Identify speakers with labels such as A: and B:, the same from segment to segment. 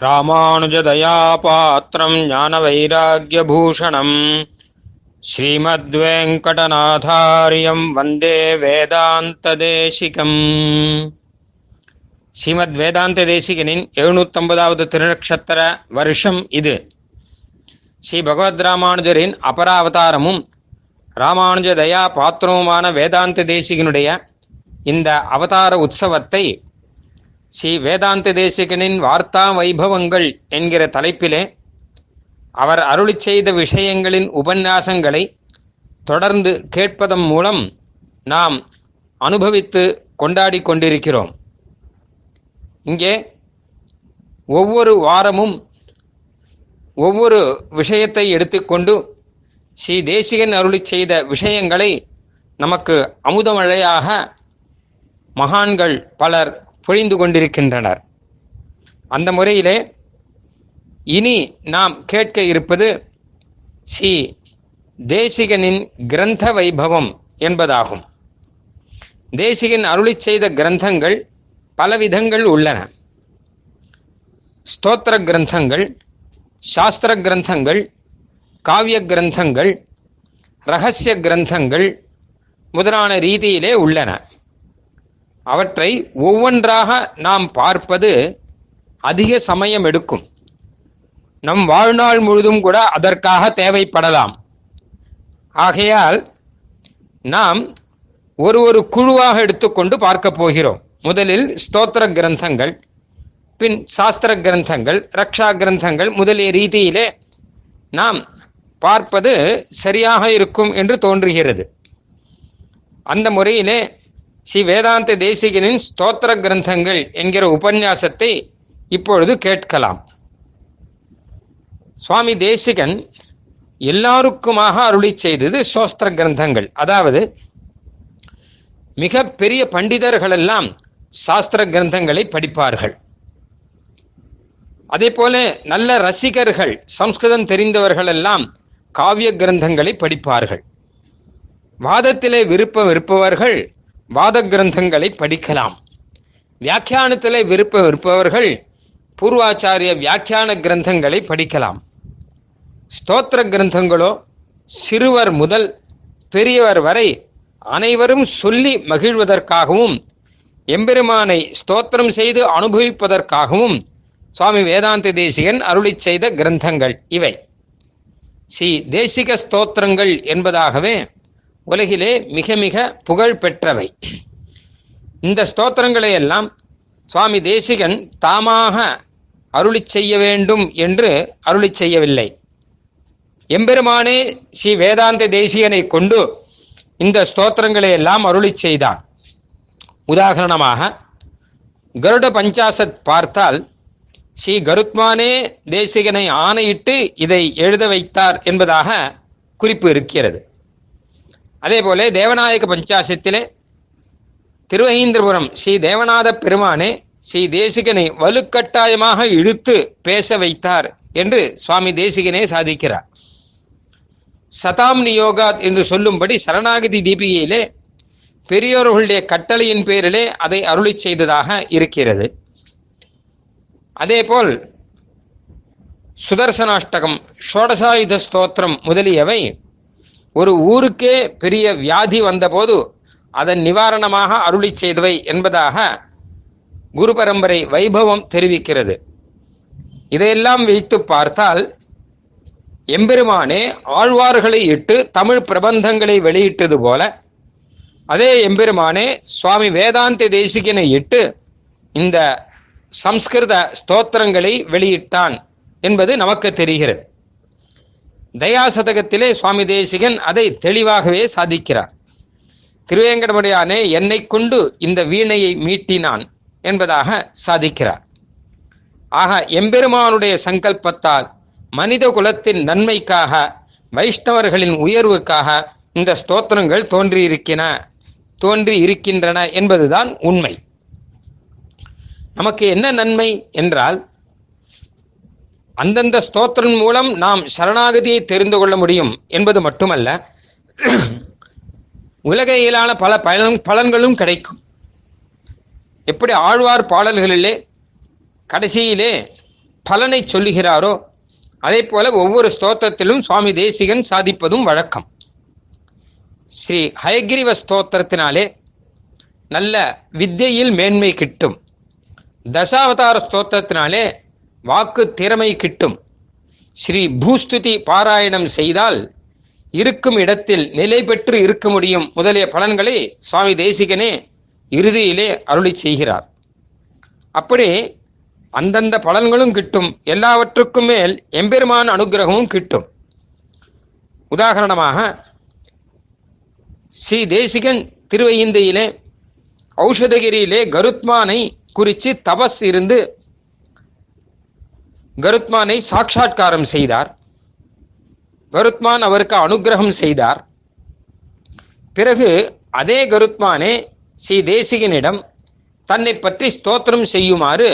A: ராமானுஜதயாபாத்திரம் ஞானவைராக்கியபூஷணம். ஸ்ரீமத்வேங்கடநாதாரியம் வந்தே வேதாந்ததேசிகம். ஸ்ரீமத் வேதாந்த தேசிகனின் எழுநூத்தொன்பதாவது திருநக்ஷத்திர வருஷம் இது. ஸ்ரீ பகவத் ராமானுஜரின் அபராவதாரமும் ராமானுஜ தயா பாத்திரமுமான வேதாந்த தேசிகனுடைய இந்த அவதார உற்சவத்தை ஸ்ரீ வேதாந்த தேசிகனின் வார்த்தா வைபவங்கள் என்கிற தலைப்பிலே அவர் அருளி செய்த விஷயங்களின் உபன்யாசங்களை தொடர்ந்து கேட்பதன் மூலம் நாம் அனுபவித்து கொண்டாடி கொண்டிருக்கிறோம். இங்கே ஒவ்வொரு வாரமும் ஒவ்வொரு விஷயத்தை எடுத்துக்கொண்டு ஸ்ரீ தேசிகன் அருளி செய்த விஷயங்களை நமக்கு அமுதமழையாக மகான்கள் பலர் பொழிந்து கொண்டிருக்கின்றனர். அந்த முறையிலே இனி நாம் கேட்க இருப்பது ஸ்ரீ தேசிகனின் கிரந்த வைபவம் என்பதாகும். தேசிகன் அருளி செய்த கிரந்தங்கள் பலவிதங்கள் உள்ளன. ஸ்தோத்திர கிரந்தங்கள் சாஸ்திர கிரந்தங்கள் காவிய கிரந்தங்கள் ரகசிய கிரந்தங்கள் முதலான ரீதியிலே உள்ளன. அவற்றை ஒவ்வொன்றாக நாம் பார்ப்பது அதிக சமயம் எடுக்கும். நம் வாழ்நாள் முழுதும் கூட அதற்காக தேவைப்படலாம். ஆகையால் நாம் ஒரு ஒரு குழுவாக எடுத்துக்கொண்டு பார்க்க போகிறோம். முதலில் ஸ்தோத்திர கிரந்தங்கள் பின் சாஸ்திர கிரந்தங்கள் ரக்ஷா கிரந்தங்கள் முதலிய ரீதியிலே நாம் பார்ப்பது சரியாக இருக்கும் என்று தோன்றுகிறது. அந்த முறையிலே ஸ்ரீ வேதாந்த தேசிகனின் ஸ்தோத்திர கிரந்தங்கள் என்கிற உபன்யாசத்தை இப்பொழுது கேட்கலாம். சுவாமி தேசிகன் எல்லாருக்குமாக அருளி செய்தது சோஸ்திர கிரந்தங்கள். அதாவது மிக பெரிய பண்டிதர்கள் எல்லாம் சாஸ்திர கிரந்தங்களை படிப்பார்கள். அதே போல நல்ல ரசிகர்கள் சம்ஸ்கிருதம் தெரிந்தவர்கள் எல்லாம் காவிய கிரந்தங்களை படிப்பார்கள். வாதத்திலே விருப்பம் இருப்பவர்கள் வாத கிரந்தங்களை படிக்கலாம். வியாக்கியானத்திலே விருப்பம் இருப்பவர்கள் பூர்வாச்சாரிய வியாக்கியான கிரந்தங்களை படிக்கலாம். ஸ்தோத்திர கிரந்தங்களோ சிறுவர் முதல் பெரியவர் வரை அனைவரும் சொல்லி மகிழ்வதற்காகவும் எம்பெருமானை ஸ்தோத்திரம் செய்து அனுபவிப்பதற்காகவும் சுவாமி வேதாந்த தேசிகன் அருளி செய்த கிரந்தங்கள் இவை. ஸ்ரீ தேசிக ஸ்தோத்திரங்கள் என்பதாகவே உலகிலே மிக மிக புகழ் பெற்றவை. இந்த ஸ்தோத்திரங்களை எல்லாம் சுவாமி தேசிகன் தாமாக அருளி செய்ய வேண்டும் என்று அருளி செய்யவில்லை. எம்பெருமானே ஸ்ரீ வேதாந்த தேசிகனை கொண்டு இந்த ஸ்தோத்திரங்களை எல்லாம் அருளி செய்தான் உதாரணமாக கருட பஞ்சாசத் பார்த்தால் ஸ்ரீ கருத்மானே தேசிகனை ஆணையிட்டு இதை எழுத வைத்தார் என்பதாக குறிப்பு இருக்கிறது. அதே போல தேவநாயக பஞ்சாசத்திலே திருவகீந்திரபுரம் ஸ்ரீ தேவநாத பெருமானே ஸ்ரீ தேசிகனை வலுக்கட்டாயமாக இழுத்து பேச வைத்தார் என்று சுவாமி தேசிகனே சாதிக்கிறார். சதாம் நியோகாத் என்று சொல்லும்படி சரணாகதி தீபிகையிலே பெரியோர்களுடைய கட்டளையின் பேரிலே அதை அருளி செய்ததாக இருக்கிறது. அதேபோல் சுதர்சனாஷ்டகம் ஷோடசாயுத ஸ்தோத்திரம் முதலியவை ஒரு ஊருக்கே பெரிய வியாதி வந்தபோது அதன் நிவாரணமாக அருளி செய்தவை என்பதாக குரு பரம்பரை வைபவம் தெரிவிக்கிறது. இதையெல்லாம் வைத்து பார்த்தால் எம்பெருமானே ஆழ்வார்களை இட்டு தமிழ் பிரபந்தங்களை வெளியிட்டது போல அதே எம்பெருமானே சுவாமி வேதாந்த தேசிகனை இட்டு இந்த சம்ஸ்கிருத ஸ்தோத்திரங்களை வெளியிட்டான் என்பது நமக்கு தெரிகிறது. தயாசதகத்திலே சுவாமி தேசிகன் அதை தெளிவாகவே சாதிக்கிறார். திருவேங்கடமுடையானே என்னை கொண்டு இந்த வீணையை மீட்டினான் என்பதாக சாதிக்கிறார். ஆக எம்பெருமானுடைய சங்கல்பத்தால் மனித குலத்தின் நன்மைக்காக வைஷ்ணவர்களின் உயர்வுக்காக இந்த ஸ்தோத்திரங்கள் தோன்றியிருக்கின தோன்றி இருக்கின்றன என்பதுதான் உண்மை. நமக்கு என்ன நன்மை என்றால் அந்தந்த ஸ்தோத்திரம் மூலம் நாம் சரணாகதியை தெரிந்து கொள்ள முடியும் என்பது மட்டுமல்ல உலகையிலான பல பயன் பலன்களும் கிடைக்கும். எப்படி ஆழ்வார் பாடல்களிலே கடைசியிலே பலனை சொல்லுகிறாரோ அதே போல ஒவ்வொரு ஸ்தோத்திரத்திலும் சுவாமி தேசிகன் சாதிப்பதும் வழக்கம். ஸ்ரீ ஹயகிரிவ ஸ்தோத்திரத்தினாலே நல்ல வித்தியில் மேன்மை கிட்டும். தசாவதார ஸ்தோத்திரத்தினாலே வாக்கு திறமை கிட்டும். ஸ்ரீ பூஸ்துதி பாராயணம் செய்தால் இருக்கும் இடத்தில் நிலை பெற்று இருக்க முடியும். முதலிய பலன்களை சுவாமி தேசிகனே இறுதியிலே அருளி செய்கிறார். அப்படி அந்தந்த பலன்களும் கிட்டும். எல்லாவற்றுக்கும் மேல் எம்பெருமான் அனுகிரகமும் கிட்டும். உதாரணமாக ஸ்ரீ தேசிகன் திருவையந்தையிலே ஔஷதகிரியிலே கருத்மானை குறித்து தபஸ் இருந்து கருத்மானை சாட்சா்காரம் செய்தார். கருத்மான் அவருக்கு அனுகிரகம் செய்தார். பிறகு அதே கருத்மானே ஸ்ரீ தேசிகனிடம் தன்னை பற்றி ஸ்தோத்திரம் செய்யுமாறு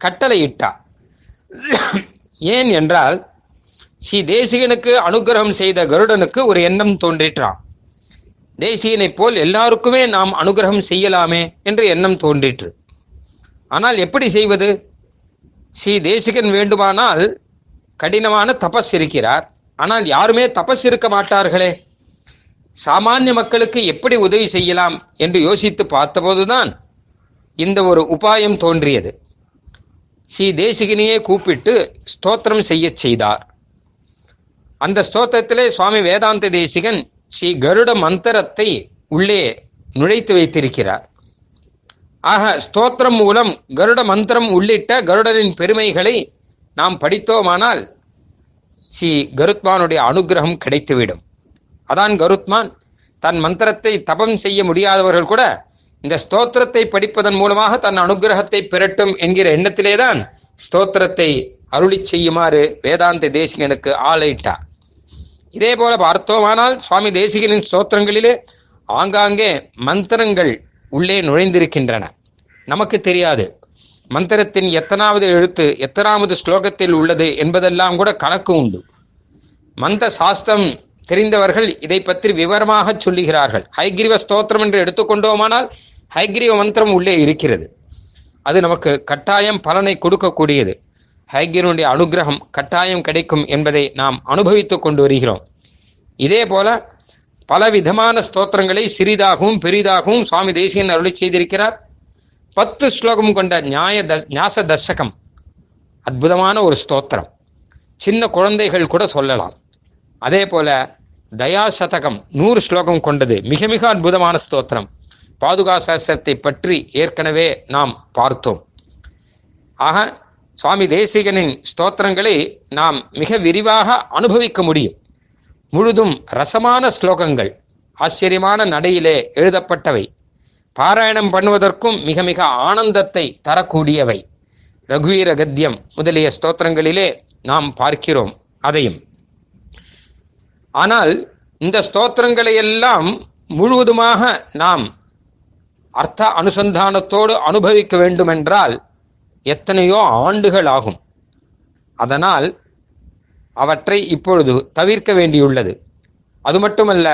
A: கட்டளையிட்டார். ஏன் என்றால் ஸ்ரீ தேசிகனுக்கு அனுகிரகம் செய்த கருடனுக்கு ஒரு எண்ணம் தோன்றிற்றான் தேசிகனைப் போல் எல்லாருக்குமே நாம் அனுகிரகம் செய்யலாமே என்று எண்ணம் தோன்றிற்று. ஆனால் எப்படி செய்வது? ஸ்ரீ தேசிகன் வேண்டுமானால் கடினமான தபஸ் இருக்கிறார். ஆனால் யாருமே தபஸ் இருக்க மாட்டார்களே. சாமானிய மக்களுக்கு எப்படி உதவி செய்யலாம் என்று யோசித்து பார்த்தபோதுதான் இந்த ஒரு உபாயம் தோன்றியது. ஸ்ரீ தேசிகனையே கூப்பிட்டு ஸ்தோத்திரம் செய்ய செய்தார். அந்த ஸ்தோத்திரத்திலே சுவாமி வேதாந்த தேசிகன் ஸ்ரீ கருட மந்திரத்தை உள்ளே நுழைத்து வைத்திருக்கிறார். ஆக ஸ்தோத்திரம் மூலம் கருட மந்திரம் உள்ளிட்ட கருடனின் பெருமைகளை நாம் படித்தோமானால் ஸ்ரீ கருத்மானுடைய அனுகிரகம் கிடைத்துவிடும். அதான் கருத்மான் தன் மந்திரத்தை தபம் செய்ய முடியாதவர்கள் கூட இந்த ஸ்தோத்திரத்தை படிப்பதன் மூலமாக தன் அனுகிரகத்தை பெறட்டும் என்கிற எண்ணத்திலேதான் ஸ்தோத்திரத்தை அருளி செய்யுமாறு வேதாந்த தேசிகனுக்கு ஆளையிட்டார். இதே போல பார்த்தோமானால் சுவாமி தேசிகனின் ஸ்தோத்திரங்களிலே ஆங்காங்கே மந்திரங்கள் உள்ளே நுழைந்திருக்கின்றன. நமக்கு தெரியாது. மந்திரத்தின் எத்தனாவது எழுத்து எத்தனாவது ஸ்லோகத்தில் உள்ளது என்பதெல்லாம் கூட கணக்கு உண்டு. மந்த சாஸ்திரம் தெரிந்தவர்கள் இதை பற்றி விவரமாக சொல்லுகிறார்கள். ஹைகிரிவ ஸ்தோத்திரம் என்று எடுத்துக்கொண்டோமானால் ஹைகிரிவ மந்திரம் உள்ளே இருக்கிறது. அது நமக்கு கட்டாயம் பலனை கொடுக்கக்கூடியது. ஹைகிரனுடைய அனுகிரகம் கட்டாயம் கிடைக்கும் என்பதை நாம் அனுபவித்துக் கொண்டு வருகிறோம். இதே போல பல விதமான ஸ்தோத்திரங்களை சிறிதாகவும் பெரிதாகவும் சுவாமி தேசியன் அருளி செய்திருக்கிறார். பத்து ஸ்லோகம் கொண்ட நியாய தஸ் நியாச தர்சகம். அற்புதமான ஒரு ஸ்தோத்திரம். சின்ன குழந்தைகள் கூட சொல்லலாம். அதே போல தயா சதகம் நூறு ஸ்லோகம் கொண்டது மிக மிக அற்புதமான ஸ்தோத்திரம். பாதுகா சாஸ்திரத்தை பற்றி ஏற்கனவே நாம் பார்த்தோம். ஆக சுவாமி தேசிகனின் ஸ்தோத்திரங்களை நாம் மிக விரிவாக அனுபவிக்க முடியும். முழுதும் ரசமான ஸ்லோகங்கள் ஆச்சரியமான நடையிலே எழுதப்பட்டவை. பாராயணம் பண்ணுவதற்கும் மிக மிக ஆனந்தத்தை தரக்கூடியவை. ரகுவீர கத்தியம் முதலிய ஸ்தோத்திரங்களிலே நாம் பார்க்கிறோம் அதையும். ஆனால் இந்த ஸ்தோத்திரங்களை எல்லாம் முழுவதுமாக நாம் அர்த்த அனுசந்தானத்தோடு அனுபவிக்க வேண்டுமென்றால் எத்தனையோ ஆண்டுகள் ஆகும். அதனால் அவற்றை இப்பொழுது தவிர்க்க வேண்டியுள்ளது. அது மட்டுமல்ல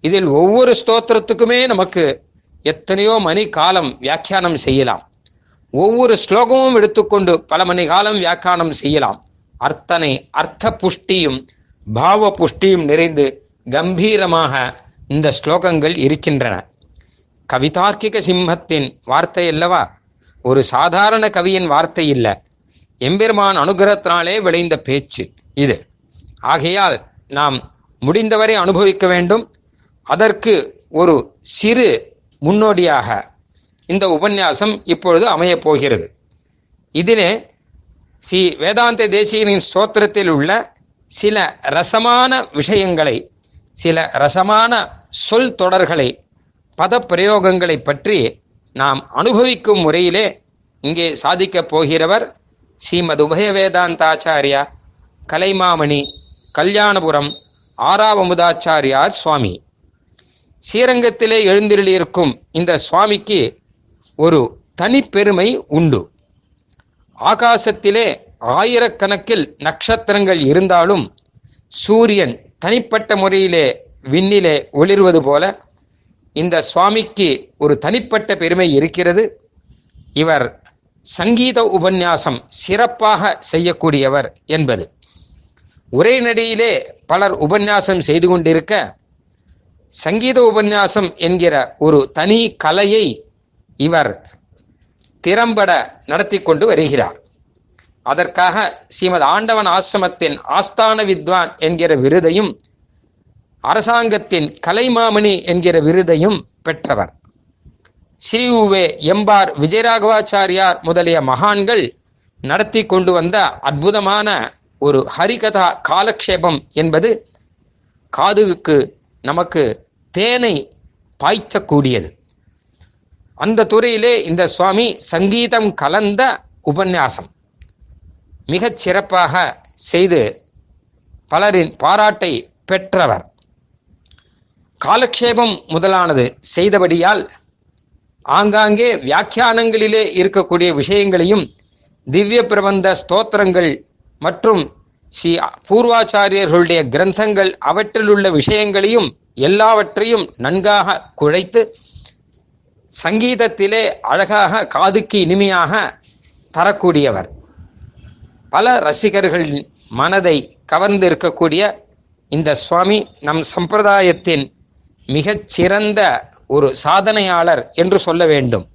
A: இதில் ஒவ்வொரு ஸ்தோத்திரத்துக்குமே நமக்கு எத்தனையோ மணி காலம் வியாக்கியானம் செய்யலாம். ஒவ்வொரு ஸ்லோகமும் எடுத்துக்கொண்டு பல மணி காலம் வியாக்கியானம் செய்யலாம். அர்த்தனை அர்த்த புஷ்டியும் பாவ புஷ்டியும் நிறைந்து கம்பீரமாக இந்த ஸ்லோகங்கள் இருக்கின்றன. கவிதார்க்கிக சிம்மத்தின் வார்த்தை அல்லவா? ஒரு சாதாரண கவியின் வார்த்தை இல்லை. எம்பெருமான் அனுகிரகத்தினாலே விளைந்த பேச்சு. இது. ஆகையால் நாம் முடிந்தவரை அனுபவிக்க வேண்டும். அதற்கு ஒரு சிறு முன்னோடியாக இந்த உபன்யாசம் இப்பொழுது அமையப் போகிறது. இதிலே ஸ்ரீ வேதாந்த தேசியனின் ஸ்தோத்திரத்தில் உள்ள சில ரசமான விஷயங்களை சில ரசமான சொல் தொடர்களை பதப்பிரயோகங்களை பற்றி நாம் அனுபவிக்கும் முறையிலே இங்கே சாதிக்கப் போகிறவர் ஸ்ரீமத் உபய வேதாந்தாச்சாரியா கலைமாமணி கல்யாணபுரம் ஆறாவமுதாச்சாரியார் சுவாமி. ஸ்ரீரங்கத்திலே எழுந்திருளியிருக்கும் இந்த சுவாமிக்கு ஒரு தனிப்பெருமை உண்டு. ஆகாசத்திலே ஆயிரக்கணக்கில் நட்சத்திரங்கள் இருந்தாலும் சூரியன் தனிப்பட்ட முறையிலே விண்ணிலே ஒளிர்வது போல இந்த சுவாமிக்கு ஒரு தனிப்பட்ட பெருமை இருக்கிறது. இவர் சங்கீத உபன்யாசம் சிறப்பாக செய்யக்கூடியவர் என்பது. ஒரே நடையிலே பலர் உபன்யாசம் செய்து கொண்டிருக்க சங்கீத உபன்யாசம் என்கிற ஒரு தனி கலையை இவர் திறம்பட நடத்தி கொண்டு வருகிறார். அதற்காக ஸ்ரீமத் ஆண்டவன் ஆசிரமத்தின் ஆஸ்தான வித்வான் என்கிற விருதையும் அரசாங்கத்தின் கலைமாமணி என்கிற விருதையும் பெற்றவர். ஸ்ரீ உவே எம்பார் விஜயராகவாச்சாரியார் முதலிய மகான்கள் நடத்தி கொண்டு வந்த அற்புதமான ஒரு ஹரிகதா காலக்ஷேபம் என்பது காதுக்கு நமக்கு தேனை பாய்ச்சக்கூடியது. அந்த துறையிலே இந்த சுவாமி சங்கீதம் கலந்த உபன்யாசம் மிகச் சிறப்பாக செய்து பலரின் பாராட்டை பெற்றவர். காலக்ஷேபம் முதலானது செய்தபடியால் ஆங்காங்கே வியாக்கியானங்களிலே இருக்கக்கூடிய விஷயங்களையும் திவ்ய பிரபந்த ஸ்தோத்திரங்கள் மற்றும் ஸ்ரீ பூர்வாச்சாரியர்களுடைய கிரந்தங்கள் அவற்றில் உள்ள விஷயங்களையும் எல்லாவற்றையும் நன்காக குழைத்து சங்கீதத்திலே அழகாக காதுக்கு இனிமையாக தரக்கூடியவர். பல ரசிகர்களின் மனதை கவர்ந்து இருக்கக்கூடிய இந்த சுவாமி நம் சம்பிரதாயத்தின் மிகச்சிறந்த ஒரு சாதனையாளர் என்று சொல்ல வேண்டும்.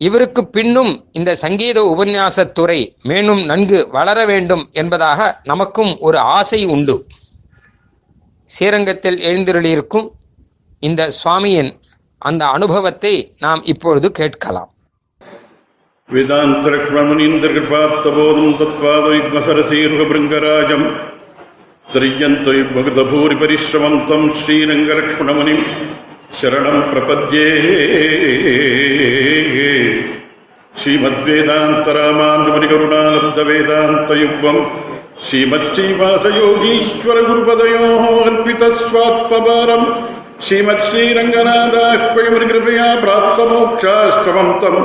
A: இவருக்கு பின்னும் இந்த சங்கீத உபன்யாசத்துறை மேலும் நன்கு வளர வேண்டும் என்பதாக நமக்கும் ஒரு ஆசை உண்டு. ஸ்ரீரங்கத்தில் எழுந்திருளியிருக்கும் இந்த சுவாமியின் அந்த அனுபவத்தை நாம் இப்பொழுது கேட்கலாம்.
B: வேதாந்தரக்ஷமணீந்திரகிருபாப்தபோதம் தத்பாதவிக்மசரசீர்வபிருங்கராஜம் திரியந்தொய் பகிருதபூரி பரிஸ்ரமம் தம் ஸ்ரீரங்கலக்ஷ்மணமணிம் शरणम् प्रपद्ये श्रीमद्वेदान्तरामानुजमुनिकरुणालब्धवेदान्तयुग्मम् श्रीमच्छ्रीवासयोगीश्वरगुरुपदयोः अर्पितस्वात्मभारम् श्रीमच्छ्रीरङ्गनाथाह्वयमुनिकृपया प्राप्तमोक्षाश्रमम् तम्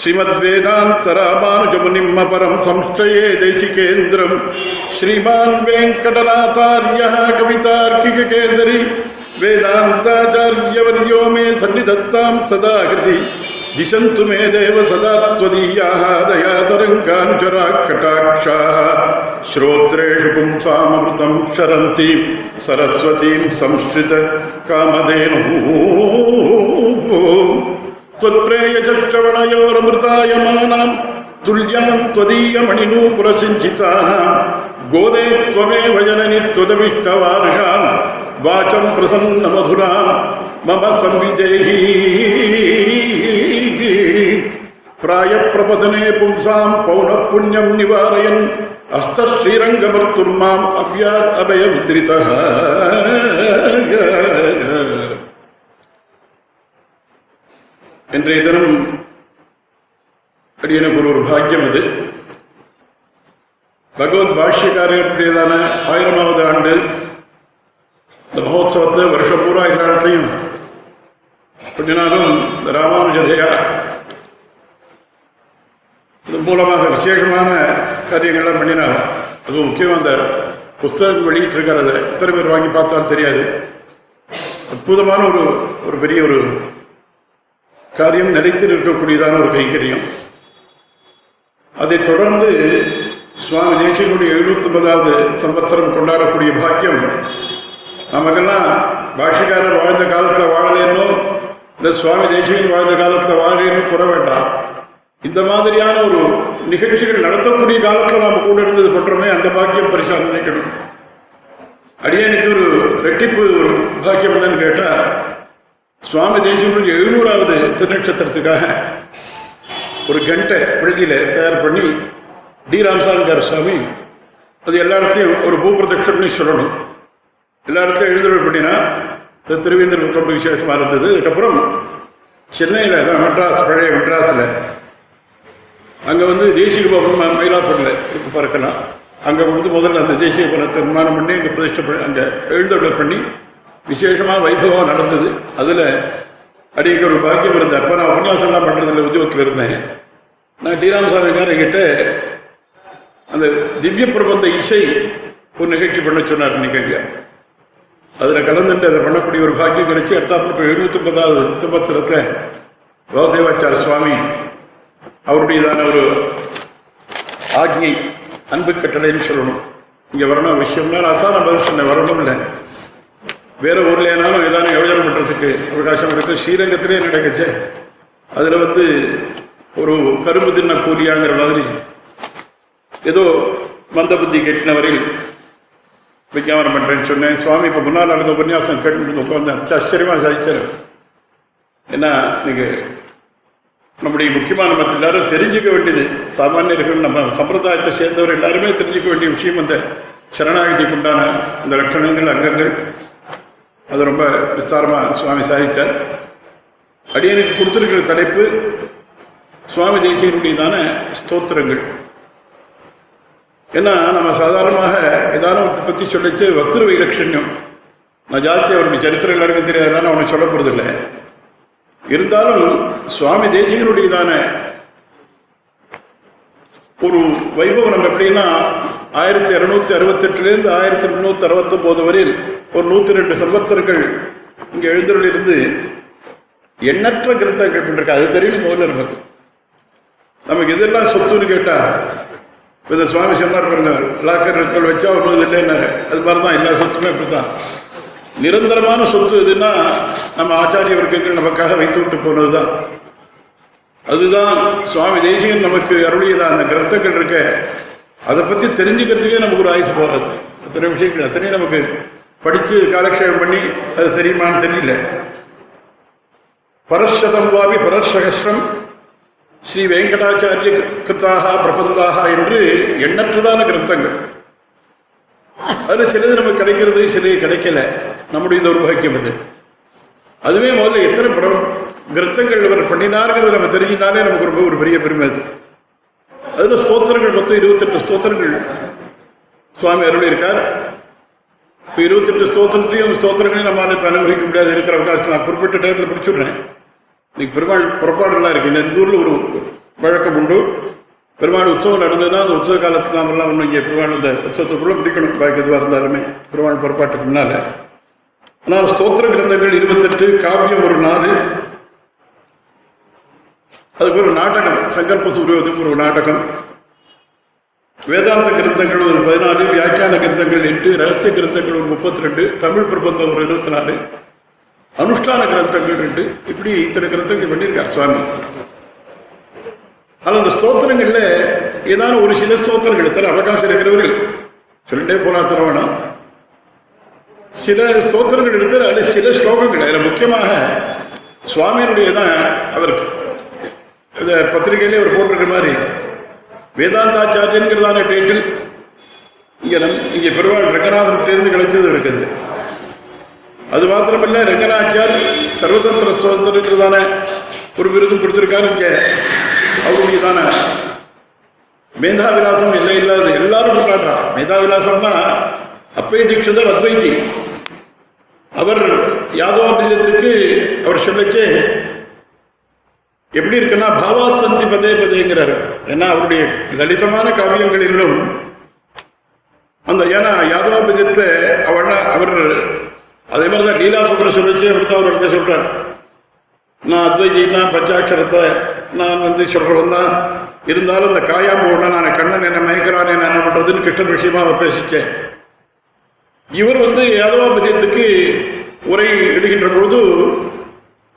B: श्रीमद्वेदान्तरामानुजमुनिम् अपरम् संश्चये देशिकेन्द्रम् श्रीमान् वेङ्कटनाथार्यः कवितार्किककेसरी वेदान्ताचार्यवर्यो मे सन्निधत्ताम् सदा हृदि दिशन्तु मे देव सदा त्वदीयाः दयातरङ्गानुचराः कटाक्षाः श्रोत्रेषु पुंसामृतम् क्षरन्ति सरस्वतीम् संश्रित कामधेनुः त्वत्प्रेयचश्रवणयोरमृतायमानाम् तुल्याम् त्वदीयमणिनूपुरसिञ्चितानाम् गोदे त्वमेव जननि வாச்சம் பிரசன்ன மதுராம் மம சம்விஜயி பிராய பிரபதனே பும்சாம் பௌன புண்ணியம் நிவாரயன் அஸ்த ஸ்ரீரங்கமர்த்துர்மாம் அவ்யாத் அபய உத்ரித இன்றைய தினம் எனக்கு ஒரு பாக்கியம் அது பகவத் பாஷ்யக்காரர்களுடையதான ஆயிரமாவது ஆண்டு இந்த மகோத்சவத்தை வருஷம் பூரா எல்லா இடத்தையும் கொஞ்ச நாளும் இந்த ராமானுஜதையா இது மூலமாக விசேஷமான காரியங்கள்லாம் பண்ணினார் அதுவும் முக்கியம் அந்த புஸ்தகம் வெளியிட்டு அதை எத்தனை பேர் வாங்கி பார்த்தாலும் தெரியாது அற்புதமான ஒரு ஒரு பெரிய ஒரு காரியம் நிலைத்து இருக்கக்கூடியதான ஒரு கைங்கரியம் அதைத் தொடர்ந்து சுவாமி தேசியனுடைய எழுபத்தி ஒன்பதாவது சம்பத்சரம் கொண்டாடக்கூடிய பாக்கியம் நமக்கெல்லாம் பாஷக்காரர் வாழ்ந்த காலத்துல வாழலேன்னோ இந்த சுவாமி தேசியன் வாழ்ந்த காலத்துல வாழலேன்னு கூற வேண்டாம். இந்த மாதிரியான ஒரு நிகழ்ச்சிகள் நடத்தக்கூடிய காலத்துல நாம கூட இருந்தது பண்றோமே அந்த பாக்கியம் பரிசாதனை கிடைக்கும் அடியானுக்கு ஒரு ரெட்டிப்பு ஒரு பாக்கியம் என்னன்னு கேட்டா சுவாமி தேசியனுடைய எழுநூறாவது திருநட்சத்திரத்துக்காக ஒரு கண்டை விடுதியில தயார் பண்ணி டி. ராமசாமிக்கார சுவாமி அது எல்லா இடத்துலையும் ஒரு பூப்பிரதட்சம் பண்ணி சொல்லணும். எல்லா இடத்துலையும் எழுந்துருள் பண்ணினா இது திருவேந்தர் ரொம்ப விசேஷமாக இருந்தது. அதுக்கப்புறம் சென்னையில் தான் மெட்ராஸ் பழைய மெட்ராஸில். அங்கே வந்து தேசிய பவனம் மயிலாப்பூரில் இருக்கு பறக்கலாம் அங்கே வந்து முதல்ல அந்த தேசிய பவனத்தை நிர்மாணம் பண்ணி அங்கே பிரதிஷ்டை பண்ணி அங்கே எழுந்தருள் பண்ணி விசேஷமாக வைபவம் நடந்தது. அதில் அடிக்க ஒரு பாக்கியம் இருந்தது. அப்போ நான் உபன்யாசம்லாம் பண்ணுறதுல உத்தியோகத்தில் இருந்தேன். நான் டீராமசாமிக்காரர் கிட்ட அந்த திவ்ய பிரபந்த இசை ஒரு நிகழ்ச்சி பண்ண சொன்னார் நீங்கள் அதில் கலந்துட்டு அதை பண்ணக்கூடிய ஒரு பாக்கியம் கிடைச்சி அடுத்தாப்புல எழுநூத்தி ஒன்பதாவது சம்பத்சரத்தில் வாசுதேவாச்சார சுவாமி அவருடையதான ஒரு ஆக்ஞை அன்பு கட்டளைன்னு சொல்லணும். இங்க வரணும் விஷயம்னா நான் தான் பதில் சொன்னேன் வரணும் இல்லை. வேற ஊர்ல ஏனாலும் ஏதாவது யோஜனை பண்றதுக்கு அவகாசம் இருக்கு. ஸ்ரீரங்கத்திலே நடக்குச்சு அதுல வந்து ஒரு கரும்பு தின்ன கூலியாங்கிற மாதிரி ஏதோ மந்த புத்தி கெட்டினவரில் விஞ்ஞாபனம் பண்ணுறேன்னு சொன்னேன் சுவாமி இப்போ முன்னால் நடந்த உபன்யாசம் கேட்டு உட்காந்து அத்தி ஆச்சரியமா சாதிச்சார். ஏன்னா நீங்கள் நம்முடைய முக்கியமான மற்ற எல்லாரும் தெரிஞ்சுக்க வேண்டியது சாமானியர்கள் நம்ம சம்பிரதாயத்தை சேர்ந்தவர் எல்லாருமே தெரிஞ்சுக்க வேண்டிய விஷயம் அந்த சரணாகதிக்கு உண்டான அந்த லட்சணங்கள் அங்கங்கள். அது ரொம்ப விஸ்தாரமாக சுவாமி சாதித்தார் அடியனுக்கு கொடுத்துருக்கிற தலைப்பு சுவாமி தேசியனுடையதான ஸ்தோத்திரங்கள். ஏன்னா நம்ம சாதாரணமாக ஏதாவது ஒருத்தரை பற்றி சொல்லிச்சு வக்திரு வைலட்சண்யம் நான் ஜாஸ்தி அவனுக்கு சரித்திரம் எல்லாருக்கும் தெரியாதுன்னு அவனை சொல்ல போறதில்லை. இருந்தாலும் சுவாமி தேசிகனுடையதான ஒரு வைபவம் நம்ம எப்படின்னா ஆயிரத்தி இரநூத்தி அறுபத்தெட்டுலேருந்து ஆயிரத்தி எட்நூத்தி அறுபத்தொம்போது வரையில் ஒரு நூத்தி ரெண்டு சம்பத்தர்கள் இங்கே எழுந்தருள் இருந்து எண்ணற்ற கிரந்தங்கள் பண்ணிருக்கு அது தெரியும் முதல்ல நமக்கு. நமக்கு இதெல்லாம் சொத்துன்னு கேட்டா இப்போ இந்த சுவாமி சொன்னார் பாருங்க லாக்கர்கள் வச்சா ஒன்றும் இல்லைன்னாரு. அது மாதிரிதான் எல்லா சொத்துமே அப்படித்தான். நிரந்தரமான சொத்து எதுன்னா நம்ம ஆச்சாரிய வர்க்கங்கள் நமக்காக வைத்து விட்டு போனதுதான். அதுதான் சுவாமி தேசிகன் நமக்கு அருளியதா அந்த கிரந்தங்கள் இருக்க. அதை பத்தி தெரிஞ்சுக்கிறதுக்கே நமக்கு ஒரு ஆயுசு போகாது. அத்தனை விஷயங்கள் அத்தனையும் நமக்கு படிச்சு காலக்ஷேபம் பண்ணி அது தெரியுமான்னு தெரியல. பரஷதம் வாவி பரசகஸ்ரம் ஸ்ரீ வெங்கடாச்சாரிய கிருத்தாக பிரபந்தாக என்று எண்ணற்றதான கிரந்தங்கள். அது சிலது நமக்கு கிடைக்கிறது சிலது கிடைக்கல. நம்முடைய துர்பாக்கியம் அது. அதுவே முதல்ல எத்தனை பிரம் கிரந்தங்கள் இவர் பண்ணினார்கள் நம்ம தெரிஞ்சினாலே நமக்கு ரொம்ப ஒரு பெரிய பெருமை அது. அதுல ஸ்தோத்திரங்கள் மொத்தம் இருபத்தெட்டு ஸ்தோத்திரங்கள். சுவாமி அருள் இருக்கார் இப்போ இருபத்தெட்டு ஸ்தோத்திரத்தையும் ஸ்தோத்திரங்களையும் நம்ம இப்போ அனுபவிக்க முடியாது. இருக்கிற அவகாசத்தை நான் குறிப்பிட்ட டயத்தில் பிடிச்சுடுறேன் இன்னைக்கு பெருமாள் புறப்பாடுலாம் இருக்கு. இந்த ஊரில் ஒரு வழக்கம் உண்டு பெருமாள் உற்சவம் நடந்ததுன்னா அந்த உற்சவ காலத்துல நாமெல்லாம் ஒன்றும் இங்கே பெருமாள் இந்த உற்சவத்துக்குள்ள பிடிக்கணும் பாக்கி எதுவாக இருந்தாலுமே பெருமாள் புறப்பாட்டுக்கு முன்னால. ஆனால் ஸ்தோத்திர கிரந்தங்கள் இருபத்தெட்டு காவியம் ஒரு நாலு. அதுக்கு ஒரு நாடகம் சங்கல்ப சூரியோதயம் ஒரு நாடகம். வேதாந்த கிரந்தங்கள் ஒரு பதினாலு வியாக்கியான கிரந்தங்கள் எட்டு ரகசிய கிரந்தங்கள் ஒரு முப்பத்தி ரெண்டு தமிழ் பிரபந்தம் ஒரு இருபத்தி நாலு. அனுஷ்டான கிரந்தங்கள் ரெண்டு. இப்படி இத்தனை கிரந்தங்கள் பண்ணியிருக்கார் சுவாமி. ஆனால் அந்த ஸ்தோத்திரங்கள்ல ஏதாவது ஒரு சில ஸ்தோத்திரங்கள் இத்தனை அவகாசம் இருக்கிறவர்கள் சொல்லிட்டே போனா தர வேணாம் சில ஸ்தோத்திரங்கள் எடுத்து அதில் சில ஸ்லோகங்கள். அதில் முக்கியமாக சுவாமியினுடைய தான் அவர் இந்த பத்திரிகையிலே அவர் போட்டிருக்கிற மாதிரி வேதாந்தாச்சாரியன்கிறதான டைட்டில் இங்கே நம் இங்கே பெருமாள் ரங்கநாதன் கிடைச்சது இருக்குது. அது மாத்திரமல்ல ரங்கநாச்சியார் சர்வதந்திர சுதந்திரதான ஒரு விருதும் கொடுத்திருக்காரு இங்கே. அவருடையதான. மேதாவிலாசம் இல்லை இல்லாத எல்லாரும் கொண்டாடுறார் தான் அப்பய தீட்சிதர் அத்வைத்தி அவர் யாதவாபிதத்துக்கு அவர் சொல்லச்சே எப்படி இருக்குன்னா பாவாசந்தி பதே பதேங்கிறார். ஏன்னா அவருடைய லலிதமான காவியங்களிலும் அந்த ஏன்னா யாதவாபிதத்தை அவள் அவர் அதே மாதிரி தான் லீலா சுந்தர சொல்லிச்சு அப்படித்தான் அவர் இடத்த சொல்றார். நான் அத்வைதி தான் பஞ்சாட்சரத்தை நான் வந்து சொல்றவன் தான். இருந்தாலும் இந்த காயாம்பு உடனே நான் கண்ணன் என்ன மயக்கிறான் என்ன என்ன பண்றதுன்னு கிருஷ்ணன் விஷயமா பேசிச்சேன். இவர் வந்து யாதவாபதியத்துக்கு உரை எடுகின்ற பொழுது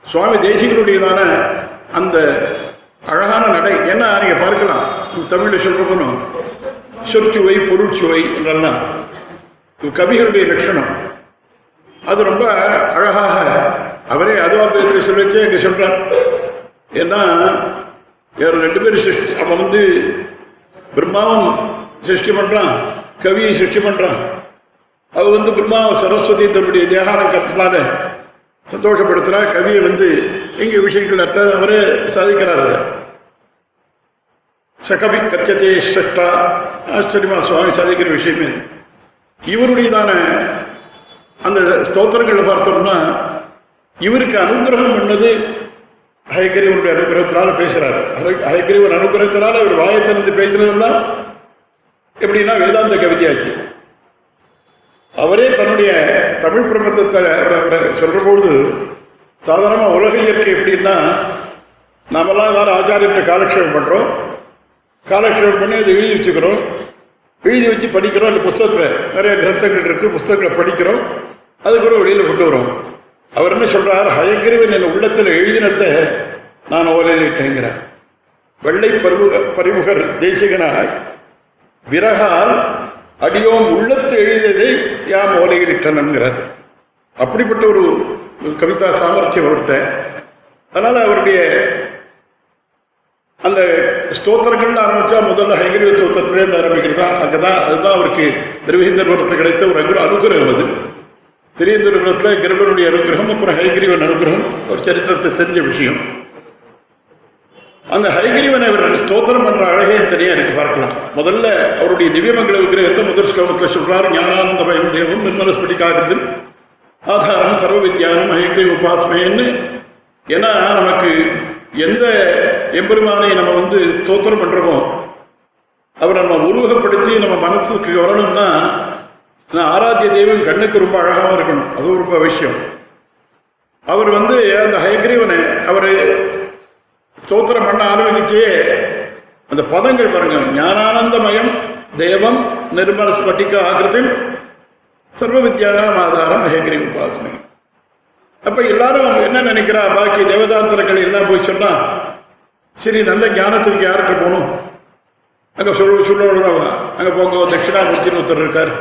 B: சுவாமி தேசிகனுடையதான அந்த அழகான நடை என்ன நீங்க பார்க்கலாம். தமிழ்ல சொல்றவனும் சொற்சுவை பொருட்சுவை என்றெல்லாம். கவிகளுடைய லட்சணம். அது ரொம்ப அழகாக அவரே அதுவாபத்தை சொல்லிச்சே இங்க சொல்றார். ஏன்னா இவர் ரெண்டு பேரும் சிருஷ்டி அவன் வந்து பிரம்மாவும் சிருஷ்டி பண்றான் கவியை சிருஷ்டி பண்றான். அவ வந்து பிரம்மா சரஸ்வதி தன்னுடைய தேகாரம் கற்றதால சந்தோஷப்படுத்துறா. கவியை வந்து எங்க விஷயங்கள் அர்த்தம் அவரே சாதிக்கிறார் சகவி கத்தியதே சிரஷ்டா. ஆச்சரியமா சுவாமி சாதிக்கிற விஷயமே. இவருடையதான அந்த ஸ்தோத்திரங்களை பார்த்தோம்னா இவருக்கு அனுகிரகம் பண்ணது ஹயகிரிவனுடைய அனுகிரகத்தினால பேசுறாரு. ஹய- அனுகிரகத்தினால இவர் வாயை திறந்து பேசுறதெல்லாம் எப்படின்னா வேதாந்த கவிதையாச்சு. அவரே தன்னுடைய தமிழ் பிரபந்தத்தை சொல்ற பொழுது சாதாரணமா உலக இயற்கை எப்படின்னா நாமெல்லாம் ஏதாவது ஆச்சாரியர்கிட்ட காலக்ஷேபம் பண்றோம். காலக்ஷேபம் பண்ணி அதை எழுதி வச்சுக்கிறோம். எழுதி வச்சு படிக்கிறோம். இல்லை புஸ்தகத்தில் நிறைய கிரந்தங்கள் இருக்கு. புஸ்தகங்களை படிக்கிறோம். அதுக்கப்புறம் வெளியில கொண்டு வரோம். அவர் என்ன சொல்றார்? ஹயக்கிரிவன் என் உள்ளத்தில் எழுதினத்தை நான் ஓலையிலிட்டேங்கிறார். வெள்ளை பரிமுக பரிமுகர் தேசிகனாய் விறகால் அடியோம் உள்ளத்து எழுதியதை யாம் ஓலையிலிட்டன்கிறார் அப்படிப்பட்ட ஒரு கவிதா சாமர்த்தியம் அவர்கிட்ட. அதனால அவருடைய அந்த ஸ்தோத்திரங்கள்னு ஆரம்பிச்சா முதல்ல ஹைகிரீவ ஸ்தோத்திரத்திலேருந்து ஆரம்பிக்கிறதா அங்கதான் அதுதான் அவருக்கு திருவேந்தர்வரத்தை கிடைத்த ஒரு அனுகிரகம் அது. திருவேந்தர்வரத்தில் கிருபனுடைய அனுகிரகம் அப்புறம் ஹைகிரீவன் அனுகிரகம் ஒரு சரித்திரத்தை தெரிஞ்ச விஷயம். அந்த ஹைகிரீவனை அவர் ஸ்தோத்திரம் பண்ற அழகே தனியா இருக்கு பார்க்கலாம். முதல்ல அவருடைய திவ்யமங்கல விக்கிரகத்தை முதல் ஸ்லோகத்தில் சொல்றார் ஞானானந்தமயம் தேவம் நிர்மலஸ்பட்டிகாகிருதம் ஆதாரம் சர்வ வித்யானம் ஹைகிரீவ் உபாசமேன்னு. ஏன்னா நமக்கு எந்த எம்பெருமானை நம்ம வந்து ஸ்தோத்திரம் பண்றோமோ அவரை நம்ம உருவகப்படுத்தி நம்ம மனசுக்கு வரணும்னா ஆனால் ஆராத்திய தெய்வம் கண்ணுக்கு ரொம்ப அழகாகவும் இருக்கணும். அதுவும் ரொம்ப அவசியம். அவர் வந்து அந்த ஹயக்ரீவனை அவர் ஸ்தோத்திரம் பண்ண ஆரம்பிச்சே அந்த பதங்கள் பாருங்க. ஞானானந்தமயம் தேவம் நிர்மல ஸ்பட்டிக ஆகிருத்தில் சர்வ வித்யானாம் ஆதாரம் ஹயக்ரீவ் உபாசனை. அப்ப எல்லாரும் என்ன நினைக்கிறா? பாக்கி தேவதாந்திரங்கள் எல்லாம் போய் சொன்னா சரி நல்ல ஞானத்திற்கு யார்கிட்ட போகணும்? அங்க சொல்ல சொல்லவா அங்க போங்க தட்சிணாமூர்த்தின்னு ஒருத்தர் இருக்கார்.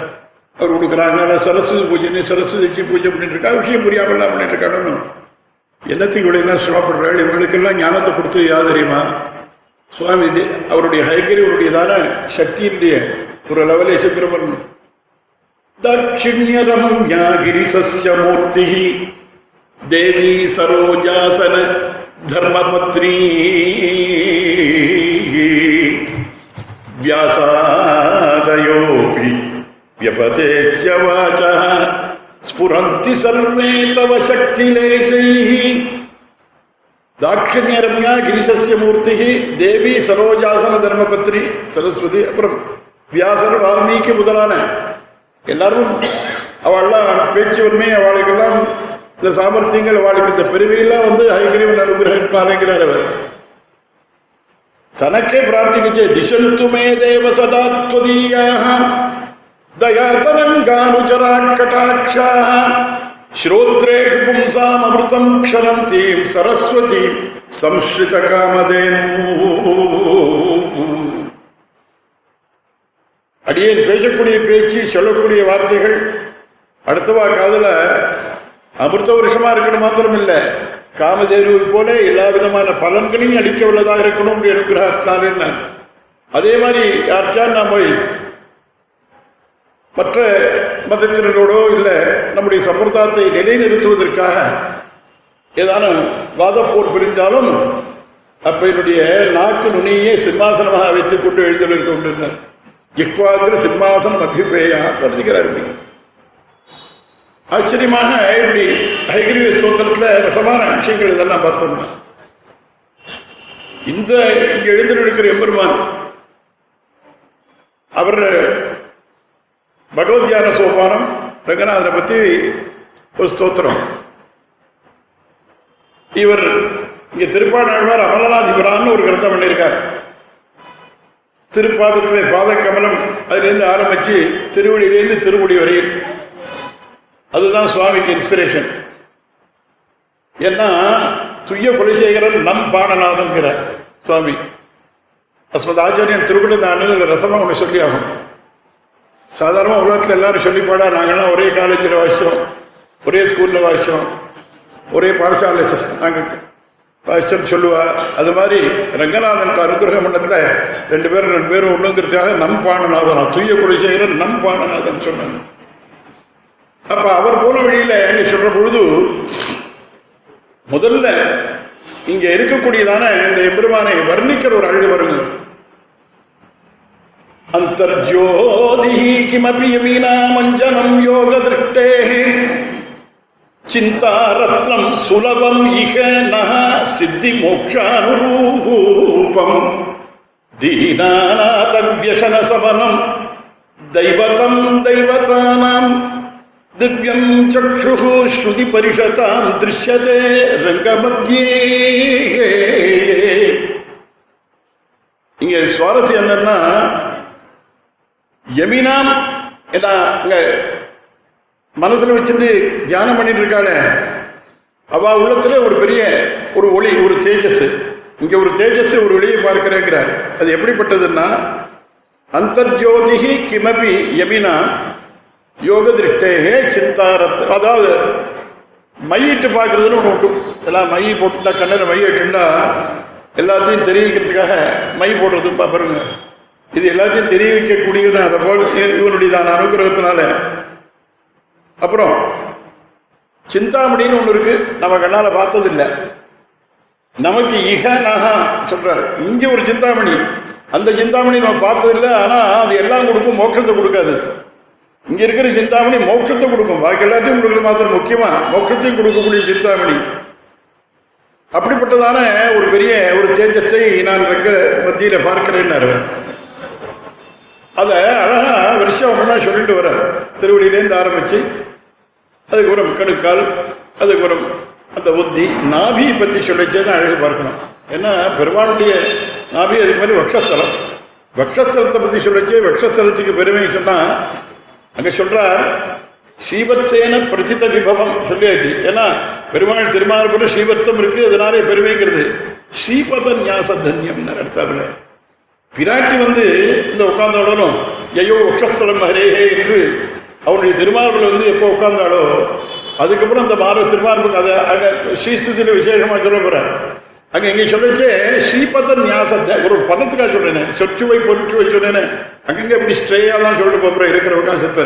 B: அவர் கொடுக்குறாங்க அதனால் சரஸ்வதி பூஜைன்னு சரஸ்வதிக்கு பூஜை பண்ணிட்டு இருக்கா விஷயம் புரியாமல் எல்லாம் பண்ணிட்டு இருக்காங்கன்னு என்னத்துக்கு இவ்வளோ எல்லாம் சிரமப்படுறாள் இவங்களுக்கெல்லாம் ஞானத்தை கொடுத்து யாதரியுமா சுவாமி இது அவருடைய ஹைகரிவருடைய தான சக்தியினுடைய ஒரு லெவலே சுப்பிரமன் தட்சிணியரமம் யாகிரி சசியமூர்த்தி தேவி சரோஜாசன தர்மபத்ரி வியாசாதயோபி व्यपतेस्य वाचः स्फुरन्ति सर्वे तव शक्तिलेशैः தாட்சிணியரம்யா கிரிசஸ்ய மூர்த்தி தேவி சரோஜாசன தர்மபத்ரி சரஸ்வதி அப்புறம் வியாசர் வால்மீகி முதலான எல்லாரும் அவள்லாம் பேச்சு உண்மை அவளுக்கெல்லாம் இந்த சாமர்த்தியங்கள் அவளுக்கு இந்த பெருமையெல்லாம் வந்து ஹைகிரீவன் அனுகிரகித்தாருங்கிறார் அவர் தனக்கே பிரார்த்திக்கிச்சு திசந்து மே தேவ சதா त्वदीयाः दयातरङ्गानुचराट्कटाक्षाः श्रोत्रेषु पुंसाम् अमृतम् क्षरन्तीम् सरस्वतीम् संश्रितकामधेनु அடியேன் பேசக்கூடிய பேச்சு சொல்லக்கூடிய வார்த்தைகள் அடுத்தவா காதுல அமிர்த வருஷமா இருக்கணும் மாத்திரம் இல்ல காமதேனுவை போல எல்லா விதமான பலன்களையும் அளிக்க உள்ளதாக இருக்கணும் என்கிறார் என்ன அதே மாதிரி யார்கிட்ட நாம் போய் மற்ற மதத்தினரோடோ இல்லை நம்முடைய சம்பிரதாயத்தை நிலைநிறுத்துவதற்காக ஏதானும் வாதப்போர் புரிந்தாலும் அப்ப என்னுடைய நாக்கு நுனியே சிம்மாசனமாக வைத்துக் கொண்டு எழுந்தொழில் கொண்டிருந்தார் இக்வாங்கிற சிம்மாசனம் அபிப்பேயாக கருதுகிறார் ஆச்சரியமாக இப்படி ஐகிரிய ஸ்தோத்திரத்துல ரசமான விஷயங்கள் இதெல்லாம் பார்த்தோம்னா. இந்த இங்க எழுந்திருக்கிற எம்பெருமான் அவர் பகவத்யான சோபானம் ரங்கநாதனை பத்தி ஒரு ஸ்தோத்திரம். இவர் இங்க திருப்பாடாழ்வார் அமலநாதிபுரான்னு ஒரு கிரந்தம் பண்ணியிருக்கார். திருப்பாதத்திலே பாத கமலம் அதிலிருந்து ஆரம்பிச்சு திருவடியிலிருந்து திருமுடி வரையில் அதுதான் சுவாமிக்கு இன்ஸ்பிரேஷன் ஏன்னா துய்ய குலசேகரன் நம் பாடநாதன்கிறார் சுவாமி. அஸ்மத் ஆச்சாரியன் திருவிழந்த அணுகிற ரசமா ஒன்று சொல்லி ஆகும் சாதாரணமாக உலகத்தில் எல்லாரும் சொல்லிப்பாடா நாங்கள்லாம் ஒரே காலேஜில் வாசித்தோம் ஒரே ஸ்கூலில் வாசித்தோம் ஒரே பாடசாலை நாங்கள் வாசிச்சோம் சொல்லுவா. அது மாதிரி ரங்கநாதனுக்கு அனுகிரக மண்டலத்தில் ரெண்டு பேரும் ரெண்டு பேரும் ஒன்றுங்கிறதுக்காக நம் பாடநாதன் தூய குலசேகரன் நம் பாடநாதன் சொன்னாங்க. அப்போ அவர் போன வழியில இங்க சொல்ற பொழுது முதல்ல இங்கே இருக்கக்கூடியதான இந்த எம்பெருமானை வர்ணிக்கிற ஒரு அழகு வருங்க அந்தர்ஜோதி கிமபி யமீனா மஞ்சனம் யோக திருஷ்டே சிந்தாரத்னம் சுலபம் இக நக சித்தி மோக்ஷானுரூபம் தீனாநாத வியசன சமனம் தைவதம் தைவதானாம் திவ்யம் சக்ஷு ஸ்ருதி பரிஷதாம் திருஷ்யதே ரங்கமத்தியே இங்க சுவாரஸ்யம் என்னன்னா யமினாம் எல்லாம் மனசுல வச்சுட்டு தியானம் பண்ணிட்டு இருக்காளே அவ உள்ளத்துல ஒரு பெரிய ஒரு ஒளி ஒரு தேஜஸ். இங்க ஒரு தேஜஸ் ஒரு ஒளியை பார்க்கிறேங்கிறார். அது எப்படிப்பட்டதுன்னா அந்தர்ஜோதிகி கிமபி யமினா யோக திருஷ்டேகே சிந்தாரத் அதாவது மையிட்டு பார்க்கறதுன்னு ஒன்று உண்டு. எல்லாம் மை போட்டுட்டா கண்ணில் மை இட்டுண்டா எல்லாத்தையும் தெரிவிக்கிறதுக்காக மை போடுறது பாருங்க. இது எல்லாத்தையும் தெரிவிக்கக்கூடியது அதை போல் இவனுடையதான அனுகிரகத்தினால. அப்புறம் சிந்தாமணின்னு ஒன்று இருக்கு. நம்ம கண்ணால் பார்த்ததில்லை. நமக்கு இக நகா சொல்றாரு. இங்கே ஒரு சிந்தாமணி. அந்த சிந்தாமணி நம்ம பார்த்ததில்லை. ஆனால் அது எல்லாம் கொடுக்கும் மோட்சத்தை கொடுக்காது. இங்க இருக்கிற சிந்தாமணி மோட்சத்தை கொடுக்கும். பாக்கி எல்லாத்தையும் கொடுக்கறது மாத்திரம் முக்கியமா? மோட்சத்தையும் கொடுக்கக்கூடிய சிந்தாமணி. அப்படிப்பட்டதான ஒரு பெரிய ஒரு தேஜஸை நான் இருக்க மத்தியில பார்க்கிறேன்னாரு. அதை அழகா வருஷம் ஒன்றா சொல்லிட்டு வர திருவள்ளிலேருந்து ஆரம்பிச்சு அதுக்கு ஒரு கணுக்கால் அதுக்கு ஒரு அந்த புத்தி நாபி பத்தி சொல்லிச்சே தான் அழகு பார்க்கணும். ஏன்னா பெருமாளுடைய நாபி அதுக்கு மாதிரி வக்ஷஸ்தலம். வக்ஷஸ்தலத்தை பத்தி சொல்லிச்சே வக்ஷஸ்தலத்துக்கு பெருமை சொன்னா அங்க சொல்றார் ஸ்ரீவத்சேன பிரதித விபவம் சொல்லியாச்சு. ஏன்னா பெருமாள் திருமாறுபுரம் ஸ்ரீவத்சம் இருக்கு அதனாலே பெருமைங்கிறது ஸ்ரீபத ஞாச தன்யம் எடுத்தாப்புல பிராட்டி வந்து இந்த உட்கார்ந்தாலும் ஐயோ உக்ஷஸ்தலம் ஹரேஹே என்று அவனுடைய திருமார்பில் வந்து எப்போ உட்கார்ந்தாலோ அதுக்கப்புறம் அந்த மார திருமார்புக்கு அதை அங்கே ஸ்ரீஸ்துதியில் விசேஷமா சொல்ல போறார். அங்கே இங்கே சொல்லிச்சு ஸ்ரீபத நியாசத்தை ஒரு பதத்துக்காக சொல்றேன் சொச்சுவை பொருட்சுவை சொன்னேன் அங்கங்கே இப்படி ஸ்ட்ரேயாக தான் சொல்லிட்டு போகிறோம் இருக்கிற உட்காசத்தை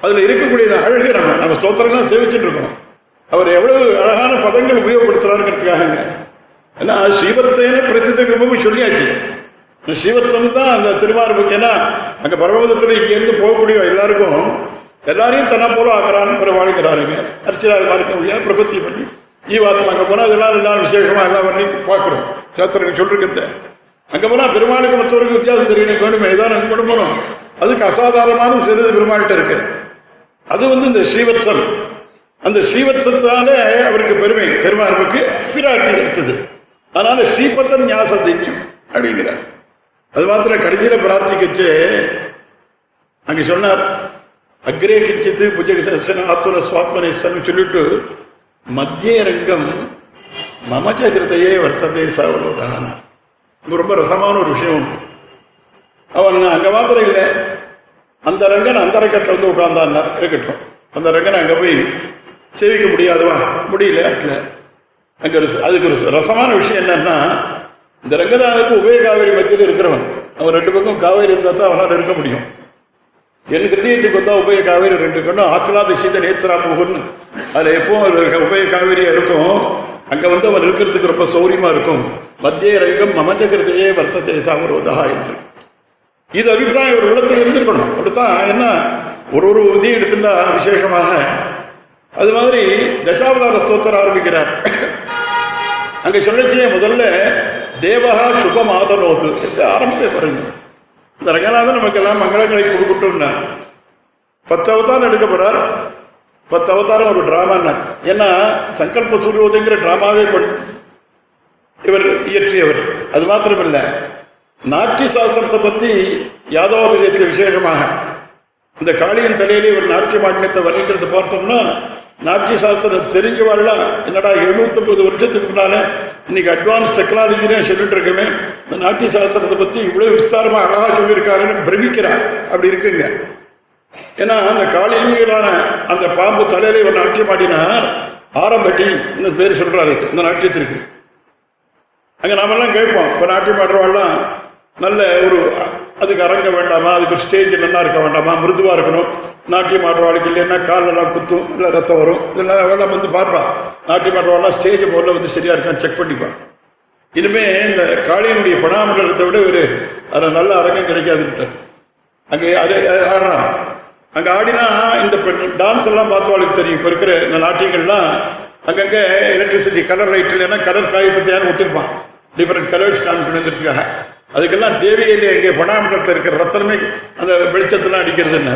B: அதில் இருக்கக்கூடியது அழகு நம்ம நம்ம ஸ்தோத்திரங்கள்லாம் சேவிச்சுட்டு இருக்கோம். அவர் எவ்வளவு அழகான பதங்கள் உபயோகப்படுத்துறாருங்கிறதுக்காக ஏன்னா ஸ்ரீவத்சேன பிரசித்த கிருபமும் சொல்லியாச்சு ஸ்ரீவத்சம் தான் அந்த திருமார்புக்கு ஏன்னா அங்க பரமதத்துல இங்க இருந்து போகக்கூடிய எல்லாருக்கும் எல்லாரையும் தன்னை போல ஆக்குறான் பிற வாழ்கிறாருங்க. அர்ச்சனார் பார்க்க முடியாது பிரபத்தி பண்ணி ஈவாத்மா அங்க போனா அதெல்லாம் எல்லாம் விசேஷமா எல்லாம் பண்ணி பார்க்கிறோம். சாஸ்திரங்கள் சொல்லிருக்கிறத. அங்க போனா பெருமாளுக்கு மற்றவருக்கு வித்தியாசம் தெரியணும். வேணுமே ஏதாவது அங்க கூட போனோம். அதுக்கு அசாதாரணமான சிறிது பெருமாள்கிட்ட இருக்கு. அது வந்து இந்த ஸ்ரீவத்சம். அந்த ஸ்ரீவத்சத்தால அவருக்கு பெருமை. திருமார்புக்கு பிராட்டி எடுத்தது. அதனால ஸ்ரீபத்தன் ஞாச தின்யம் அப்படிங்கிறார். அது மாத்திரம் கடைசியில பிரார்த்திக்கச்சு. அங்க சொன்னார் அக்ரே கிச்சித்து புஜகசன ஆத்துர சுவாத்மனேசன் சொல்லிட்டு மத்திய ரங்கம் மமஜ கிருத்தையே வர்த்ததே சவரோதான ரொம்ப ரசமான ஒரு விஷயம் உண்டு. அவன் அங்க மாத்திரம் இல்லை அந்த ரங்கன் அந்த ரங்கத்தில் வந்து உட்கார்ந்தான் இருக்கட்டும். அந்த ரங்கன் அங்க போய் சேவிக்க முடியாதுவா? முடியல அதுல அங்க ஒரு அதுக்கு ஒரு ரசமான விஷயம் என்னன்னா இந்த ரங்கநாதனுக்கு உபய காவேரி மத்தியில் இருக்கிறவன். அவன் ரெண்டு பக்கம் காவேரி இருந்தா தான் அவனால் இருக்க முடியும். என் கிருதயத்துக்கு வந்தா உபய காவேரி ரெண்டு கண்ணும் ஆக்கலாத சீத நேத்திரா போகும்னு. அதுல எப்பவும் உபய காவேரியா இருக்கும். அங்க வந்து அவன் இருக்கிறதுக்கு ரொம்ப சௌரியமா இருக்கும். மத்திய ரங்கம் மமஜ கிருதையே வர்த்தத்தை சாமருவதா என்று. இது அபிப்பிராயம் ஒரு உள்ளத்தில் இருந்திருக்கணும். அப்படித்தான் என்ன ஒரு ஒரு விதி எடுத்துட்டா விசேஷமாக அது மாதிரி தசாவதார ஸ்தோத்தர் ஆரம்பிக்கிறார். அங்க சொல்லச்சே முதல்ல தேவகா சுபம் ஆதனோது என்று ஆரம்பத்தை பாருங்க இந்த ரங்கநாதன் நமக்கு எல்லாம் மங்களங்களை கொடுக்கட்டும்னா பத்து அவதாரம் எடுக்க போறார் பத்து அவதாரம் ஒரு டிராமான்னா ஏன்னா சங்கல்ப சூரியோதயங்கிற டிராமாவே கொண்டு இவர் இயற்றியவர் அது மாத்திரமில்லை நாட்டிய சாஸ்திரத்தை பத்தி யாதவ விஜயத்தில் விசேஷமாக இந்த காளியின் தலையிலே ஒரு நாட்டிய மாநிலத்தை வர்ணிக்கிறத பார்த்தோம்னா நாட்டிய சாஸ்திரம் தெரிஞ்சவாள்லாம் என்னடா எழுநூத்தி ஐம்பது வருஷத்துக்கு முன்னால இன்னைக்கு அட்வான்ஸ் டெக்னாலஜினே சொல்லிட்டு இருக்கமே. இந்த நாட்டிய சாஸ்திரத்தை பத்தி இவ்வளவு விஸ்தாரமா அழகா சொல்லியிருக்காருன்னு பிரமிக்கிறார். அப்படி இருக்குங்க. ஏன்னா அந்த காளியங்களான அந்த பாம்பு தலையில ஒரு நாட்டியம் ஆடினார் ஆரம்பட்டி பேர் சொல்றாரு இந்த நாட்டியத்திற்கு. அங்க நாமெல்லாம் கேட்போம் இப்ப நாட்டியம் ஆடுறவாள்லாம் நல்ல ஒரு அதுக்கு அரங்க வேண்டாமா அதுக்கு ஸ்டேஜ் நல்லா இருக்க வேண்டாமா மிருதுவா இருக்கணும். நாட்டியம் ஆடுறவாளுக்கு இல்லைன்னா காலெல்லாம் குத்தும் இல்லை ரத்தம் வரும். இதெல்லாம் அவெல்லாம் வந்து பார்ப்பா. நாட்டியம் ஆடுறவாள்லாம் ஸ்டேஜ் போல வந்து சரியா இருக்கான்னு செக் பண்ணிப்பா. இனிமே இந்த காளியனுடைய பணாமண்டலத்தை விட ஒரு அதில் நல்ல அரங்கம் கிடைக்காதுன்ட்டு. அங்கே அது ஆடலாம் ஆடுறான். அங்க ஆடினா இந்த டான்ஸ் எல்லாம் பார்த்தவாளுக்கு தெரியும். இப்ப இருக்கிற இந்த நாட்டியங்கள்லாம் அங்கங்க எலக்ட்ரிசிட்டி கலர் லைட் இல்லைன்னா கலர் காயத்தை யாரும் விட்டுருப்பான் டிஃபரெண்ட் கலர்ஸ் காமிக்கணுங்கிறதுக்காக அதுக்கெல்லாம் தேவையில்லை இங்கே பணாமண்டலத்தில் இருக்கிற ரத்தனமே அந்த வெளிச்சத்தெல்லாம் அடிக்கிறது என்ன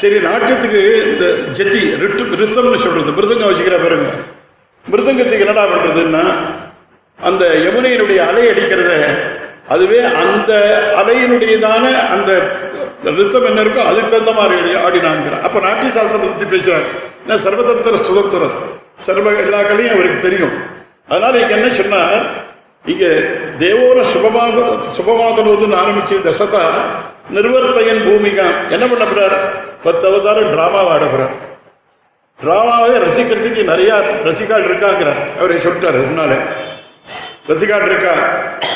B: சரி நாட்டியத்துக்கு இந்த ஜெத்தி ரிட்டு ரித்தம்னு சொல்றது மிருதங்கம் வச்சுக்கிற பாருங்க. மிருதங்கத்துக்கு என்னடா பண்றதுன்னா அந்த யமுனையினுடைய அலை அடிக்கிறத அதுவே அந்த அலையினுடையதான அந்த ரித்தம் என்ன இருக்கோ அதுக்கு தகுந்த மாதிரி ஆடினாங்கிற அப்ப நாட்டிய சாஸ்திரத்தை பத்தி பேசுறாரு. ஏன்னா சர்வதந்திர சுதந்திரம்? சர்வ எல்லா கலையும் அவருக்கு தெரியும். அதனால இங்க என்ன சொன்னார்? இங்க தேவோர சுபமாத சுபமாதனோதுன்னு ஆரம்பிச்சு தசதா. நிர்வர்த்தையன் பூமிகா. என்ன பண்ண போறார்? பத்து அவதாரம் டிராமாவை ஆட போறார். டிராமாவை ரசிக்கிறதுக்கு நிறைய ரசிகால் இருக்காங்கிறார். அவரை சொல்லிட்டார் முன்னால. ரசிகால் இருக்கா?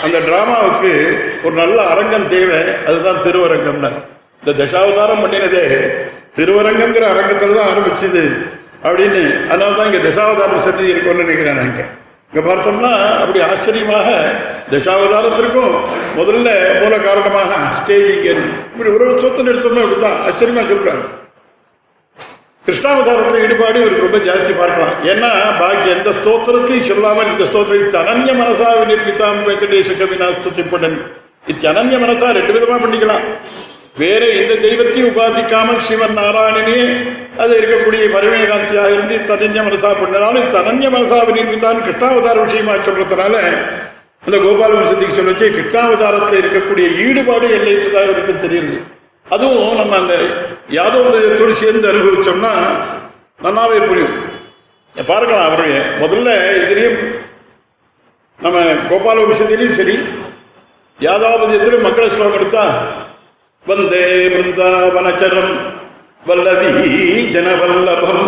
B: அந்த டிராமாவுக்கு ஒரு நல்ல அரங்கம் தேவை. அதுதான் திருவரங்கம்னா. இந்த தசாவதாரம் பண்ணினதே திருவரங்கம்ங்கிற அரங்கத்துல தான் ஆரம்பிச்சுது அப்படின்னு அதனால தான் இங்க தசாவதாரம் செஞ்சு இருக்கும்னு நினைக்கிறேன் நான் இங்க. இங்க பார்த்தோம்னா அப்படி ஆச்சரியமாக தசாவதாரத்திற்கும் முதல்ல மூல காரணமாக ஸ்டேஜ் இப்படி ஒரு ஒரு சொத்தம் எடுத்தோம்னா இப்படிதான் ஆச்சரியமா சொல்றாரு கிருஷ்ணாவதாரத்தில் ஈடுபாடு இவருக்கு ரொம்ப ஜாஸ்தி பார்க்கலாம். ஏன்னா பாக்கி எந்த ஸ்தோத்திரத்தையும் சொல்லாமல் இந்த ஸ்தோத்திரம் தனன்ய மனசா நிர்மிதாம் வெங்கடேஷ கவினா ஸ்துதிப்படன் இத்தனன்ய மனசா ரெண்டு விதமா பண்ணிக்கலாம். வேற எந்த தெய்வத்தையும் உபாசிக்காமல் சிவன் நாராயணனே அது இருக்கக்கூடிய பரமேகாந்தியாக இருந்து தனஞ்ச மனசா பண்ணாலும் தனஞ்ச மனசாவை நிர்மிதான் கிருஷ்ணாவதார விஷயமா சொல்றதுனால அந்த கோபால வம்சத்துக்கு சொல்லச்சு கிருஷ்ணாவதாரத்தில் இருக்கக்கூடிய ஈடுபாடு எல்லையற்றதாக இருக்கும் தெரியுது. அதுவும் நம்ம அந்த யாதவ சேர்ந்து அனுபவிச்சோம்னா நல்லாவே புரியும். பார்க்கலாம் அவருடைய முதல்ல இதுலேயும் நம்ம கோபால வம்சத்திலையும் சரி யாதாவதியத்திலும் மக்கள் ஸ்லோகம் எடுத்தா வந்தே பிருந்தாவனச்சரம். வல்லவி ஜனவல்லபம்.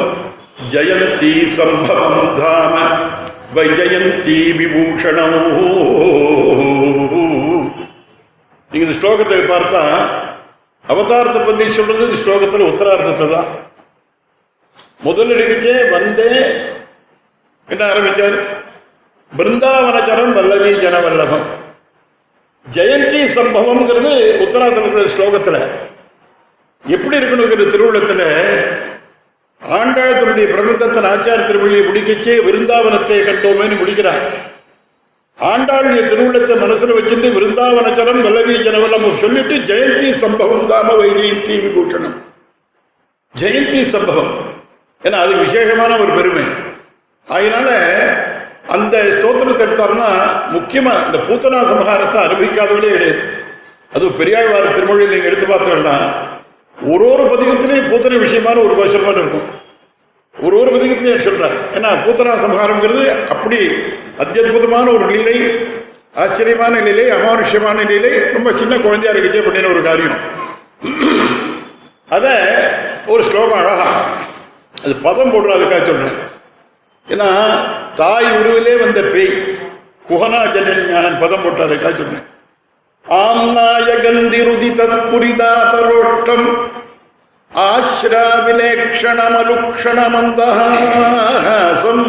B: ஜெயந்தி சம்பவம் தாம. வைஜயந்தி விபூஷணம். நீங்க இந்த ஸ்லோகத்தை பார்த்தா அவதாரத்தை பத்தி சொல்றது இந்த ஸ்லோகத்துல உத்தரார்த்தத்தை தான். முதல் எடுக்கச்சே வந்தே என்ன ஆரம்பிச்சார்? பிருந்தாவனச்சரம் வல்லவி ஜனவல்லபம். ஜெயந்தி சம்பவம்ங்கிறது உத்தரார்த்தத்தில் ஸ்லோகத்தில். எப்படி இருக்கணுங்கிற திருவிழத்தில் ஆண்டாள் தன்னுடைய பிரபந்தத்தின் ஆச்சார திருமொழியை முடிக்கச்சே விருந்தாவனத்தை கண்டோமேன்னு முடிக்கிறார். ஆண்டாளுடைய திருவிழத்தை மனசுல வச்சுட்டு விருந்தாவனச்சரம் வல்லவி ஜனவலம் சொல்லிட்டு ஜெயந்தி சம்பவம் தாம வைஜெயந்தி விபூஷணம் ஜெயந்தி சம்பவம். ஏன்னா அது விசேஷமான ஒரு பெருமை. அதனால அந்த ஸ்தோத்திரத்தை எடுத்தாருன்னா முக்கியமா இந்த பூத்தனா சமகாரத்தை அனுபவிக்காதவளே கிடையாது. அது பெரியாழ்வார் திருமொழியில் நீங்க எடுத்து பார்த்தோம்னா ஒரு ஒரு பதிகத்திலையும் பூத்தனை விஷயமான ஒரு பாஷமான இருக்கும். ஒரு ஒரு பதிகத்திலையும் சொல்றாரு. ஏன்னா பூத்தனா சமகாரம்ங்கிறது அப்படி அத்தியுதமான ஒரு லீலை ஆச்சரியமான லீலை அமானுஷ்யமான லீலை ரொம்ப சின்ன குழந்தையா விஜய் பண்ணின ஒரு காரியம். அத ஒரு ஸ்லோகம் அழகா அது பதம் போடுறதுக்காக சொல்றேன். ஏன்னா தாய் உருவிலே வந்த பேய். குஹனா ஜனன் ஞான் பதம் போட்டு அதுக்காக சொன்னேன். ஆம்நாயகந்திருதி தஸ்புரிதாதரோட்டம் ஆஸ்ராவிலேக்ஷணமலுக்ஷணமந்தஹாசம்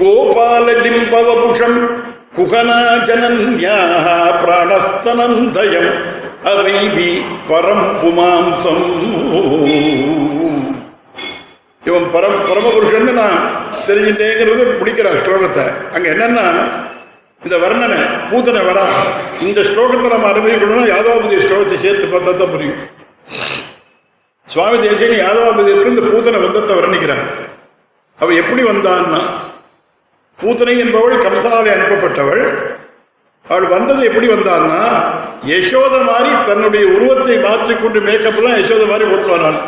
B: கோபாலடிம்பவபுஷம் குகனாஜனன்யா பிராணஸ்தனந்தயம். அவைவி பரம் புமாம்சம் இவன் பரம் பரமபுருஷன் நான் தெரிஞ்சுட்டேங்கிறது பிடிக்கிற ஸ்லோகத்தை. அங்க என்னன்னா இந்த வர்ணனை பூத்தனை வரா இந்த ஸ்லோகத்தை நம்ம அனுபவிக்கணும்னா யாதவாபதி ஸ்லோகத்தை சேர்த்து பார்த்தா தான் புரியும். சுவாமி தேசியன் யாதவாபதியத்தில் இந்த பூத்தனை வந்தத்தை வர்ணிக்கிறார். அவ எப்படி வந்தான்னா பூத்தனை என்பவள் கம்சனாலே அனுப்பப்பட்டவள். அவள் வந்தது எப்படி வந்தான்னா யசோத மாதிரி தன்னுடைய உருவத்தை மாற்றிக்கொண்டு மேக்கப்லாம் யசோத மாதிரி போட்டு வரான்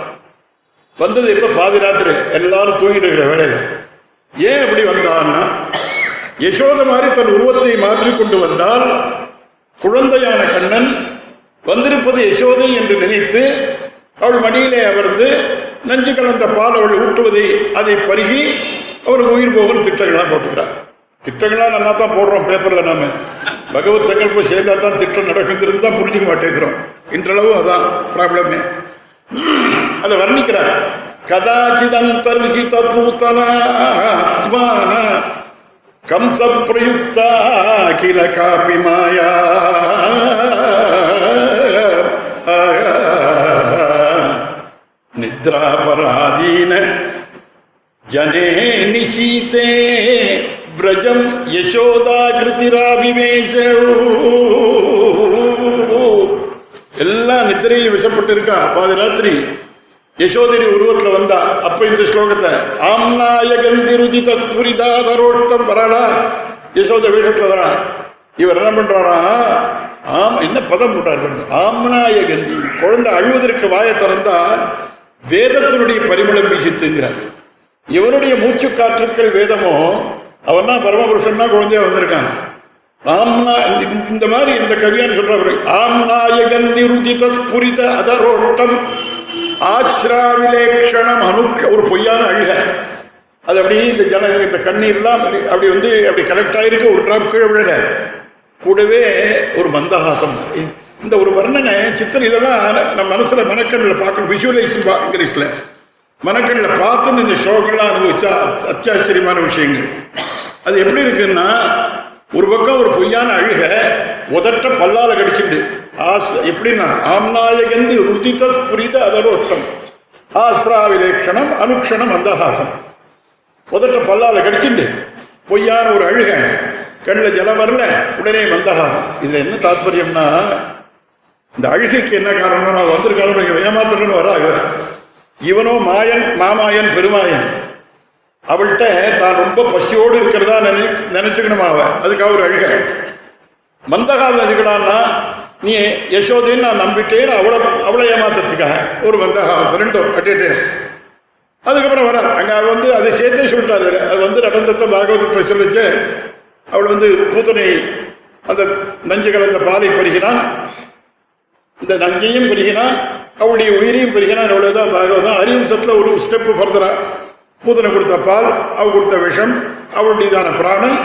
B: வந்தது எப்ப? பாதி ராத்திரி. எல்லாரும் தூங்கிட்டு இருக்கிற வேலையில ஏன் அப்படி வந்தான்னா யசோத மாதிரி தன் உருவத்தை மாற்றிக்கொண்டு வந்தால் குழந்தையான கண்ணன் வந்திருப்பது யசோதை என்று நினைத்து அவள் மடியிலே அமர்ந்து நஞ்சு கலந்த பால் அவள் ஊட்டுவதை அதை பருகி அவருக்கு உயிர் போகும் திட்டங்களா போட்டுக்கிறார் திட்டங்களா நல்லா தான் போடுறோம் பேப்பர்ல நாம. பகவத் சங்கல்பம் சேர்ந்தா தான் திட்டம் நடக்குங்கிறது தான் புரிஞ்சுக்க மாட்டேங்கிறோம். இன்றளவு அதான் ப்ராப்ளமே அதை வர்ணிக்கிறார். கதாச்சிதந்தர்ஹித பூத்தனா கம்ச பிரயுக்தா கில காபி மாயா. நித்ராபராதீன ஜனே நிஷீதே விரஜம் யசோதாகிருதிராபிவேஷ எல்லாம் நித்திரையும் விஷப்பட்டு இருக்கா பாதி ராத்திரி. யசோதரி உருவத்துல வந்தா அப்ப இந்த ஸ்லோகத்தை ஆம்நாய கந்தி ருஜித புரிதாதரோட்டம் வராடா யசோத வேஷத்துல வரா. இவர் என்ன பண்றாரா? ஆம் என்ன பதம் போட்டார் ஆம்நாயகந்தி குழந்தை அழுவதற்கு வாயை திறந்தா வேதத்தினுடைய பரிமளம் வீசித்துங்கிறார் இவனுடைய மூச்சு காற்றுக்கள் வேதமோ அவன் தான் பரமபுருஷன் தான் குழந்தையா வந்திருக்கான். இந்த- இந்த மாதிரி இந்த கவியான்னு சொல்றவர். ஆம் நாயகந்தி ருதித அதரோட்டம். அதரோட்டம் ஆசிராவிலேக்ஷணம் அனு ஒரு பொய்யான அழுக. அது அப்படியே இந்த ஜன இந்த கண்ணீர்லாம் அப்படி அப்படி வந்து அப்படி கலெக்ட் ஆயிருக்கு ஒரு டிராப் கீழே விழல கூடவே ஒரு மந்தஹாசம். இந்த ஒரு வர்ணனை சித்திரம் இதெல்லாம் நம்ம மனசுல மனக்கண்ணில் பார்க்கணும். விஷுவலைஸ் இங்கிலீஷ்ல. மனக்கண்ணில் பார்த்துன்னு இந்த ஷோக்கெல்லாம் அனுபவிச்சா அத்- அத்தியாச்சரியமான விஷயங்கள். அது எப்படி இருக்குன்னா ஒரு பக்கம் ஒரு பொய்யான அழுக உதட்ட பல்லால கடிச்சுண்டு ஆஸ் எப்படின்னா ஆம்நாயகந்தி ருதித புரித அதரோட்டம் ஆஸ்ராவிலேக்ஷணம் அனுக்ஷணம் அந்தஹாசம் உதட்ட பல்லால கடிச்சுண்டு பொய்யான ஒரு அழுக கண்ணில் ஜலம் வரல உடனே மந்தஹாசம் இதுல என்ன தாத்பரியம்னா இந்த அழுகைக்கு என்ன காரணம் நான் வந்திருக்காலும் ஏமாத்தணும்னு வராங்க இவனோ மாயன் மாமாயன் பெருமாயன். அவள்கிட்ட தான் ரொம்ப பசியோடு இருக்கிறதா நினை நினைச்சுக்கணுமா அவ? அதுக்காக ஒரு அழுக. மந்தகால் நதிகளான்னா நீ யசோதைன்னு நான் நம்பிட்டேன் அவளை அவளை ஏமாத்துறதுக்காக. ஒரு மந்தகாலம் ரெண்டும் அட்டே அதுக்கப்புறம் வர அங்கே அவள் வந்து அதை சேர்த்தே சொல்லிட்டாரு. அது வந்து நடந்தத்தை பாகவதத்தை சொல்லிச்சு. அவள் வந்து பூத்தனை அந்த நஞ்சு கலந்த பாலை பருகினான் இந்த நஞ்சையும் பெருகினான் அவளுடைய உயிரையும் பெருகினான் அவ்வளவுதான் பாகவதம். சத்தில் ஒரு ஸ்டெப்பு ஃபர்தரா பூதனை கொடுத்த பால் அவ கொடுத்த விஷம் அவளுடையதான பிராணன்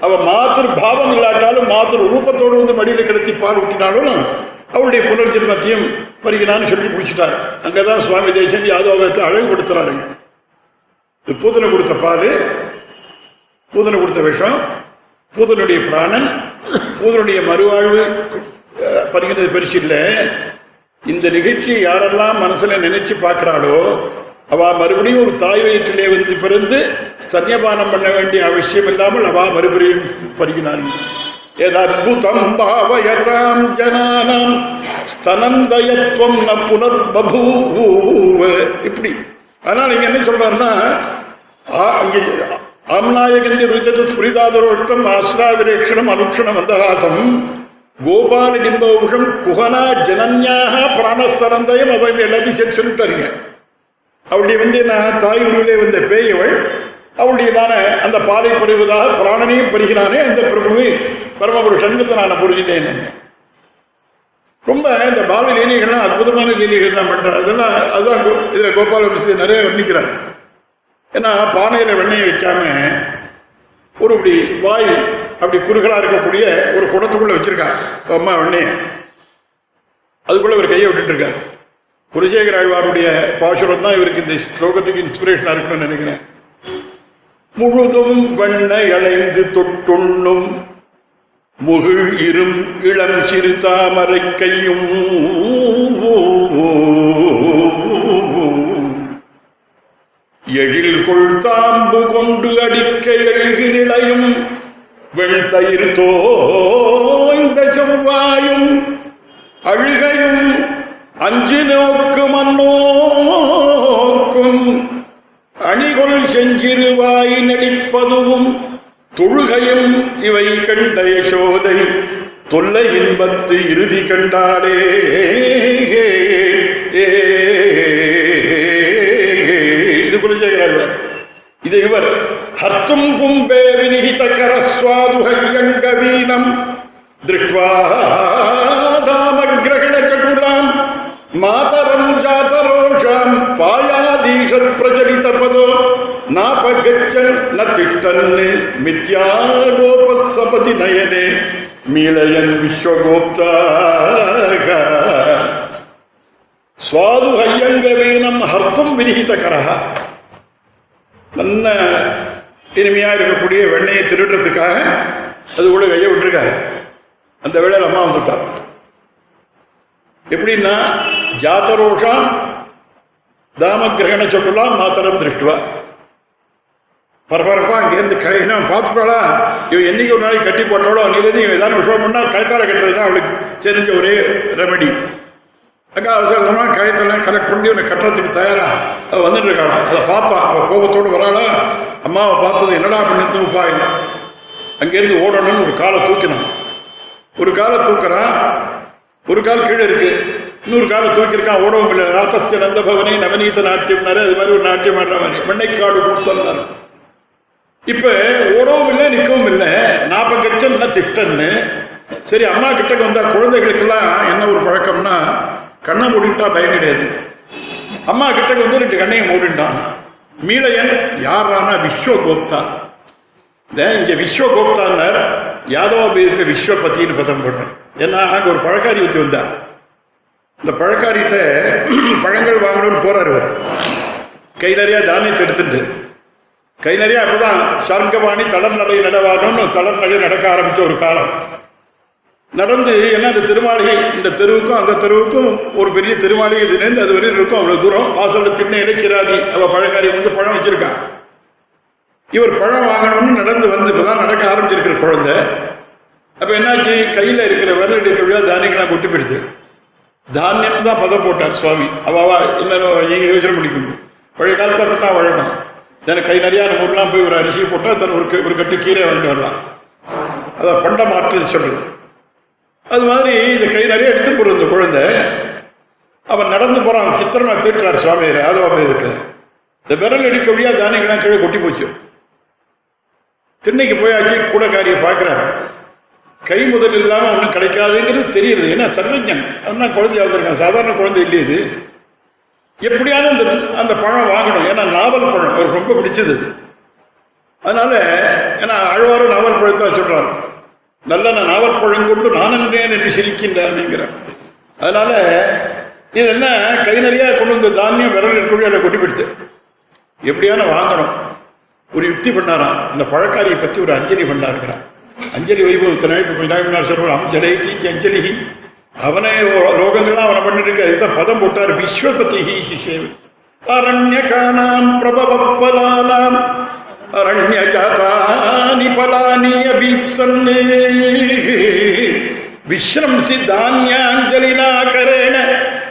B: அவ மாத்திரு பாவம் இல்லாட்டாலும் மாத்திரு ரூபத்தோடு வந்து மடியில கிடத்தி பால் ஊட்டினாலும் அவருடைய புனர்ஜென்மத்தையும் பருகினான்னு சொல்லி பிடிச்சிட்டாரு அங்கதான் சுவாமி தேசன் யாதவத்தை அழகுபடுத்துறாருங்க. இது பூதனை கொடுத்த பால் பூதனை கொடுத்த விஷம் பூதனுடைய பிராணன் பூதனுடைய மறுவாழ்வு பறிக்கிறது பருகினது பரிசு இல்லை. இந்த நிகழ்ச்சியை யாரெல்லாம் மனசுல நினைச்சு பார்க்கிறாளோ அவ மறுபடியும் ஒரு தாய் வயிற்றிலே வந்து பிறந்து ஸ்தன்யபானம் பண்ண வேண்டிய அவசியம் இல்லாமல் அவ மறுபடியும் பருகினான் ஏதற்புதம் பாவயதாம் ஜனானாம் ஸ்தனந்தயத்வம் ந புனர்பூவ இப்படி. அதனால இங்க என்ன சொல்றாருன்னா ஆம்நாயகந்தி ருஜத ஸ்பிரிதாதரோட்டம் ஆஸ்ராவிரேஷணம் அனுக்ஷணம் அந்தகாசம். கோபால நிம்பௌஷம் குஹனா ஜனன்யாக பிராணஸ்தனந்தயம் அவன் எல்லாத்தையும் சேர்த்து சொல்லிட்டாருங்க. அவளுடைய வந்து நான் தாய் உருவிலே வந்த பேயவள் அவளுடையதான அந்த பாலை பருவதாக பிராணனையும் பருகினானே அந்த பிரபு பரமபுருஷன்கிறத நான் புரிஞ்சுட்டேன். ரொம்ப இந்த பால லீலைகள்லாம் அற்புதமான லீலைகள் தான் பண்றாரு. அதெல்லாம் அதுதான் கோ- இதுல கோபால விஷயத்தை நிறைய வர்ணிக்கிறார். ஏன்னா பானையில வெண்ணெயை வைக்காம ஒரு இப்படி வாய் அப்படி குறுகலா இருக்கக்கூடிய ஒரு குடத்துக்குள்ள வச்சிருக்காங்க அம்மா வெண்ணெய. அதுக்குள்ள ஒரு கையை விட்டுட்டு இருக்காரு. குலசேகர ஆழ்வாருடைய பாசுரம் தான் இவருக்கு இந்த ஸ்லோகத்துக்கு இன்ஸ்பிரேஷனா இருக்குன்னு நினைக்கிறேன். முழுதும் வெண்ண இழைந்து தொட்டுண்ணும் முகிழ் இரும் இளம் சிறு தாமரை கையும் எழில் கொள் தாம்பு கொண்டு அடிக்க எழுகி நிலையும் வெண்தயிர் தோய்ந்த செவ்வாயும் அழுகையும் அஞ்சு நோக்கும் மன்னோக்கும் அணிகொள் செஞ்சிருவாய் நடிப்பதுவும் தொழுகையும் இவை கண்ட யசோதை தொல்லை இன்பத்து இறுதி கண்டாலே. நாபகச்சன் ந திஷ்டன் மித்யா கோபசபதி நயனே மீளயன் விஸ்வகோப்தா சுவாது ஹையங்க வீணம் ஹர்த்தும் வினிகித கரஹா நல்ல இனிமையா இருக்கக்கூடிய வெண்ணையை திருடுறதுக்காக அது கூட கையை விட்டுருக்காரு. அந்த வேளையில் அம்மா வந்துட்டார். எப்படின்னா ஜாத்தரோஷாம் தாம கிரகண சொட்டுலாம் மாத்திரம் திருஷ்டுவா பரபரப்பா அங்கேருந்து கையினா பார்த்துட்டாளா இவன் என்னைக்கு ஒரு நாளைக்கு கட்டி போட்டாலோ இருந்து இவன் ஏதாவது விஷயம் பண்ணா கைத்தால கட்டுறது தான் அவளுக்கு தெரிஞ்ச ஒரே ரெமெடி அங்கே அவசரமா கயத்தெல்லாம் கலெக்ட் பண்ணி உன்னை கட்டுறதுக்கு தயாரா? அவள் வந்துட்டு இருக்காளா? அதை பார்த்தான் அவள் கோபத்தோடு வராளா? அம்மாவை பார்த்தது என்னடா பண்ணிட்டு உப்பாய் அங்கேருந்து ஓடணும்னு ஒரு காலை தூக்கினான். ஒரு காலை தூக்குறான். ஒரு கால் கீழே இருக்கு. இன்னொரு காலை தூக்கியிருக்கான். ஓடவும் இல்லை. ராத்தசிய நந்த பவனே நவநீத நாட்டியம்னாரு அது மாதிரி ஒரு நாட்டியம் ஆடுற மாதிரி. வெண்ணைக்காடு கொடுத்தாரு இப்ப ஓடவும் இல்லை நிற்கவும் இல்லை நாற்பது கட்சம் என்ன திட்டன்னு சரி அம்மா கிட்டக்கு வந்தா குழந்தைகளுக்கெல்லாம் என்ன ஒரு பழக்கம்னா கண்ணை மூடிட்டா பயம் கிடையாது. அம்மா கிட்டக்கு வந்து ரெண்டு கண்ணையும் மூடிட்டான். மீளையன் யாரானா விஸ்வகோப்தா. இங்க விஸ்வகோப்தான்னார் யாதவ பேருக்கு விஸ்வபத்தின்னு பதம் போடுறேன் ஏன்னா அங்க ஒரு பழக்காரி ஊற்றி வந்தார் இந்த பழக்காரிட்ட பழங்கள் வாங்கணும்னு போறாரு இவர். கை நிறைய தானியத்தை எடுத்துட்டு கை நிறைய அப்பதான் சர்க்கபாணி தளர் நடை நடவானு தளர் நடை நடக்க ஆரம்பிச்ச ஒரு காலம். நடந்து என்ன அந்த திருமாளிகை இந்த தெருவுக்கும் அந்த தெருவுக்கும் ஒரு பெரிய திருமாளிகை இதுலேருந்து அது வரையும் இருக்கும் அவ்வளவு தூரம். வாசல்ல திண்ணை இணைக்கிறாதி அவ பழக்காரி வந்து பழம் வச்சிருக்கான் இவர் பழம் வாங்கணும்னு நடந்து வந்து இப்பதான் நடக்க ஆரம்பிச்சிருக்கிற குழந்தை. அப்ப என்னாச்சு? கையில இருக்கிற விரல் எடுக்க தானியங்கள்லாம் கொட்டி போயிடுது. தானியம் தான் பதம் போட்டார் சுவாமி. அவாவா இன்னும் நீங்க யோசனை பண்ணிக்கணும் பழைய காலத்தை பார்த்தா வழக்கம். எனக்கு கை நிறையா ஊர்லாம் போய் ஒரு அரிசி போட்டால் தன் ஒரு ஒரு கட்டு கீரை வாங்கிட்டு வரலாம். அதை பண்ட மாற்று சொல்றது. அது மாதிரி இந்த கை நிறைய எடுத்து போடுற இந்த குழந்தை. அவன் நடந்து போறான். சித்திரமா தீட்டுறார் சுவாமி இதுக்கு இந்த விரல் எடுக்க வழியா தானியங்கள்லாம் கீழே கொட்டி போச்சு. திண்ணைக்கு போயாச்சு கூடக்காரியை பார்க்கிறார். கை முதல் இல்லாமல் ஒன்றும் கிடைக்காதுங்கிறது தெரியுது. ஏன்னா சர்வஜன். அண்ணா குழந்தை வளர்ந்துருக்கான் சாதாரண குழந்தை இல்லையே இது. எப்படியாவது அந்த அந்த பழம் வாங்கணும். ஏன்னா நாவல் பழம் அவருக்கு ரொம்ப பிடிச்சது. அது. அதனால ஏன்னா ஆழ்வாரும் நாவல் பழத்தான் சொல்றார். நல்ல நான் நாவல் பழம் கொண்டு நான் என்றேன் என்று சிரிக்கின்றான்ங்கிறார் அதனால இது என்ன கை நிறைய கொண்டு வந்த தானியம் விரல் இருக்கக்கூடிய அதை கொட்டி பிடித்து எப்படியான வாங்கணும்? ஒரு யுக்தி பண்ணாராம். அந்த பழக்காரியை பற்றி ஒரு அஞ்சலி பண்ணாருங்கிறான் அஞ்சலி வைபவத்தினாய் இப்போ கொஞ்ச சொல்றோம் அஞ்சலி தீக்கி அஞ்சலி அவனே லோகங்கள் தான் அவனை பண்ணிட்டு இருக்க அதுதான் பதம் போட்டார். விஸ்வபதி சிஷேவி அரண்யகானாம் பிரபவப்பலானாம். அரண்யஜாதானி பலானி அபீப்சன்னே. விஸ்ரம்சி தானியாஞ்சலினா கரேண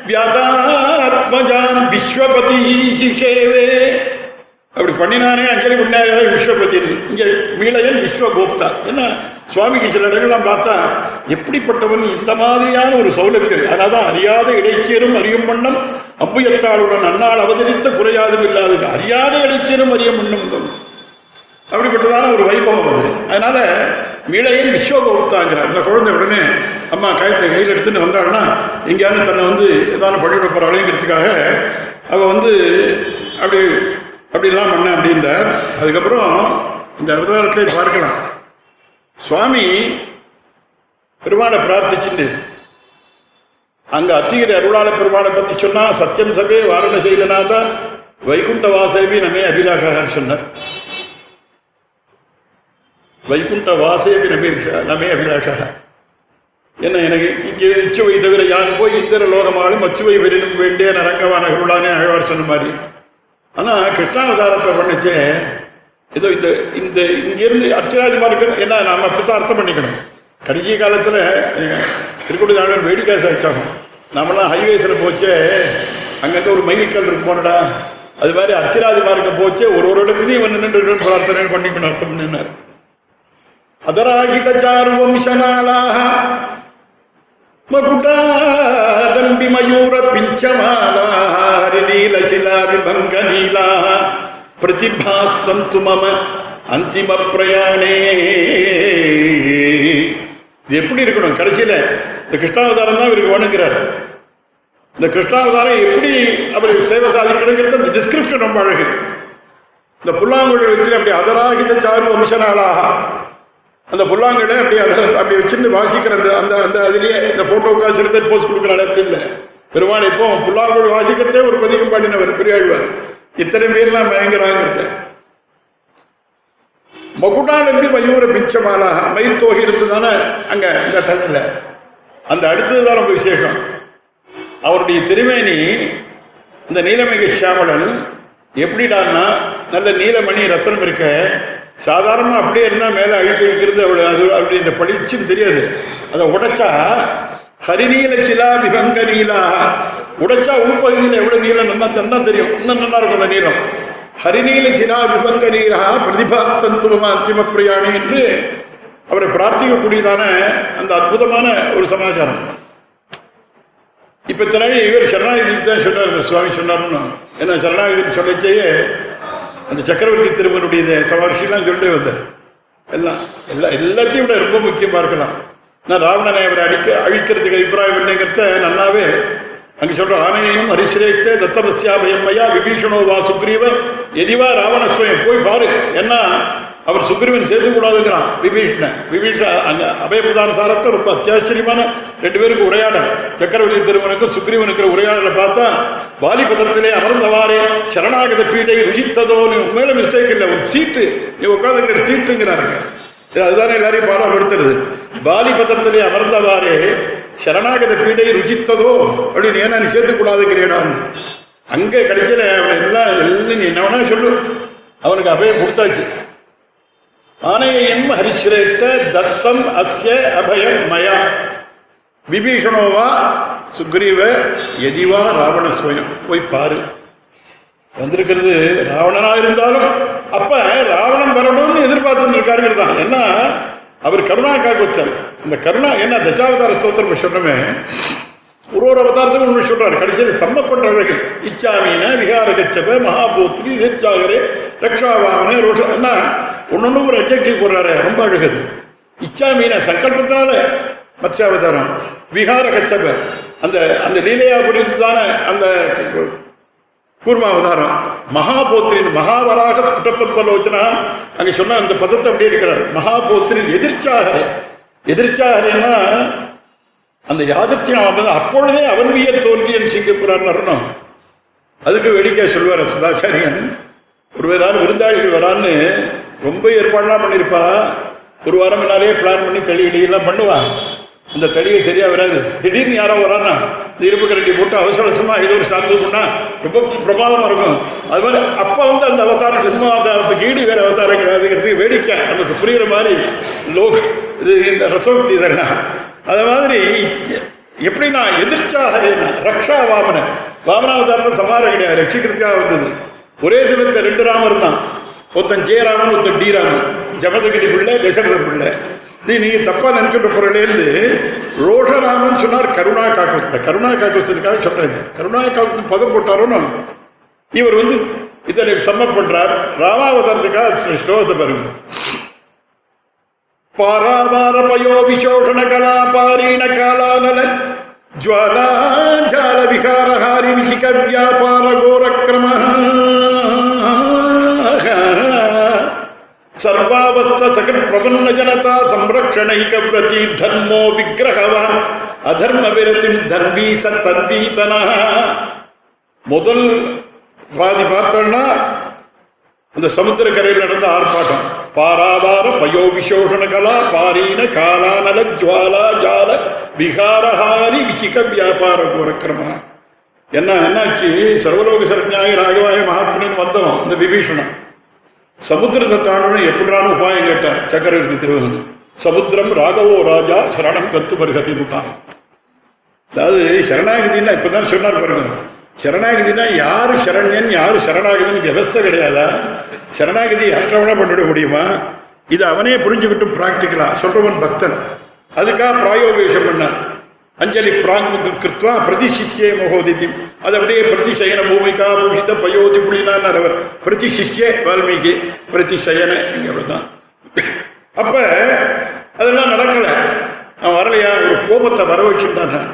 B: வியாதாத்மஜாம் விஸ்வபதி சிஷேவே அப்படி பண்ணினானே அஞ்சலி பண்ணாரு விஸ்வபதி. இங்க மீளையன் விஸ்வகோப்தா என்ன? சுவாமிக்கு சில இடங்கள்லாம் பார்த்தா எப்படிப்பட்டவன் இந்த மாதிரியான ஒரு சௌலபியம் அதனால்தான் அறியாத இடைச்சேரும் அறியும் வண்ணம் அம்புயத்தாளுடன் அன்னால் அவதரித்த குறையாதும் இல்லாது அறியாத இடைச்சேரும் அறியும் வண்ணம் அப்படிப்பட்டதான ஒரு வைபவம் அது. அதனால மீளையன் விஸ்வகுப்தாங்கிறார். இந்த குழந்தை உடனே அம்மா கயத்தை கையில் எடுத்துன்னு வந்தாள்னா எங்கேயாவது தன்னை வந்து ஏதாவது பண்ணிவிட போறாளேங்கிறதுக்காக அவ வந்து அப்படி அப்படிலாம் பண்ண அப்படின்றார். அதுக்கப்புறம் இந்த அவதாரத்தை பார்க்கலாம். சுவாமி பெருமாளை பிரார்த்திச்சுண்டு அங்க அத்திகிரி அருளாள பெருமாளை பத்தி சொன்னா சத்தியம் சபே வாரண செய்யலனாதா வைகுண்ட வாசேபி நமே அபிலாஷா சொன்னார். வைகுண்ட வாசேபி நமே நமே அபிலாஷாக. என்ன எனக்கு இங்கே இச்சுவை தவிர யார் போய் இந்திர லோகமாலும் அச்சுவை வெறினும் வேண்டிய நரங்கவான அருளானே அழவார் சொன்ன மாதிரி. ஆனா கிருஷ்ணாவதாரத்தை பண்ணிச்சே ஏதோ இந்த இந்த இங்கிருந்து அர்ச்சராஜமா இருக்கிறது என்ன நாம அப்படித்தான் அர்த்தம் பண்ணிக்கணும். கடைசி காலத்தில் திருக்குடி நாடு வேடிக்கை சாய்ச்சாகும் நம்மளாம் ஹைவேஸில் போச்சே அங்கங்கே ஒரு மையக்கல் இருக்கு போனடா. அது மாதிரி அர்ச்சராஜ் மார்க்க போச்சே ஒரு ஒரு இடத்துலையும் வந்து நின்று பிரார்த்தனை பண்ணிக்கணும் அர்த்தம் பண்ணினார் அதராகித சார்வம் சனாலாக மயூர பிஞ்சமாலா ஹரிநீல சிலா விபங்க நீலா பிரதிபாசந்து மம அந்திம பிரயாணே. இது எப்படி இருக்கணும்? கடைசியில இந்த கிருஷ்ணாவதாரம் தான் இவருக்கு வணங்குறார். இந்த கிருஷ்ணாவதாரம் எப்படி அவர் சேவை சாதிக்கணுங்கிறது அந்த டிஸ்கிரிப்ஷன் ரொம்ப அழகு. இந்த புல்லாங்குழல் வச்சு அப்படி அதராகித சாரு வம்சநாளாக அந்த புல்லாங்குழலை அப்படி அதர அப்படி வச்சுன்னு வாசிக்கிற அந்த அந்த அந்த அதுலேயே இந்த ஃபோட்டோக்காக சில பேர் போஸ்ட் கொடுக்குறாள் அப்படி இல்லை. பெருமாள் இப்போ புல்லாங்குழல் வாசிக்கிறதே ஒரு பதிகம் பாடினவர் பெரியாழ்வார். இத்தனை பேர்லாம் மயங்குறாங்கிறத மகுடா நம்பி மயூர பிச்சமாலா மயில் தோகை தானே அங்க இந்த தண்ணில அந்த அடுத்தது தான் ரொம்ப விசேஷம். அவருடைய திருமேனி இந்த நீலமிகு சியாமளன் எப்படிடான்னா நல்ல நீலமணி ரத்தனம் இருக்க. சாதாரணமாக அப்படியே இருந்தால் மேலே அழுக்கு இருக்கிறது அவளு அது அப்படி இந்த பளிச்சுன்னு தெரியாது. அதை உடைச்சா ஹரிநீல சிலா விபங்க நீலா உடைச்சா உள்பகுதியில் எவ்வளவு நீளம் நல்லா நல்லா தெரியும். இன்னும் நல்லா இருக்கும் அந்த நீளம். ஹரிநீல சிலா விபங்க நீரா பிரதிபா சந்துவமா அந்திம பிரியாணி என்று அவரை பிரார்த்திக்கக்கூடியதான அந்த அற்புதமான ஒரு சமாச்சாரம். இப்ப தனாடி இவர் சரணாகதி தான் சொன்னார் சுவாமி சொன்னார்னு ஏன்னா சரணாகதி சொல்லச்சேயே அந்த சக்கரவர்த்தி திருமனுடைய சமர்ஷிலாம் சொல்லிட்டு வந்தார். எல்லாம் எல்லா எல்லாத்தையும் விட ரொம்ப முக்கியமா இருக்கலாம். நான் ராவணனை அவரை அடிக்க அழிக்கிறதுக்கு அபிப்பிராயம் இல்லைங்கிறத நல்லாவே அங்க சொல்ற ஆனையையும் ஹரிசிரேஷ்ட தத்தமஸ்யா பயம்மயா விபீஷணோ வா சுக்ரீவ எதிவா ராவணஸ்வயம் போய் பாரு. என்ன அவர் சுக்ரீவன் சேர்த்து கூடாதுங்கிறான் விபீஷணன். விபீஷ அங்க அபயபிரதான சாரத்தை ரொம்ப அத்தியாச்சரியமான ரெண்டு பேருக்கு உரையாடல். சக்கரவர்த்தி திருமனுக்கும் சுக்ரீவனுக்கு உரையாடலை பார்த்தா வாலிபதத்திலே அமர்ந்தவாறே சரணாகத பீடை ருஜித்ததோ நீ உண்மையில மிஸ்டேக் இல்லை உன் சீட்டு நீ உட்காந்துக்கிற சீட்டுங்கிறாருங்க. அதுதானே எல்லாரையும் பாடம் எடுத்துருது பாலிபதத்திலே அமர்ந்தவாறே சரணாகத பீடை ருஜித்ததோ அப்படின்னு ஏன்னா நீ சேர்த்துக்கூடாதுங்கிறேடான்னு அங்கே கடைசியில அவன் எல்லாம் எல்லாம் நீ என்ன வேணா சொல்லு. அவனுக்கு அபயம் கொடுத்தாச்சு. ஆனையையும் ஹரிஸ்ரேட்ட தத்தம் அஸ்ய அபயம் மயா. விபீஷணோவா சுக்ரீவ எதிவா ராவண ஸ்வயம் போய் பாரு. வந்திருக்கிறது ராவணனா இருந்தாலும் அப்ப ராவணன் வரணும்னு எதிர்பார்த்துட்டு இருக்காருங்கிறது தான் என்ன? அவர் கருணாக்காக வச்சார். அந்த கருணா என்ன தசாவதார ஸ்தோத்திரம் சொன்னமே? ஒரு ஒரு அவதாரத்துக்கும் ஒன்று சொல்றாரு. கடைசியில் சம்ம பண்றவர்கள் இச்சாமீன விகார கச்சப மகாபூத்ரி எதிர்ச்சாகரே ரக்ஷாவாமனே ரோஷ என்ன? ஒன்னொன்னு ஒரு அப்ஜெக்டிவ் போடுறாரு. ரொம்ப அழுகுது. இச்சாமீன சங்கல்பத்தினால மத்ஸ்யாவதாரம். விகார கச்சப அந்த அந்த லீலையா புரிந்ததான அந்த கூர்மா அவதாரம் மகாபோத்திரின் மகாவராக குட்டப்பத்மலோச்சனா அங்க சொன்ன அந்த பதத்தை அப்படியே இருக்கிறார். மகாபோத்திரின் எதிர்ச்சாகரே எதிர்ச்சாகரேன்னா அந்த யாதிர்ச்சியம் வந்து அப்பொழுதே அவன் விய தோல்வியன் சிங்கப்புறான்னு வரணும் அதுக்கு வேடிக்கை சொல்லுவார் சதாச்சாரியன். ஒரு வேறாரு விருந்தாளிகள் வரான்னு ரொம்ப ஏற்பாடுலாம் பண்ணியிருப்பா. ஒரு வாரம் முன்னாலே பிளான் பண்ணி தெளிவெளியெல்லாம் பண்ணுவான் அந்த தளியை சரியா வராது திடீர்னு யாரோ வரான்னா இந்த இருப்பு கரண்டி போட்டு அவசர அவசரமா ஏதோ ஒரு சாத்து பண்ணா ரொம்ப பிரமாதமா இருக்கும். அது மாதிரி அப்ப வந்து அந்த அவதாரம் கிருஷ்ண அவதாரத்துக்கு ஈடு வேற அவதாரம் கிடையாதுங்கிறது வேடிக்கை. நமக்கு புரியுற மாதிரி லோக் இது இந்த ரசோக்தி இதெல்லாம். அது மாதிரி எப்படின்னா எதிர்ச்சாக ரக்ஷா வாமன வாமனாவதாரம் சமாரம் கிடையாது. ரட்சிக்கிறதுக்காக வந்தது. ஒரே சமயத்தில் ரெண்டு ராமர் தான். ஒருத்தன் ஜெயராமன் ஒருத்தன் டி ராமன். ஜமதகிரி பிள்ளை தசரத பிள்ளை நீ நீங்க தப்பா நினைக்கின்ற பொருளேருந்து ரோஷராமன் சொன்னார் கருணா காக்குஸ்த கருணா காக்குஸ்தனுக்காக சொல்றேன். கருணா காக்குஸ்தன் பதம் போட்டாரோன்னு இவர் வந்து இதை சம்ம பண்றார். ராமாவதாரத்துக்காக ஸ்லோகத்தை பாருங்க. பாராபார பயோ விசோஷண கலா பாரீண காலானல ஜுவாலாஜால விகாரஹாரி விசிக வியாபார கோரக்கிரம சர்வாவஸ்த சகல் பிரபன்ன ஜனதா சம்ரக்ஷணைக பிரதி தர்மோ விக்கிரகவான் அதர்ம விரத்தின் தர்மீ சத்தன்வீதன முதல் பாதி பார்த்தோம்னா அந்த சமுத்திரக்கரையில் நடந்த ஆர்ப்பாட்டம் பாராவார பயோ விசோஷண கலா பாரீன காலானல ஜுவாலா ஜால விகாரஹாரி விசிக வியாபார கோரக்கிரமா என்ன என்னாச்சு சர்வலோக சரண்யாய ராகவாய மகாத்மனின் வந்தோம் இந்த விபீஷணன் சமுத்திரத்தை தாண்டணும் எப்படிறான உபாயம் கேட்டார்? சக்கரவர்த்தி திருவகன் சமுத்திரம் ராகவோ ராஜா சரணம் கத்து பருகதி விட்டான் அதாவது சரணாகதினா இப்பதான் சொன்னார் பாருங்க. சரணாகதினா யாரு சரண்யன் யாரு சரணாகதின்னு வியவஸ்தை கிடையாதா? சரணாகதி யாற்றவனா பண்ணிட முடியுமா? இது அவனே புரிஞ்சுக்கிட்டு பிராக்டிக்கலா சொல்றவன் பக்தன். அதுக்காக பிராயோகேஷம் பண்ணார். அஞ்சலி பிராங்கு கிருத்வா பிரதிசிஷ்யே மகோதிதி. அது அப்படியே பிரதிசயன பூமிகா பூஷித பயோதி புலினான் அவர் பிரதிசிஷ்யே வால்மீகி பிரதிசயன தான் அப்ப அதெல்லாம் நடக்கல. நான் வரலையா? ஒரு கோபத்தை வர வச்சுட்டான்.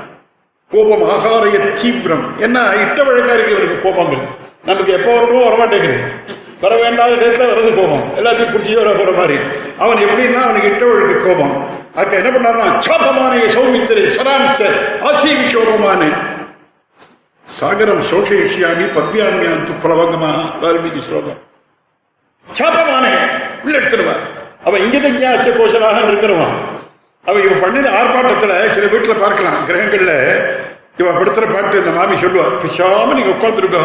B: கோபம் ஆகாரிய தீவிரம். என்ன இட்ட வழக்காரிக்கு இவருக்கு கோபங்கிறது. நமக்கு எப்போ வரணுமோ வரமாட்டேங்குது. வர வேண்டாத இடத்துல வரது கோபம். எல்லாத்தையும் பிடிச்சி வர போற மாதிரி. அவன் எப்படின்னா அவனுக்கு இட்ட வழக்கு கோபம். அக்கா என்ன பண்ணாருன்னா சாபமான சௌமித்திரை சராமிச்சர் ஆசீவி சோபமானே. சாகரம் சோஷயிஷியாமி பத்மியாமியாந்து புலவங்கமா வால்மீகி ஸ்லோகம். சாபமானே உள்ள எடுத்துருவான் அவன் இங்கித ஞாச்ச கோஷலாக இருக்கிறவன் அவன் இவன் பண்ணின ஆர்ப்பாட்டத்துல சில வீட்டுல பார்க்கலாம் கிரகங்கள்ல. இவன் படுத்துற பாட்டு இந்த மாமி சொல்லுவா பிசாம நீங்க உட்காந்துருக்கோ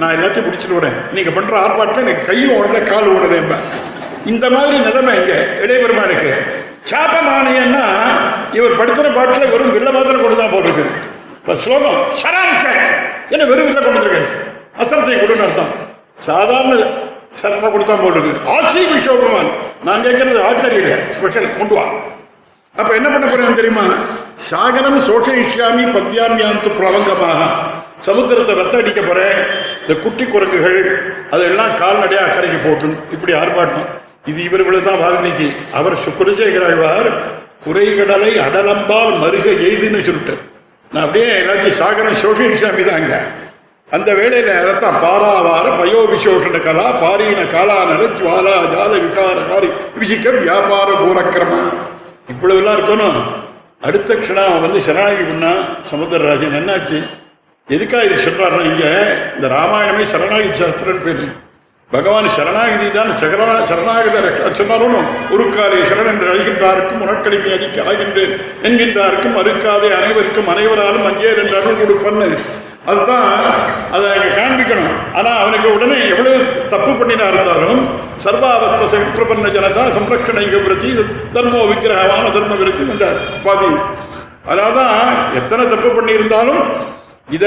B: நான் எல்லாத்தையும் பிடிச்சிட்டு வரேன். நீங்க பண்ற ஆர்ப்பாட்டம் எனக்கு கையும் ஓடல கால் ஓடல இந்த மாதிரி நிலைமை இங்க இடைபெருமானுக்கு சாபமானியன்னா இவர் படுத்துற பாட்டுல வெறும் வில்ல மாத்திரம் கொண்டு தான் போட்டிருக்கு. இப்ப ஸ்லோகம் சராம்ச. என்ன வெறும் வில்ல கொண்டு வந்திருக்கேன் கொடுன்னு அர்த்தம். சாதாரண சரத்தை கொடுத்தா போட்டிருக்கு. ஆசி விஷோபமான் நான் கேட்கறது ஆர்டினரி ஸ்பெஷல் கொண்டு வா. அப்ப என்ன பண்ண போறேன் தெரியுமா? சாகரம் சோஷயிஷ்யாமி பத்யாமியாந்து பிரபங்கமாக சமுத்திரத்தை வெத்த அடிக்க போறேன் இந்த குட்டி குரங்குகள் அதெல்லாம் கால்நடையா அக்கறைக்கு போட்டும் இப்படி ஆர்ப்பாட்டம். இது இவர்களுக்கு தான் வால்மீகி. அவர் குருசேகராழ்வார் குறைகடலை அடலம்பால் மருக எய்துன்னு சொல்லிட்டார். நான் அப்படியே எல்லாத்தையும் சாகரம் சோஷயிஷ்யாமி தாங்க அந்த வேலையில் அதைத்தான் பாராவார பயோவிசோஷண கலா பாரீன காலானல ஜுவாலா ஜால விகார காரி விசிக்க வியாபார பூரக்கிரமா இவ்வளவுலாம் இருக்கணும். அடுத்த க்ஷணம் அவன் வந்து சரணாகி பண்ணா சமுத்திரராஜன் என்னாச்சு? எதுக்கா இது சொல்றாருன்னா இங்க இந்த ராமாயணமே சரணாகி சாஸ்திரம் பேரு. பகவான் சரணாகதி தான் சகரா சரணாகத சொன்னாலும் ஒரு காலை சரண் என்று அழைகின்றாருக்கும் உனக்கடிமை அடிக்க ஆகின்றேன் என்கின்றாருக்கும் அறுக்காதே அனைவருக்கும் அனைவராலும் அஞ்சேர் என்று அருள் கொடுப்பன்னு. அதுதான் அதை காண்பிக்கணும். ஆனா அவனுக்கு உடனே எவ்வளவு தப்பு பண்ணினா இருந்தாலும் சர்வாவஸ்த சகிப்பிரபன்ன ஜனதா சம்ரக்ஷணை விருத்தி தர்மோ விக்கிரகமான தர்ம விருத்தி இந்த பாதி. அதனால்தான் எத்தனை தப்பு பண்ணியிருந்தாலும் இத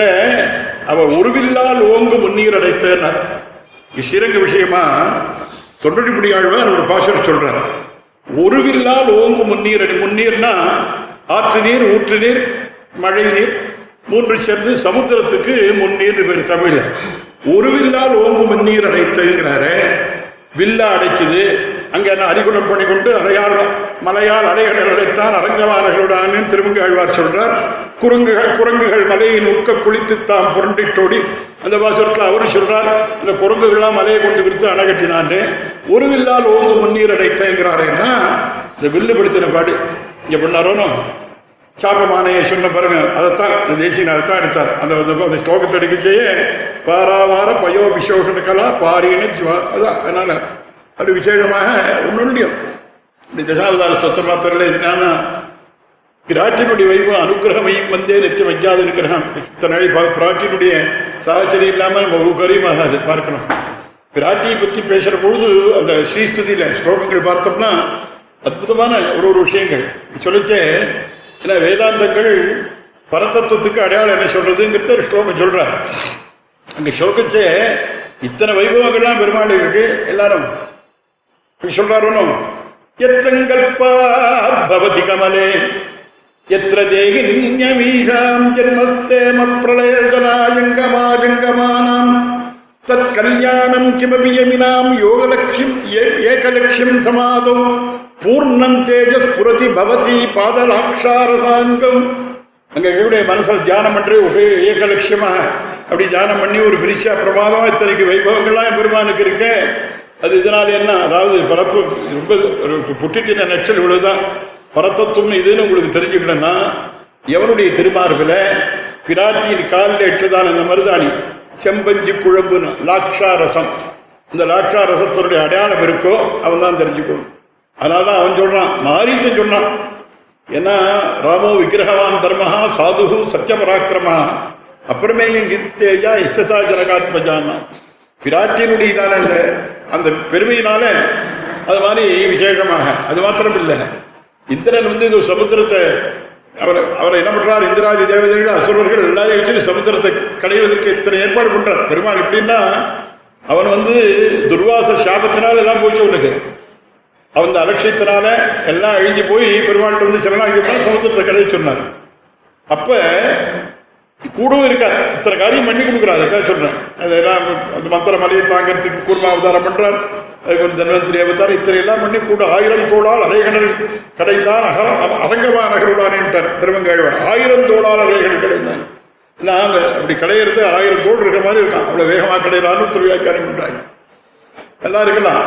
B: அவ உருவில்லால் ஓங்கு முன்னீர் அடைத்தனர் ஸ்ரீரங்க விஷயமா தொண்டடிப்படி ஆழ்வார் ஒரு பாஷர் சொல்றார். ஒருவில்லால் ஓங்கு முன்னீர் அடி முன்னீர்னா ஆற்று நீர் ஊற்று நீர் மழை நீர் மூன்று சேர்ந்து சமுத்திரத்துக்கு முன்னீர் பேர் தமிழ்ல. ஒருவில்லால் ஓங்கு முன்னீர் அடைத்துங்கிறாரு வில்லா அடைக்குது அங்க என்ன அரிகுணம் பண்ணி கொண்டு அலையால் மலையால் அலைகள் அடைத்தான் அரங்கமானர்களுடானு திருமங்காழ்வார் சொல்றார் குரங்குகள் குரங்குகள் மலையின் உட்க குளித்து தாம் புரண்டிட்டோடி. அந்த பாசுரத்தில் அவரும் சொல்றார் இந்த குரங்குகள்லாம் மலையை கொண்டு விரித்து அணை ஒரு வில்லால் ஓங்கு முன்னீர் அடைத்தேங்கிறாரேன்னா இந்த வில்லு படுத்தின பாடு. இங்கே பண்ணாரோனோ சாப்பமானையை சொன்ன பாருங்க அதைத்தான் இந்த தேசியன் அதைத்தான் எடுத்தார். அந்த அந்த- ஸ்லோகத்தை எடுக்கச்சேயே பாராவார பயோ விசோஷண கலா பாரின ஜுவா. அதான் அதனால அது விசேஷமாக ஒன்று இந்த தசாவதார சொத்த மாத்திரல இதுனா பிராட்டினுடைய வைபவம் அனுகிரகமையும் வந்தே நித்திய வைக்காத அனுகிரகம் இத்தனை பிராட்டினுடைய சாகச்சரி இல்லாமல் ஒரு கரியமாகாது பார்க்கணும். பிராட்டியை பற்றி பேசுகிற பொழுது அந்த ஸ்ரீஸ்துதியில் ஸ்லோகங்கள் பார்த்தோம்னா அற்புதமான ஒரு ஒரு விஷயங்கள். சொல்லிச்சே ஏன்னா வேதாந்தங்கள் பரதத்துவத்துக்கு அடையாளம் என்ன சொல்றதுங்கிறத ஒரு ஸ்லோகம் சொல்றார். அங்க சொல்லிச்சே இத்தனை வைபவங்கள்லாம் பெருமாள் இருக்கு எல்லாரும். இப்படி சொல்றாரு எத் சங்கல்பா பவதி கமலே எத்திர தேகின்யமீஷாம் ஜென்மஸ்தேம பிரளயஜனாஜங்கமாஜங்கமானாம் தத் கல்யாணம் கிமபி யமினாம் யோகலக்ஷ்யம் ஏ- ஏகலக்ஷ்யம் சமாதம் பூர்ணம் தேஜஸ் புரதி பவதி பாதலாட்சாரசாங்கம் அங்க இருக்கக்கூடிய மனசுல தியானம் பண்ற ஒரே ஏகலட்சியமா அப்படி தியானம் பண்ணி ஒரு பிரிச்சா பிரமாதமா இத்தனைக்கு வைபவங்கள்லாம் பெருமானுக்கு இருக்கு அது இதனால என்ன? அதாவது பரத்துவம் ரொம்ப ஒரு புட்டிட்டின நெச்சல் இவ்வளவுதான் பரத்தத்துவம் இதுன்னு உங்களுக்கு தெரிஞ்சுக்கணும்னா எவனுடைய திருமார்பில பிராட்டியின் காலில் எட்டுதான் அந்த மருதாணி செம்பஞ்சு குழம்புன்னு லாட்சா ரசம் இந்த லாட்சா ரசத்தினுடைய அடையாளம் இருக்கோ அவன் தான் தெரிஞ்சுக்கணும் அதனாலதான் அவன் சொல்றான் மாரீச்சன் சொன்னான். ஏன்னா ராமோ விக்கிரகவான் தர்மஹா சாதுகு சத்தியபராக்கிரமா. அப்புறமேயும் கித்தேயா எஸ்எஸ்ஆ ஜனகாத்மஜான்னா பிராட்டியினுடையதான இந்த அந்த பெருமையினால அது மாதிரி விசேஷமாக. அது மாத்திரம் இல்லை இந்திரன் வந்து இது சமுத்திரத்தை அவர் அவரை என்ன பண்றார்? இந்திராதி தேவதைகள் அசுரர்கள் எல்லாரையும் வச்சு சமுத்திரத்தை கடைவதற்கு இத்தனை ஏற்பாடு பண்றார். பெருமாள் எப்படின்னா அவன் வந்து துர்வாச சாபத்தினால எல்லாம் போச்சு உனக்கு அவன் அலட்சியத்தினால எல்லாம் அழிஞ்சு போய் பெருமாள்கிட்ட வந்து சரணாகி சமுத்திரத்தை கடைய சொன்னார். அப்ப கூடவும் இருக்காது. இத்தனை காரியம் பண்ணி கொடுக்குறாரு. அதுக்காக சொல்றேன். அதெல்லாம் அந்த மந்திர மலையை தாங்கிறதுக்கு கூர்மா அவதாரம் பண்றார். அதுக்கு தன்வந்திரி அவதாரம் இத்தனை எல்லாம் பண்ணி கூட ஆயிரம் தோளால் அரைகடல் கடைந்தான் அகர அரங்கமா நகருடான்ட்டார் திருவங்காழ்வார். ஆயிரம் தோளால் அரைகள் கடைந்தான் நான் அந்த அப்படி கடையிறது ஆயிரம் தோல் இருக்கிற மாதிரி இருக்கான். அவ்வளவு வேகமா கடையிறான்னு திருவியாக்காரம் பண்றாங்க எல்லாம் இருக்கலாம்.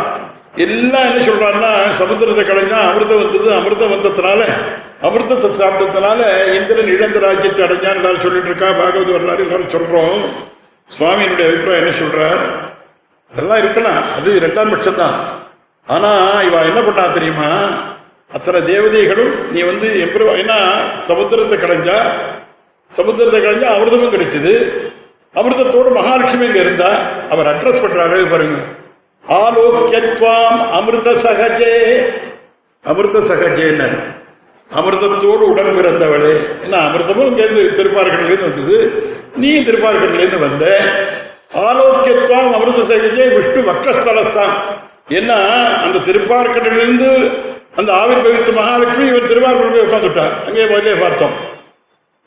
B: எல்லாம் என்ன சொல்கிறான்னா சமுத்திரத்தை கடைஞ்சா அமிர்தம் வந்தது அமிர்தம் வந்ததுனால அமிர்தத்தை சாப்பிட்டதுனால இந்திரன் இழந்த ராஜ்யத்தை அடைஞ்சான் எல்லாரும் சொல்லிட்டு இருக்கா? பாகவத வரலாறு எல்லாரும் சொல்றோம். சுவாமியினுடைய அபிப்பிராயம் என்ன சொல்றார்? அதெல்லாம் இருக்கலாம். அது இரண்டாம் பட்சம் தான் ஆனா இவ என்ன பண்ணா தெரியுமா? அத்தனை தேவதைகளும் நீ வந்து எம்பருவா ஏன்னா சமுத்திரத்தை கடைஞ்சா சமுத்திரத்தை கடைஞ்சா அமிர்தமும் கிடைச்சது. அமிர்தத்தோடு மகாலட்சுமி இங்க இருந்தா அவர் அட்ரஸ் பண்றாரு பாருங்க. ஆலோக்கியத்வாம் அமிர்த சகஜே அமிர்த சகஜேன்னு அமிர்தத்தோடு உடன் பிறந்தவளே. என்ன அமிர்தமும் இங்கேருந்து திருப்பார்கடலேருந்து வந்தது? நீ திருப்பார்கடலேருந்து வந்த? ஆலோக்கியத்துவம் அமிர்த சகஜே விஷ்ணு வக்ரஸ்தலஸ்தான். ஏன்னா அந்த திருப்பார்கடலிருந்து அந்த ஆவிர் பவித்த மகாலட்சுமி இவர் திருவாரூர் போய் உட்காந்துட்டார் அங்கே முதலே பார்த்தோம்.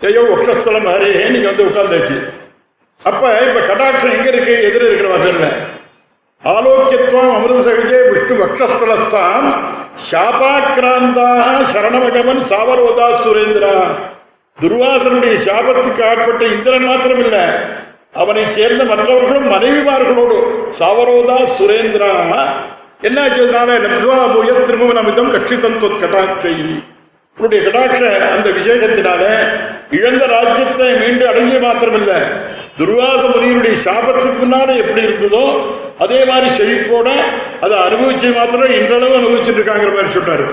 B: ஐயோ வக்ஷஸ்தலம் மாதிரி நீங்க வந்து உட்கார்ந்தாச்சு. அப்ப இப்ப கடாட்சம் எங்க இருக்கு? எதிர இருக்கிற வகையில். ஆலோக்கியத்துவம் அமிர்த சகஜே விஷ்ணு வக்ஷஸ்தலஸ்தான் சாபாக்கிராந்தாக சரணமகமன் சாவரோதா சுரேந்திரா. துர்வாசனுடைய சாபத்துக்கு ஆட்பட்ட இந்திரன் மாத்திரம் இல்ல அவனை சேர்ந்த மற்றவர்களும் மனைவிமார்களோடு சாவரோதா சுரேந்திரா. என்ன என்னாச்சதுனால லப்சுவாபூய திருமணமிதம் லட்சிதம் கட்டாட்சை. உன்னுடைய கடாட்ச அந்த விசேஷத்தினால இழந்த ராஜ்யத்தை மீண்டும் அடங்கிய மாத்திரமில்ல. துர்வாச முனியினுடைய சாபத்துக்கு முன்னால எப்படி இருந்ததோ அதே மாதிரி செழிப்போட அதை அனுபவிச்சு மாத்திரம் இன்றளவு அனுபவிச்சுட்டு இருக்காங்கிற மாதிரி சொன்னாரு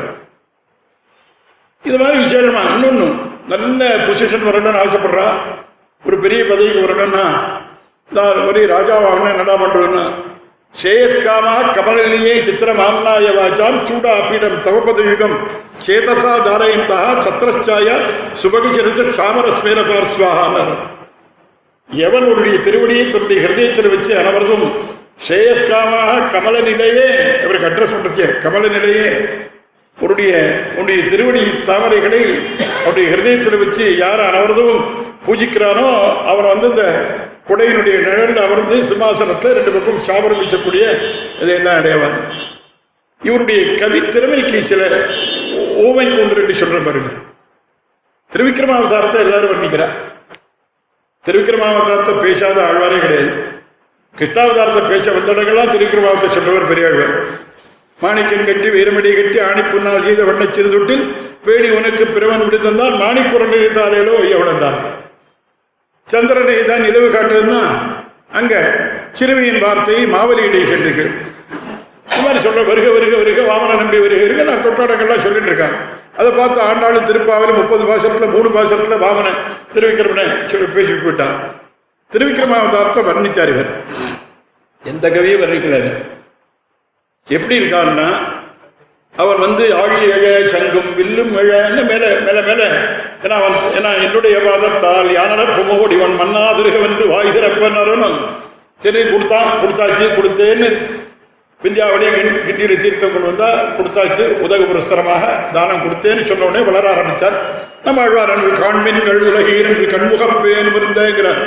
B: இது மாதிரி விசேஷமா இன்னொன்னு நல்ல பொசிஷன் வரணும்னு ஆசைப்படுறா. ஒரு பெரிய பதவிக்கு வரணும்னா நான் ஒரே ராஜாவாகணும் என்னடா பண்றதுன்னா ஷேயஸ்காமா கமலிலேயே சித்திர மாம்னாய வாச்சாம் சூடா பீடம் தவபதயுகம். சேதசா தாரயந்தா சத்திரச்சாய சுபகிச்சரித்த சாமரஸ்மேர பார்ஸ்வாகான்னு எவன் உன்னுடைய திருவடியை தன்னுடைய ஹிருதயத்தில் வச்சு அனவரதும் ஸ்ரேயஸ்காமாக கமல நிலையே இவருக்கு அட்ரஸ் பண்ணுச்சு கமல நிலையே உன்னுடைய உன்னுடைய திருவடி தாமரைகளை அவருடைய ஹிருதயத்தில் வச்சு யார் அனவரதும் பூஜிக்கிறானோ அவன் வந்து இந்த குடையினுடைய நிழல் அமர்ந்து சிம்மாசனத்தில் ரெண்டு பக்கம் சாபரம் வீசக்கூடிய இதையெல்லாம் அடையவான் இவருடைய கவி திறமைக்கு சில ஓமை ஒன்று ரெண்டு சொல்ற பாருங்க. திருவிக்ரமாவதாரத்தை எல்லாரும் வர்ணிக்கிறார் திருவிக்ரமாவதாரத்தை பேசாத ஆழ்வாரே கிடையாது. கிருஷ்ணாவதாரத்தை பேச வந்தவர்கள்லாம் திருவிக்ரமாவத்தை சொல்றவர் பெரிய ஆழ்வார் மாணிக்கம் கட்டி வீரமடி கட்டி ஆணி புன்னால் செய்த வண்ணச் சிறுதுட்டில் பேணி உனக்கு பிறவன் விட்டு தந்தால் மாணிக்குரல் நினைத்தாலேலோ எவ்வளவு தான் சந்திரனை தான் நிலவு காட்டுன்னா அங்க சிறுமியின் வார்த்தையை மாவலியிடையே சென்றீர்கள் இந்த மாதிரி சொல்ற வருக வருக வருக வாமன நம்பி வருக வருக நான் தொட்டாடங்கள்லாம் சொல்லிட்டு இருக்கேன் அதை பார்த்து ஆண்டாளும் திருப்பாவிலும் முப்பது பாசத்துல மூணு பாசத்துல வாமன திருவிக்கிரமனை சொல்லி பேசி போயிட்டான். திருவிக்கிரமாவதாரத்தை வர்ணிச்சார் இவர். எந்த கவியும் வர்ணிக்கிறாரு? எப்படி இருக்காருன்னா அவர் வந்து ஆழி எழ சங்கும் வில்லும் எழ என்ன மேல மேல மேல. ஏன்னா அவன் ஏன்னா என்னுடைய வாதத்தால் யானட பொம்மோடி இவன் மன்னாதிருகவென்று வாய் திறப்பன்னு சரி கொடுத்தான் கொடுத்தாச்சு கொடுத்தேன்னு விந்தியாவளியை கிண்டியில் தீர்த்தம் கொண்டு வந்தா கொடுத்தாச்சு உதக புரஸ்தரமாக தானம் கொடுத்தேன்னு சொன்ன உடனே வளர ஆரம்பிச்சார். நம்ம ஆழ்வார் என்று காண்மின் உலகீர் என்று கண்முகப்பேன் இருந்தேங்கிறார்.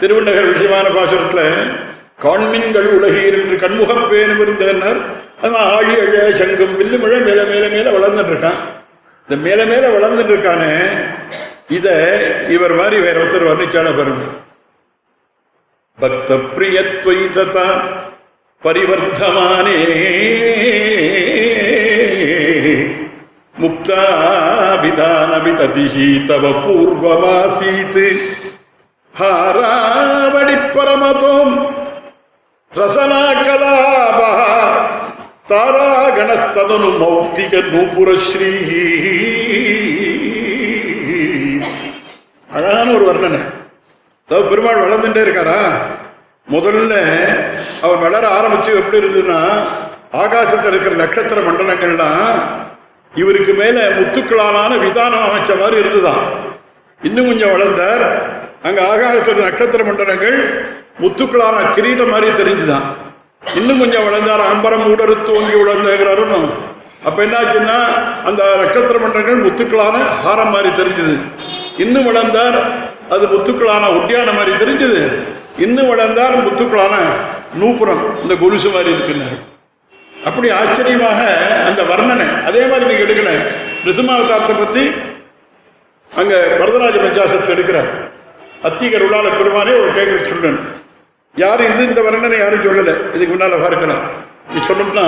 B: திருவண்ணகர் விஷயமான பாசுரத்துல காண்மின்கள் உலகீர் என்று கண்முகப்பேன் இருந்தேன்னர். அதான் ஆழி அழ சங்கம் வில்லு மழை மேல மேல மேல வளர்ந்துட்டு இருக்கான் இந்த மேல மேல வளர்ந்துட்டு இருக்கானே இத இவர் மாதிரி வேற ஒருத்தர் வர்ணிச்சால பாருங்க. பக்த பிரியத்வைததா பரிவர்த்தமானே. முக்தாபிதானபிததிஹி தவ பூர்வமாசீத்து ஹாராவடி பரமதோம் ரசனா கலாபா தாராகணஸ்ததனு மௌக்திக நூபுரஸ்ரீ அழகான ஒரு வர்ணனை. அதாவது பெருமாள் வளர்ந்துட்டே இருக்காரா? முதல்ல அவர் வளர ஆரம்பிச்சு எப்படி இருந்ததுன்னா ஆகாசத்தில் இருக்கிற நட்சத்திர மண்டலங்கள்லாம் இவருக்கு மேல முத்துக்களாலான விதானம் அமைச்ச மாதிரி இருந்துதான் இன்னும் கொஞ்சம் வளர்ந்தார். அங்க ஆகாசத்தில் நட்சத்திர மண்டலங்கள் முத்துக்களான கிரீடம் மாதிரி தெரிஞ்சுதான் இன்னும் கொஞ்சம் வளர்ந்தார் அம்பரம் ஊடறுத்து ஓங்கி வளர்ந்தாருன்னு அப்ப என்னாச்சுன்னா அந்த நட்சத்திர மன்றங்கள் முத்துக்களான ஹாரம் மாதிரி தெரிஞ்சது. இன்னும் வளர்ந்தார் அது முத்துக்களான ஒட்டியான மாதிரி தெரிஞ்சது. இன்னும் வளர்ந்தார் முத்துக்களான நூப்புறம் இந்த கொலுசு மாதிரி இருக்கிறார் அப்படி ஆச்சரியமாக அந்த வர்ணனை அதே மாதிரி நீங்க எடுக்கல. நிசுமாவதாரத்தை பத்தி அங்க வரதராஜ பஞ்சாசத்தை எடுக்கிறார். அத்திகர் உள்ளால பெருமானே ஒரு கேட்கிற சொல்றேன் யாரும் இந்த இந்த வர்ணனை யாரும் சொல்லல. இதுக்கு முன்னால பார்க்கலாம். நீ சொல்லணும்னா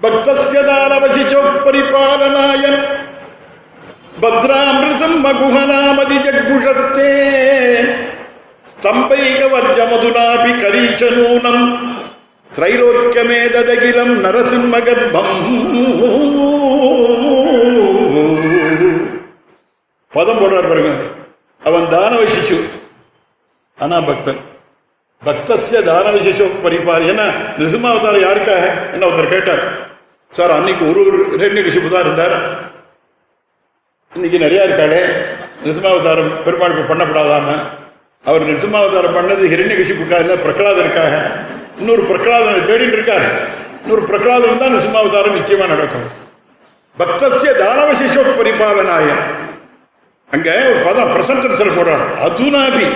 B: பக்தஸ்ய தானவசிச்சோ பரிபாலனாயன் பத்ராமிருசம் மகுஹனாமதி ஜக்குஷத்தே ஸ்தம்பைக வர்ஜமதுனாபி கரீசனூனம் திரைலோக்கியமேதகிலம் நரசிம்ம கர்ப்பம் பதம் போடுறார் பாருங்க. அவன் தானவ சிசு ஆனா பக்தன். பக்தசிய தான விசேஷம் பரிபார் என்ன நிருசிம்மாவதாரம் யாருக்காக? என்ன ஒருத்தர் கேட்டார். சார் அன்னைக்கு ஒரு இரண்யகசிப்பு தான் இருந்தார். இன்னைக்கு நிறையா இருக்காளே. நிருசிமாவதாரம் பெருமாள் பண்ணப்படாதான்னு அவர் நிருசிமாவதாரம் பண்ணது ஹிரண்யகசிப்புக்காக இல்லை பிரகலாதனுக்காக இன்னொரு பிரகலாதனை தேடிட்டு இருக்காரு. இன்னொரு பிரகலாதன் தான் நிருசிமாவதாரம் நிச்சயமா நடக்கும். பக்தசிய தானவ பரிபாலனாய. அங்க ஒரு பதம் பிரசன்டென்சல் போடுறார். அதுனாபி.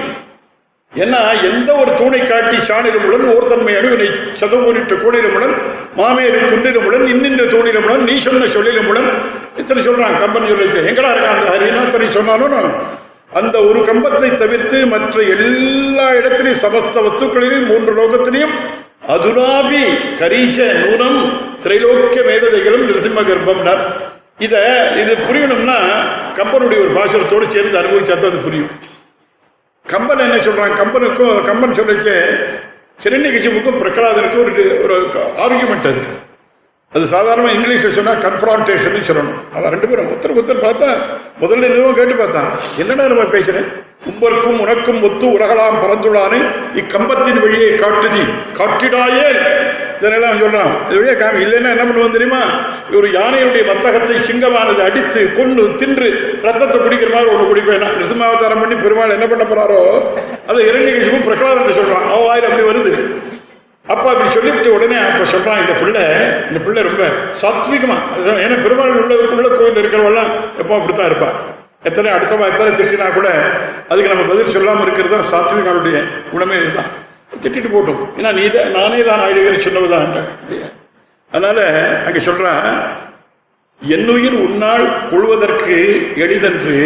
B: ஏன்னா எந்த ஒரு தூணை காட்டி சாணிரமுடன் ஓர்தன்மை அணுவினை சதமூரிட்ட கோணிரமுடன் மாமேறு குன்றிரமுடன் இன்னின்ற தூணிரமுடன் நீ சொன்ன சொல்லிரமுடன் இத்தனை சொல்றான் கம்பன் சொல்லி எங்களா இருக்கான் அந்த ஹரினா? இத்தனை சொன்னாலும் அந்த ஒரு கம்பத்தை தவிர்த்து மற்ற எல்லா இடத்திலையும் சமஸ்த வஸ்துக்களிலும் மூன்று லோகத்திலையும் அதுனாபி கரீச நூனம் திரைலோக்கிய மேததைகளும் நிரசிம்ம கர்ப்பம்னார் இத இது புரியணும்னா கம்பனுடைய ஒரு பாசுரத்தோடு சேர்ந்து அனுபவிச்சா அது புரியும். கம்பன் என்ன சொல்றான்? கம்பனுக்கும் கம்பன் சொல்லிச்சு சிரண்யகசிப்புக்கும் பிரகலாதனுக்கும் ஒரு ஒரு ஆர்குமெண்ட் அது. அது சாதாரணமாக இங்கிலீஷில் சொன்னால் கன்ஃபரான்டேஷன் சொல்லணும். அவன் ரெண்டு பேரும் ஒருத்தருக்கு ஒருத்தர் பார்த்தா முதல்ல நிறுவனம் கேட்டு பார்த்தான். என்னடா நம்ம பேசுறேன் உம்பருக்கும் உனக்கும் ஒத்து உலகலாம் பறந்துள்ளானே இக்கம்பத்தின் வழியை காட்டுதி காட்டிடாயே. இதனெல்லாம் சொல்றான். இது வழியா காமி இல்லைன்னா என்ன பண்ணுவோம் தெரியுமா? ஒரு யானையுடைய வத்தகத்தை சிங்கமானது அடித்து கொண்டு தின்று ரத்தத்தை குடிக்கிற மாதிரி ஒன்று குடிப்பேன். நிருசிமாவதாரம் பண்ணி பெருமாள் என்ன பண்ண போறாரோ அதை இரண்யகசிப்பும் பிரகலாதன் சொல்றான். அவன் வாயில் அப்படி வருது. அப்பா அப்படி சொல்லிவிட்டு உடனே அப்ப சொல்றான் இந்த பிள்ளை இந்த பிள்ளை ரொம்ப சாத்விகமா. அதுதான் ஏன்னா பெருமாள் உள்ள உள்ள கோயில் இருக்கிறவெல்லாம் எப்போ அப்படித்தான் இருப்பான் எத்தனை அடுத்தவா எத்தனை திட்டினா கூட அதுக்கு நம்ம பதில் சொல்லாமல் இருக்கிறது தான் சாத்விகளுடைய உடமை இதுதான். திட்டிட்டு போட்டோம். ஏன்னா நீ தான் நானே தான் ஆயிடுவேன் சொன்னவதான் அதனால அங்க சொல்றா என்னுயிர் உன்னால் கொள்வதற்கு எளிதென்று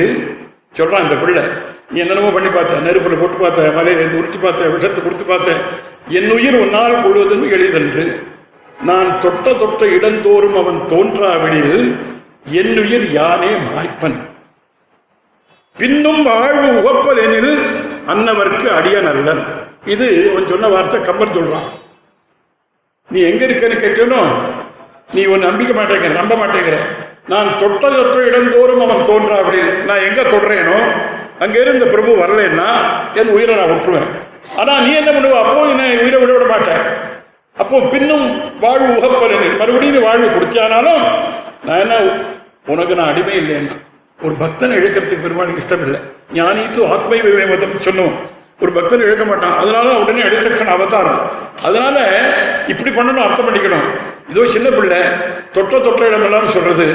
B: சொல்றான் இந்த பிள்ளை. நீ என்னென்னமோ பண்ணி பார்த்த. நெருப்புல போட்டு பார்த்த மலையில இருந்து உருட்டி பார்த்த விஷத்தை கொடுத்து பார்த்த. என் உயிர் உன்னால் கொள்வதற்கு எளிதென்று. நான் தொட்ட தொட்ட இடந்தோறும் அவன் தோன்றாவிடில் என் உயிர் யானே மாய்ப்பன். பின்னும் வாழ்வு உகப்பல் எனில் அன்னவர்க்கு அடியன் அல்லன். இது அவன் சொன்ன வார்த்தை கம்பர் சொல்றான். நீ எங்க இருக்கன்னு கேட்டனோ நீ ஒன்னு நம்பிக்க மாட்டேங்கிற நம்ப மாட்டேங்கிற. நான் தொட்ட இடந்தோறும் அவன் தோன்றா அப்படி. நான் எங்க தொடுறேனோ அங்க இருந்து பிரபு வரலன்னா என் உயிரை நான் விட்டுருவேன் ஆனா நீ என்ன பண்ணுவ? அப்போ என்ன உயிரை விட விட மாட்டேன். அப்போ பின்னும் வாழ்வு உகப்பறனு மறுபடியும் வாழ்வு கொடுத்தானாலும் நான் என்ன உனக்கு நான் அடிமை இல்லைன்னா ஒரு பக்தனை இழுக்கிறதுக்கு பெருமாளுக்கு இஷ்டம் இல்லை ஞானித்து ஆத்மை விவேமதம் சொல்லுவோம் ஒரு பக்தன் இழக்க மாட்டான். அதனால உடனே அடித்தக்கன் அவதாரம். அதனால இப்படி பண்ணணும் அர்த்தம் பண்ணிக்கணும். இதோ சின்ன பிள்ளை தொட்ட தொட்ட இடமெல்லாம் சொல்றது.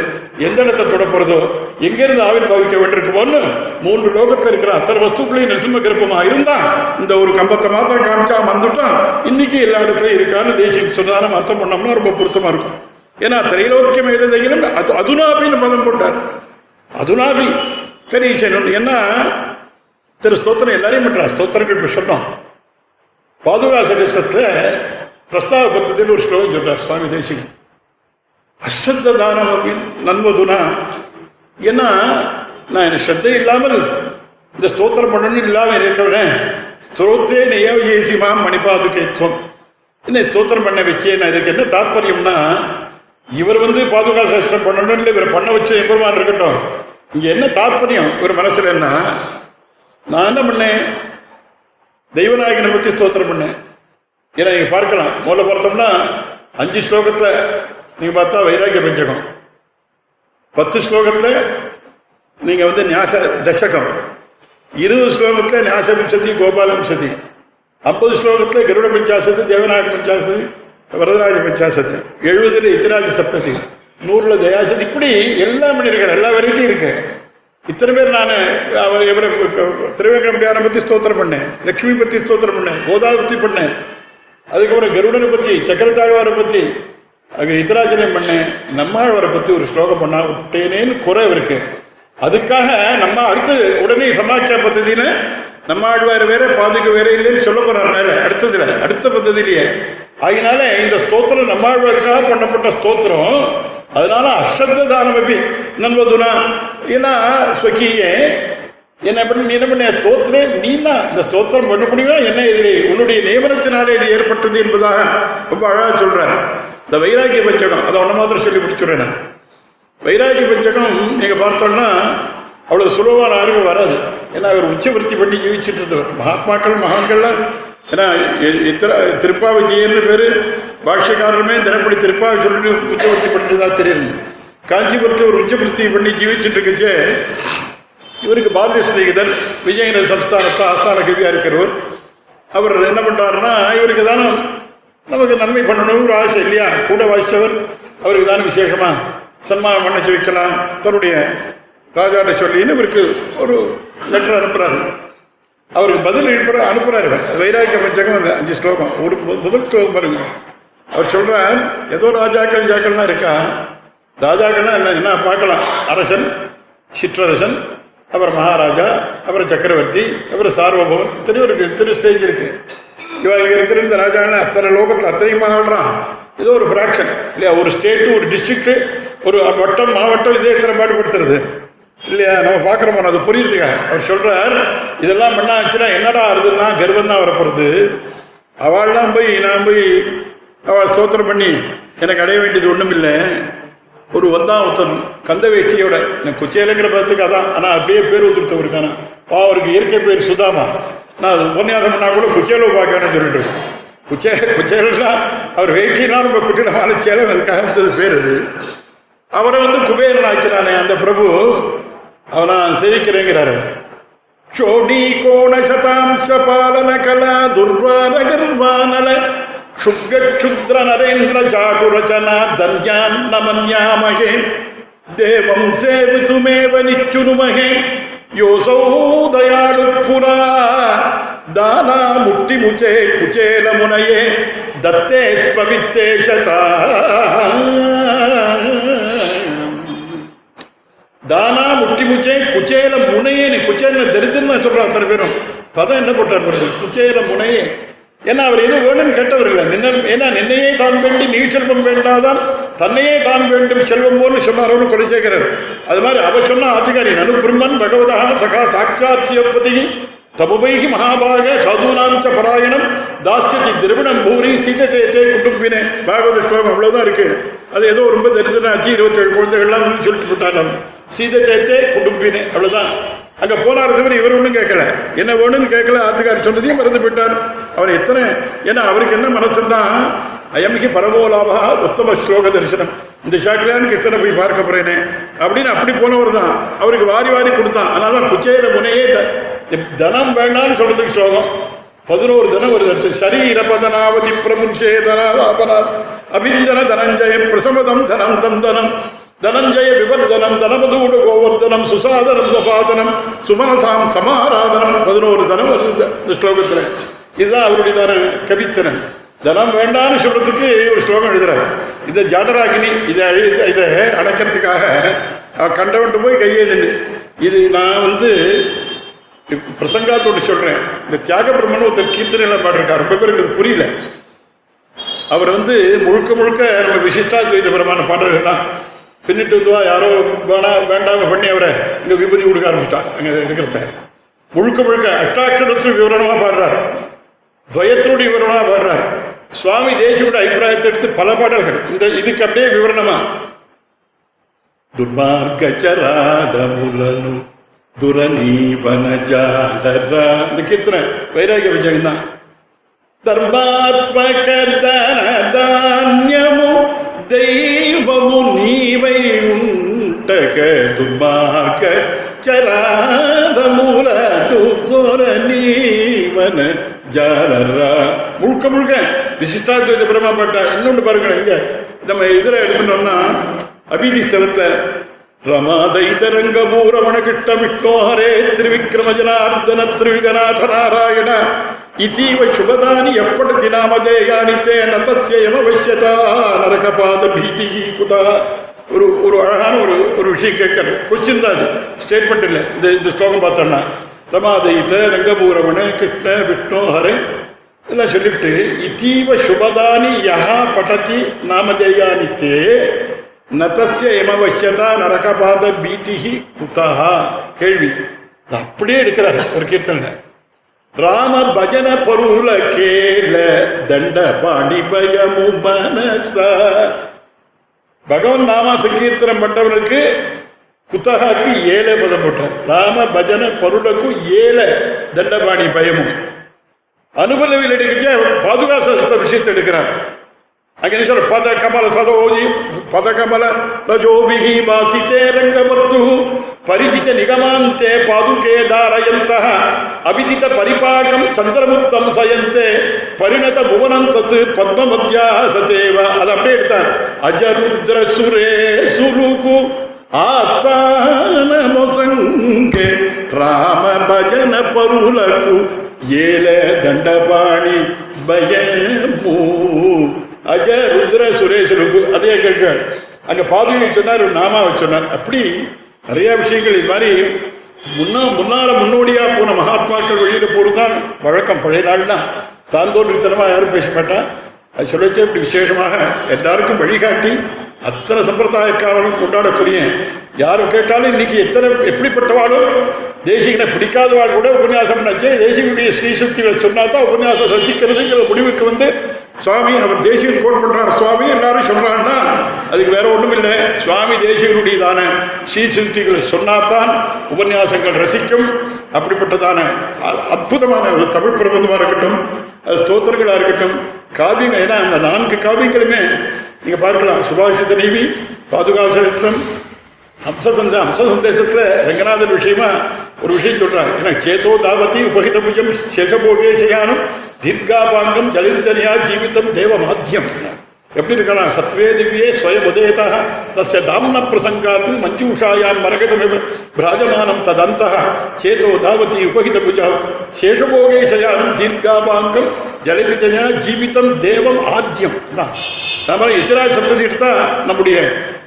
B: எந்த இடத்தை தொட போறதோ எங்கிருந்து ஆவிர் பாவிக்க வேண்டியிருக்குமோன்னு மூன்று லோகத்தில் இருக்கிற அத்தனை வஸ்துக்களையும் நரசிம்ம கிருப்பமா இருந்தா இந்த ஒரு கம்பத்தை மாத்திரம் காமிச்சா வந்துட்டான் இன்னைக்கு எல்லா இடத்துலயும் இருக்கான்னு தேசியம் சொன்னாலும் அர்த்தம் பண்ணோம்னா ரொம்ப பொருத்தமா இருக்கும். ஏன்னா திரைலோக்கியம் எதையிலும் அது அதுனாபின்னு பதம் போட்டார். அதுனாபி கரீசன் ஏன்னா திரு ஸ்தோத்திரம் எல்லாரையும் பண்றார் ஸ்தோத்திரங்கள் இப்ப சொன்னோம். பாதுகா சகஸ்தத்துல பிரஸ்தாவ பத்தத்தில் ஒரு ஸ்லோகம் சொல்றார் சுவாமி தேசிகன். அஸ்ரத்த தானம் அப்படின்னு நன்வதுனா ஏன்னா நான் என்ன ஸ்ரத்தை இல்லாமல் இந்த ஸ்தோத்திரம் பண்ணணும் இல்லாமல் இருக்கிறேன் ஸ்தோத்திரே நெய்யோ ஏசி மாம் மணிபாதுகேத்வம். என்ன ஸ்தோத்திரம் பண்ண வச்சே நான் இதுக்கு என்ன தாத்பரியம்னா இவர் வந்து பாதுகா சாஸ்திரம் பண்ணணும் இல்லை இவர் பண்ண வச்சு எம்பெருமான் இருக்கட்டும். இங்க என்ன தாத்பரியம்? இவர் மனசுல என்ன? நான் என்ன பண்ணேன்? தெய்வநாயகனை பற்றி ஸ்தோத்திரம் பண்ணேன். ஏன்னா நீங்கள் பார்க்கலாம். முதல்ல பார்த்தோம்னா அஞ்சு ஸ்லோகத்தில் நீங்கள் பார்த்தா வைராக்கிய பஞ்சகம் பத்து ஸ்லோகத்தில் நீங்கள் வந்து ஞாச தசகம். இருபது ஸ்லோகத்தில் ஞாச விம்சதி கோபால விம்சதி ஐம்பது ஸ்லோகத்தில் கருட பஞ்சாசத்து தேவநாயக பஞ்சாசதி வரதராஜ பஞ்சாசத்து எழுபதுல இத்திராஜ சப்ததி. நூறுல தயாசதி. இப்படி எல்லாம் பண்ணியிருக்காரு. எல்லா வெரைட்டியும் இருக்கு. இத்தனை பேர் நான் அவர் இவரை திருவேங்கடமுடியாரை பற்றி ஸ்தோத்திரம் பண்ணேன். லக்ஷ்மி பற்றி ஸ்தோத்திரம் பண்ணேன். கோதாவை பற்றி பண்ணேன். அதுக்கப்புறம் கருடனை பற்றி சக்கரத்தாழ்வாரை பற்றி அங்கே இத்தராஜனை பண்ணேன். நம்மாழ்வாரை பற்றி ஒரு ஸ்லோகம் பண்ணா விட்டேனேன்னு குறை இருக்கு. அதுக்காக நம்ம அடுத்து உடனே சமாச்சார பத்ததியில நம்ம ஆழ்வார் வேற பாதுக்கு வேற இல்லைன்னு சொல்ல போறார் மேல அடுத்ததுல அடுத்த பத்ததிலேயே அதனால இந்த ஸ்தோத்திரம் நம்மாழ்வாருக்காக பண்ணப்பட்ட ஸ்தோத்திரம். அதனால அசத்த தானம் அப்படி நண்பதுனா ஏன்னா சொக்கியே என்ன பண்ணி நீ என்ன பண்ண ஸ்தோத்திரம் நீ தான் இந்த ஸ்தோத்திரம் பண்ண முடியுமா? என்ன இது? உன்னுடைய நியமனத்தினாலே இது ஏற்பட்டது என்பதாக ரொம்ப அழகா சொல்கிறேன் இந்த வைராக்கிய பஞ்சகம் அதை ஒன்ன மாத்திரம் சொல்லி முடிச்சுடுறேன் நான். வைராக்கிய பஞ்சகம் நீங்க பார்த்தோம்னா அவ்வளவு சுலபமான அறிவு வராது. ஏன்னா அவர் உச்சவருத்தி பண்ணி ஜீவிச்சுட்டு இருந்தவர். மகாத்மாக்கள் மகான்கள்லாம் ஏன்னா இத்திரா திருப்பாவை ஜெயன்னு பேரு பாஷ்யக்காரருமே தினப்படி திருப்பாவை சொல்லி உச்சவர்த்தி பண்ணிட்டு தெரியுது. காஞ்சிபுரத்தை ஒரு உச்சவர்த்தி பண்ணி ஜீவிச்சுட்டு இருக்கச்சே இவருக்கு பாரதிய சிநேகிதர் விஜயநகர சம்ஸ்தானத்தை ஆஸ்தான கவியா இருக்கிறவர். அவர் என்ன பண்றாருன்னா இவருக்கு தானே நமக்கு நன்மை பண்ணணும் ஒரு ஆசை இல்லையா? கூட வாசித்தவர் அவருக்கு தானே விசேஷமா சன்மானம் பண்ண வைக்கலாம். தன்னுடைய ராஜாட்ட சொல்லின்னு இவருக்கு ஒரு லெட்டர் அனுப்புறாரு. அவருக்கு பதில் அனுப்புற அனுப்புறாரு. இவர். வைராக்கிய பஞ்சகம் அந்த அஞ்சு ஸ்லோகம். ஒரு முதல் ஸ்லோகம் பாருங்க. அவர் சொல்றார் ஏதோ ராஜாக்கள் ஜாக்கள்லாம் இருக்கா? ராஜாக்கள்லாம் என்ன என்ன பார்க்கலாம். அரசன் சிற்றரசன் அப்புறம் மகாராஜா அப்புறம் சக்கரவர்த்தி அப்புறம் சார்வபவன் இத்தனையும் இருக்கு இத்தனை ஸ்டேஜ் இருக்கு. இவன் இங்கே இருக்கிற இந்த ராஜாக்கள் அத்தனை லோகத்தில் அத்தனையும் ஆடுறான் ஏதோ ஒரு ஃப்ராக்ஷன் இல்லையா ஒரு ஸ்டேட்டு ஒரு டிஸ்ட்ரிக்ட்டு ஒரு வட்டம் மாவட்டம் இதே இத்தனை பாடுபடுத்துறது இல்லையா? நம்ம பார்க்குறோமோ? அது புரியுதுங்க. அவர் சொல்கிறார் இதெல்லாம் பண்ணா ஆச்சுன்னா என்னடா ஆறுதுன்னா கர்வம் தான் வரப்போறது. அவள்லாம் போய் நான் போய் அவள் ஸ்தோத்திரம் பண்ணி எனக்கு அடைய வேண்டியது ஒன்றும் இல்லை. ஒரு ஒன்றாம் ஒருத்தன் கந்த வேட்டியோட எனக்கு குச்சேலங்கிற பதத்துக்கு அதான். ஆனால் அப்படியே பேர் வந்துருத்தவர் இருக்கானா? பா அவருக்கு இயற்கை பேர் சுதாமா. நான் அது உபன்யாசம் பண்ணால் கூட குச்சேலோ பார்க்கணும்னு சொல்லிட்டு. குச்சே குச்சேலா அவர் வேட்டிலாம் ரொம்ப குட்டினமான சேலம் அதுக்காக வந்தது பேர் அது. அவரை வந்து குபேரன் ஆக்கினானே அந்த பிரபு. அவனா சேவிக்கிறேங்கிறாரு சோடி கோண சதாம்ச பாலன கலா துர்வாரகர்வானல சுக்ஷுத்ர நரேந்திர சாகுரச்சனா தன்யான் நமன்யாமகே. தேவம் சேவித்துமேவ நிச்சுனுமகே. யோசோ தயாளு புரா தானா முட்டி முச்சே குச்சேல முனையே தத்தே ஸ்பவித்தே சதா தானா முட்டி முச்சே குச்சேல முனையேன்னு குச்சேல தரித்திரன்னு சொல்றா அத்தனை பேரும். பதம் என்ன போட்டார் குச்சேல முனையே. ஏன்னா அவர் எது வேணும்னு கேட்டவர் இல்லை. நின்ன ஏன்னா நின்னையே தான் வேண்டி நீ செல்வம் வேண்டாதான் தன்னையே தான் வேண்டும் செல்வம் போல சொன்னாரோன்னு குலசேகரர். அது மாதிரி அவர் சொன்ன ஆதிகாரி நனு பிரம்மன் பகவதா சகா சாட்சாத்தியப்பதி தமுபைகி மகாபாக சாதுனாஞ்ச பராயணம். தாஸ்யதி திரவிடம் பூரி சீதத்தை தே குடும்பினே. பாகவத ஸ்லோகம் அவ்வளவுதான் இருக்கு. அது ஏதோ ரொம்ப தரிதனாச்சு இருபத்தி ஏழு குழந்தைகள்லாம் வந்து சொல்லிட்டு போட்டாராம் சீதத்தை தே குடும்பினே. அவ்வளவுதான். அங்க போனார் தவிர இவர் ஒன்றும் கேட்கல. என்ன வேணும்னு கேட்கல ஆத்துக்கார் சொன்னதையும் மறந்து போயிட்டார் அவர் எத்தனை ஏன்னா அவருக்கு என்ன மனசுன்னா அயமிகி பரமோலாபா உத்தம ஸ்லோக தரிசனம். இந்த ஷாக்கிலான்னு கிருஷ்ணனை போய் பார்க்க போறேனே. அப்படின்னு அப்படி போனவர் தான். அவருக்கு வாரி வாரி கொடுத்தான். அதனால தான் முனையே த- தனம் வேண்டாம்னு சொல்றதுக்கு ஸ்லோகம். பதினோரு தினம் ஒரு இடத்துக்கு சரீரபதனாவதி பிரபுஞ்சே தனாபனா அபிந்தன தனஞ்சய பிரசமதம் தனம் தந்தனம். தனஞ்சய விவர்தனம் தனமதூட கோவர்தனம் சுசாதனம் சுபாதனம் சுமனசாம் சமாராதனம். பதினோரு தனம் வருது இந்த- ஸ்லோகத்துல. இதுதான் அவருடையதான கவித்தனம். தனம் வேண்டாம்னு சொல்றதுக்கு ஒரு ஸ்லோகம் எழுதுறாரு. இந்த ஜாடராகினி இதை அழி- இதை அணைக்கிறதுக்காக கண்டவன்ட்டு போய் கையே இது நான் வந்து பிரசங்காத்தோடு சொல்றேன். இந்த தியாக பிரம்மன் ஒருத்தர் கீர்த்தனையில பாடிருக்கார். ரொம்ப பேருக்கு இது புரியல. அவர் வந்து முழுக்க முழுக்க நம்ம விசிஷ்டாத்வைதபரமான பாடல்கள் தான் பின்னிட்டு இதுவா யாரோ வேணா வேண்டாம பண்ணி அவரை இங்க விபதி கொடுக்க ஆரம்பிச்சிட்டாங்க. அங்க இருக்கிறத. முழுக்க முழுக்க அஷ்டாட்சரத்து விவரணமா பாடுறார். துவயத்தினுடைய விவரணமா பாடுறார். சுவாமி தேசியோட அபிப்பிராயத்தை எடுத்து பல பாடல்கள். இந்த இதுக்கு அப்படியே விவரணமா. துர்மார்கச்சராதமுலனு దురనీవన జాలరా இந்த கீர்த்தனை வைராகிய விஜயம் தான் ధర్మాత్మక ధాన్యము దైవము నీవై ఉంటక దుర్మార్గ చరాదముల దుర నీవన జాలరా முழுக்க முழுக்க விசிஷ்டாத்வைத பிரம்மா பாட்டா இன்னொன்று பாருங்க இங்க நம்ம இதுல எடுத்துட்டோம்னா அபிதி ஸ்தலத்துல ரமாதைதரங்க பூரமண கிட்ட விட்டோ ஹரே திரிவிக்ரம ஜனார்தன திரிவிகநாத நாராயண இதீவ சுபதானி எப்படதி நாமதேயானி தே நதஸ்ய யமவசியதா நரகபாத பீதி குதா ஒரு ஒரு அழகான ஒரு ஒரு விஷயம் கேட்கறது கொஸ்டின் தான் அது ஸ்டேட்மெண்ட் இல்லை இந்த இந்த ஸ்லோகம் பார்த்தோம்னா ரமாதைத ரங்கபூரமண கிட்ட விட்டோ ஹரே எல்லாம் சொல்லிவிட்டு இதீவ சுபதானி யஹா படதி நாமதேயானித்தே நதஸ்ய எமவசியதா நரகபாத பீதிஹி குதா கேள்வி. அப்படியே எடுக்கிறார் ஒரு கீர்த்தனை. ராம பஜன பொருள கேல தண்ட பாணி பயமு மனச. பகவான் நாமா சங்கீர்த்தனம் பண்றவனுக்கு குத்தகாக்கு ஏழை பதம் போட்டார். ராம பஜன பொருளுக்கும் ஏழை தண்டபாணி பயமும் அனுபலவில் எடுக்கச்சே பாதுகாச விஷயத்தை எடுக்கிறார். ಹಾಗೆ ಸ್ವಲ್ಪ ಪದ ಕಮಲ ಸದೋಜಿ ಪದ ಕಮಲ ರಜೋಭಿಹಿ ಮಾಸಿತೆ ರಂಗಮತ್ತು ಪರಿಚಿತ ನಿಗಮಾಂತೆ ಪಾದುಕೆ ದಾರಯಂತಹ ಅಭಿದಿತ ಪರಿಪಾಕಂ ಚಂದ್ರಮುತ್ತಂ ಸಯಂತೆ ಪರಿಣತ ಭುವನಂತತ್ ಪದ್ಮಮಧ್ಯಾ ಸತೇವ ಅದು ಅಪ್ಡೇ ಇಡ್ತಾನೆ ಅಜರುದ್ರ ಸುರೇ ಸುರುಕು ಆಸ್ಥಾನ ಮೊಸಂಗೆ ರಾಮ ಭಜನ ಪರುಲಕು ಏಲ ದಂಡಪಾಣಿ ಬಯ ಮೂ அஜ ருத்ர சுரேஷ் ருக்கு அதையே கேட்கிறார். அங்க பாதுகை சொன்னார் நாமாவை சொன்னார். அப்படி நிறைய விஷயங்கள் இது மாதிரி முன்னா முன்னால முன்னோடியா போன மகாத்மாக்கள் வெளியில போறதுதான் வழக்கம். பழைய நாள்னா தான் தோன்றித்தனமா யாரும் பேச மாட்டான் அது சொல்லச்சு இப்படி விசேஷமாக எல்லாருக்கும் வழிகாட்டி அத்தனை சம்பிரதாயக்காரர்களும் கொண்டாடக்கூடிய யாரும் கேட்டாலும் இன்னைக்கு எத்தனை எப்படிப்பட்டவாளும் தேசிகனை பிடிக்காதவாள் கூட உபன்யாசம் நினைச்சு தேசிகனுடைய ஸ்ரீசுக்திகளை சொன்னா தான் உபன்யாசம் ரசிக்கிறதுங்கிற முடிவுக்கு வந்து சுவாமி அவர் தேசிகன் கோட் பண்றார். சுவாமி எல்லாரும் சொல்றாங்கன்னா அதுக்கு வேற ஒண்ணும் இல்லை. சுவாமி தேசியனுடையதான ஸ்ரீ சிருத்திகளை சொன்னாதான் உபன்யாசங்கள் ரசிக்கும். அப்படிப்பட்டதான அ- அற்புதமான ஒரு தமிழ் பிரபந்தமா இருக்கட்டும் அது ஸ்தோத்திரங்களா இருக்கட்டும் காவியங்கள் ஏன்னா அந்த நான்கு காவியங்களுமே நீங்க பார்க்கலாம். சுபாஷித நீவி பாதுகாசம் ஹம்ச சந்த ஹம்ச சந்தேசத்துல ரங்கநாதன் விஷயமா ஒரு விஷயம் சொல்றாங்க ஏன்னா சேதோ தாவதி உபகித புஜம் சேகபோகே செய்யானும் தீர்காபாங்கம் ஜலிதனியா ஜீவிதம் தேவ மாத்தியம் எப்படி இருக்கலாம் சத்வே திவ்யே ஸ்வயம் உதயதா தஸ்ய தாம்ன பிரசங்காத்து மஞ்சூஷாயாம் மரகதமிவ பிராஜமானம் ததந்த. சேதோ தாவதி உபகித புஜா சேஷபோகே சயானம் தீர்காபாங்கம் ஜலிதனியா ஜீவிதம் தேவம் ஆத்தியம் தான் நம்ம எதிராக சப்ததி எடுத்தா நம்முடைய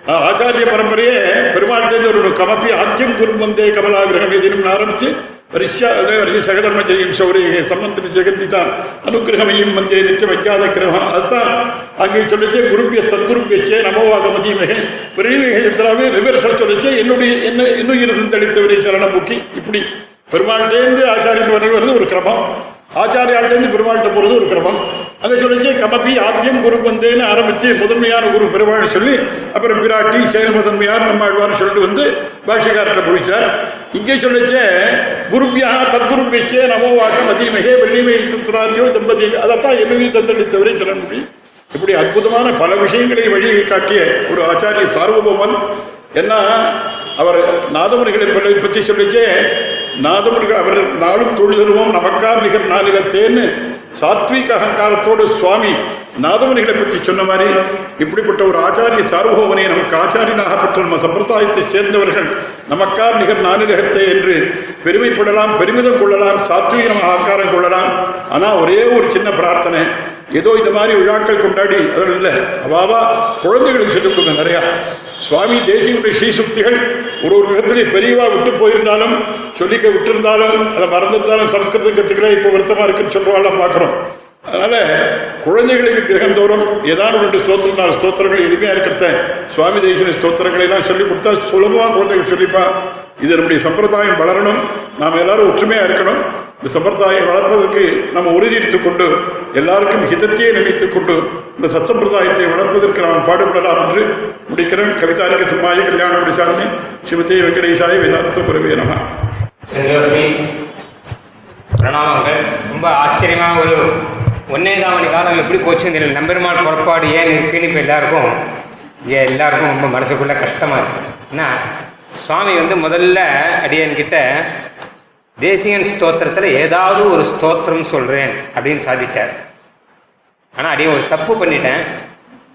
B: ஆச்சாரிய பரம்பரையே பெருமாள்கிட்ட ஒரு கமப்பி ஆத்தியம் குரும் கமலா கமலாகிரகம் எதினும் ஆரம்பிச்சு வரிஷா வரிசை சகதர்மச்சரியம் சௌரிய சம்பந்தன ஜெகந்திதான் அனுகிரகமையும் வந்தே நித்தியம் வைக்காத கிரகம். அதுதான் அங்கே சொல்லிச்சே குருபிய சத்குருபியச்சே தத்குருப்பியச்சே நமோவாகமதிமகே பெரியவே ரிவர்சல் சொல்லிச்சே என்னுடைய என்ன இன்னும் இருந்து தளித்தவரை சரணம் முக்கி இப்படி பெருமாள்கிட்டேருந்து ஆச்சாரியம் வருவது ஒரு கிரமம். ஆச்சாரியாள்டேருந்து பெருமாள்கிட்ட போறது ஒரு கிரமம். அங்க சொல்லிச்சு கமபி ஆத்தியம் குரு வந்தேன்னு ஆரம்பிச்சு முதன்மையான குரு பெருமாள் சொல்லி அப்புறம் பிராட்டி செயல் முதன்மையார் நம்மாழ்வார்னு சொல்லிட்டு வந்து பாஷகாரத்தை முடிச்சார் இங்கே சொல்லிச்சே குருபியா தத்குருபியச்சே நமோ வாக்கம் அதீமகே வெள்ளிமை தத்ராஜ்யோ தம்பதி. அதைத்தான் என்னையும் தந்தளித்தவரை சொல்ல முடியும். இப்படி அற்புதமான பல விஷயங்களை வழியை காட்டிய ஒரு ஆச்சாரிய சார்வபௌமன். என்ன அவர் நாதமுனிகளை பற்றி சொல்லிச்சே நாதமுனிகள் அவர் நாளும் தொழுதருவோம் நமக்கார் நிகர் நாளிலத்தேன்னு சாத்விக அகங்காரத்தோடு சுவாமி நாதமுனிகளை பற்றி சொன்ன மாதிரி இப்படிப்பட்ட ஒரு ஆச்சாரிய சார்வபௌமனை நமக்கு ஆச்சாரியனாகப்பட்ட நம்ம சம்பிரதாயத்தை சேர்ந்தவர்கள் நமக்கார் நிகர் நானிலகத்தை என்று பெருமைப்படலாம் பெருமிதம் கொள்ளலாம் சாத்வீகமாக ஆக்காரம் கொள்ளலாம். ஆனால் ஒரே ஒரு சின்ன பிரார்த்தனை. ஏதோ இந்த மாதிரி விழாக்கள் கொண்டாடி அதில் இல்லை. அவாவா குழந்தைகளுக்கு சொல்லிக் கொடுங்க நிறையா. சுவாமி தேசியனுடைய ஸ்ரீசுக்திகள் ஒரு ஒரு விதத்திலே பெரியவா விட்டு போயிருந்தாலும் சொல்லிக்க விட்டிருந்தாலும் அதை மறந்திருந்தாலும் சம்ஸ்கிருதம் கத்துக்கல இப்போ வருத்தமா இருக்குன்னு சொல்றவாள்லாம் பார்க்குறோம். அதனால குழந்தைகளுக்கு கிரகந்தோறும் ஏதாவது ரெண்டு ஸ்தோத்திரம் நாலு ஸ்தோத்திரங்கள் எளிமையா இருக்கிறத சுவாமி தேசிய ஸ்தோத்திரங்களை எல்லாம் சொல்லி கொடுத்தா சுலபமா குழந்தைகள் சொல்லிப்பா. இது நம்முடைய சம்பிரதாயம் வளரணும். நாம் எல்லாரும் ஒற்றுமையா இருக்கணும். இந்த சம்பிரதாயம் வளர்ப்பதற்கு நம்ம உறுதியெடுத்துக் கொண்டு எல்லாருக்கும் ஹிதத்தையே நினைத்துக் கொண்டு இந்த சத்சம்பிரதாயத்தை வளர்ப்பதற்கு நாம் பாடுபடலாம் என்று முடிக்கிறேன். கவிதாரிக்க சிம்மாய கல்யாண விசாரணை சிவத்தே வெங்கடேசாய வேதாந்த புரவே நம.
A: பிரணாமங்கள். ரொம்ப ஆச்சரியமாக ஒரு ஒன்னே காமணி காலம் எப்படி போச்சுன்னு தெரியல நம்பெருமாள் புறப்பாடு ஏன் இருக்குன்னு இப்போ எல்லாருக்கும் ஏன் எல்லாருக்கும் ரொம்ப மனசுக்குள்ள கஷ்டமாக இருக்கு. ஏன்னா சுவாமி வந்து முதல்ல அடியன்கிட்ட தேசியன் ஸ்தோத்திரத்தில் ஏதாவது ஒரு ஸ்தோத்திரம் சொல்கிறேன் அப்படின்னு சாதிச்சார். ஆனால் அடியே ஒரு தப்பு பண்ணிட்டேன்.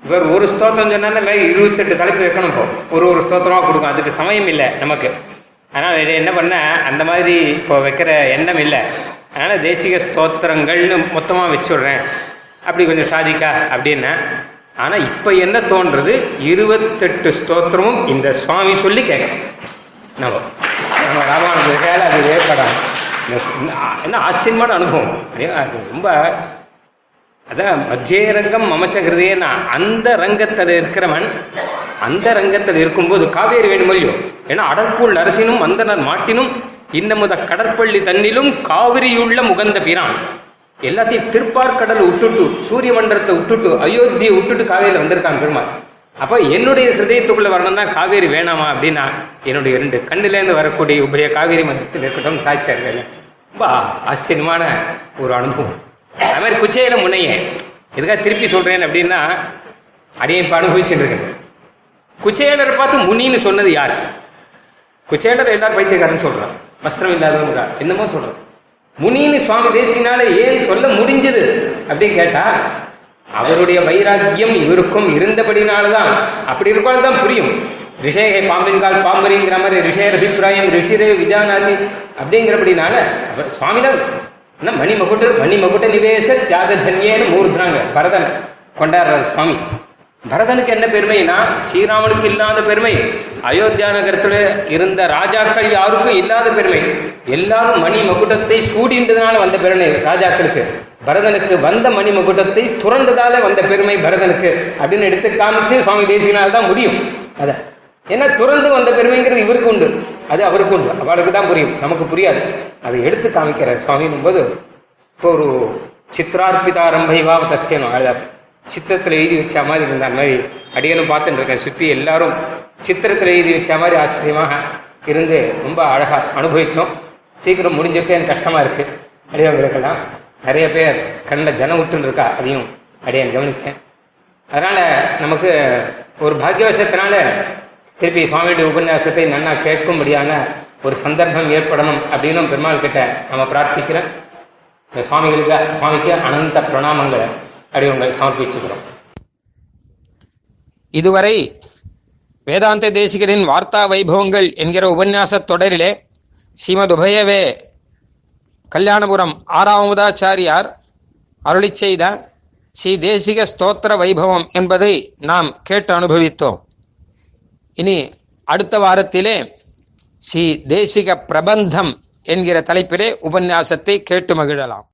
A: இவர் ஒரு ஸ்தோத்திரம் சொன்னாலே மேலே இருபத்தெட்டு தலைப்பு வைக்கணும் இப்போ. ஒரு ஒரு ஸ்தோத்திரமாக கொடுக்கும் அதுக்கு சமயம் இல்லை நமக்கு. அதனால் என்ன பண்ண? அந்த மாதிரி இப்போ வைக்கிற எண்ணம் இல்லை. அதனால் தேசிக ஸ்தோத்திரங்கள்னு மொத்தமாக வச்சுடுறேன். அப்படி கொஞ்சம் சாதிக்கா அப்படின்னா. ஆனால் இப்போ என்ன தோன்றது? இருபத்தெட்டு ஸ்தோத்திரமும் இந்த சுவாமி சொல்லி கேட்கணும். நம்ம நம்ம ராமானுஜர் அது ஏற்படாது என்ன ஆச்சரியமான அனுபவம். ரொம்ப அதான் மத்திய ரங்கம் மமச்ச ஹிருதயனா அந்த ரங்கத்தில் இருக்கிறவன் அந்த ரங்கத்தில் இருக்கும்போது காவேரி வேணுமோ ஏன்னா அடற்புள் அரசினும் அந்தனர் மாட்டினும் இன்னமுத கடற்பள்ளி தன்னிலும் காவிரியுள்ள முகந்த பிரான். எல்லாத்தையும் திருப்பார்கடல் விட்டுட்டு சூரிய மண்டலத்தை விட்டுட்டு அயோத்தியை விட்டுட்டு காவேரியில் வந்திருக்கான் பெருமாள். அப்போ என்னுடைய ஹிருதயத்துக்குள்ள வரணும்னா காவேரி வேணாமா அப்படின்னா என்னுடைய ரெண்டு கண்ணிலேருந்து வரக்கூடிய உபய காவேரி மதத்தில் இருக்கட்டும் சாட்சியார் ரொம்ப ஆச்சரியமான ஒரு அனுபவம். அது மாதிரி குச்சேல முனையே எதுக்காக திருப்பி சொல்றேன் அப்படின்னா அடியை இப்போ அனுபவிச்சுட்டு இருக்கேன் குச்சேலரை பார்த்து முனின்னு சொன்னது யார்? குச்சையாளர் எல்லாரும் பைத்தியக்காரன்னு சொல்றான். வஸ்திரம் இல்லாதவங்கிறார் என்னமோ சொல்றான். முனின்னு சுவாமி தேசினால ஏன் சொல்ல முடிஞ்சது அப்படின்னு கேட்டா அவருடைய வைராக்கியம் இவருக்கும் இருந்தபடினால்தான். அப்படி இருப்பால் தான் புரியும். ரிஷேகை பாம்பின்கால் பாம்பரிங்கிற மாதிரி ரிஷேர் அபிப்பிராயம் ரிஷிரே விஜானாதி அப்படிங்கிறபடினால அவர் சுவாமினார் என்ன மணிமகுட்ட நிவேச தியாக தன்யேன்னு பரதன். கொண்டாடுறாரு சுவாமி. பரதனுக்கு என்ன பெருமைனா ஸ்ரீராமனுக்கு இல்லாத பெருமை அயோத்தியா நகரத்துல இருந்த ராஜாக்கள் யாருக்கும் இல்லாத பெருமை. எல்லாரும் மணி மகுடத்தை சூடின்றதுனால வந்த பெருமை ராஜாக்களுக்கு. பரதனுக்கு வந்த மணி மகுடத்தை துறந்ததால வந்த பெருமை பரதனுக்கு. அப்படின்னு எடுத்து காமிச்சு சுவாமி தேசியனால் தான் முடியும். அதை ஏன்னா துறந்து வந்த பெருமைங்கிறது இவருக்கு உண்டு. அது அவருக்கு உண்டு. அவளுக்கு தான் புரியும். நமக்கு புரியாது. அதை எடுத்து காமிக்கிற சுவாமின் போது இப்போ ஒரு சித்ரார்ப்பிதாரம்பைவா தஸ்தியனும் காளிதாசன் சித்திரத்தில் எழுதி வச்ச மாதிரி இருந்த மாதிரி அடியனும் பார்த்துட்டு இருக்கேன். சுற்றி எல்லாரும் சித்திரத்தில் எழுதி வச்ச மாதிரி ஆச்சரியமாக இருந்து ரொம்ப அழகா அனுபவிச்சோம். சீக்கிரம் முடிஞ்சுட்டேன்னு எனக்கு கஷ்டமா இருக்கு. அடியவங்களுக்கெல்லாம் நிறைய பேர் கண்ணில் ஜனம் விட்டுன்னு இருக்கா அதையும் அடியன் கவனிச்சேன். அதனால நமக்கு ஒரு பாக்கியவசத்தினால திருப்பி சுவாமியுடைய உபன்யாசத்தை நன்னா கேட்கும்படியான ஒரு சந்தர்ப்பம் ஏற்படணும் அப்படின்னு பெருமாள் கிட்ட நம்ம பிரார்த்திக்கிறேன் இந்த சுவாமிகளுக்கு சுவாமிக்கு அனந்த பிரணாமங்களை அடிவங்கள் சமர்ப்பிச்சுக்கிறோம். இதுவரை வேதாந்த தேசிகரின் வார்த்தா வைபவங்கள் என்கிற உபன்யாச தொடரிலே ஸ்ரீமத் உபயவே கல்யாணபுரம் ஆறாவதாச்சாரியார் அருளி செய்த ஸ்ரீ தேசிக ஸ்தோத்திர வைபவம் என்பதை நாம் கேட்டு அனுபவித்தோம். இனி அடுத்த வாரத்திலே ஸ்ரீ தேசிக பிரபந்தம் என்கிற தலைப்பிலே உபன்யாசத்தை கேட்டு மகிழலாம்.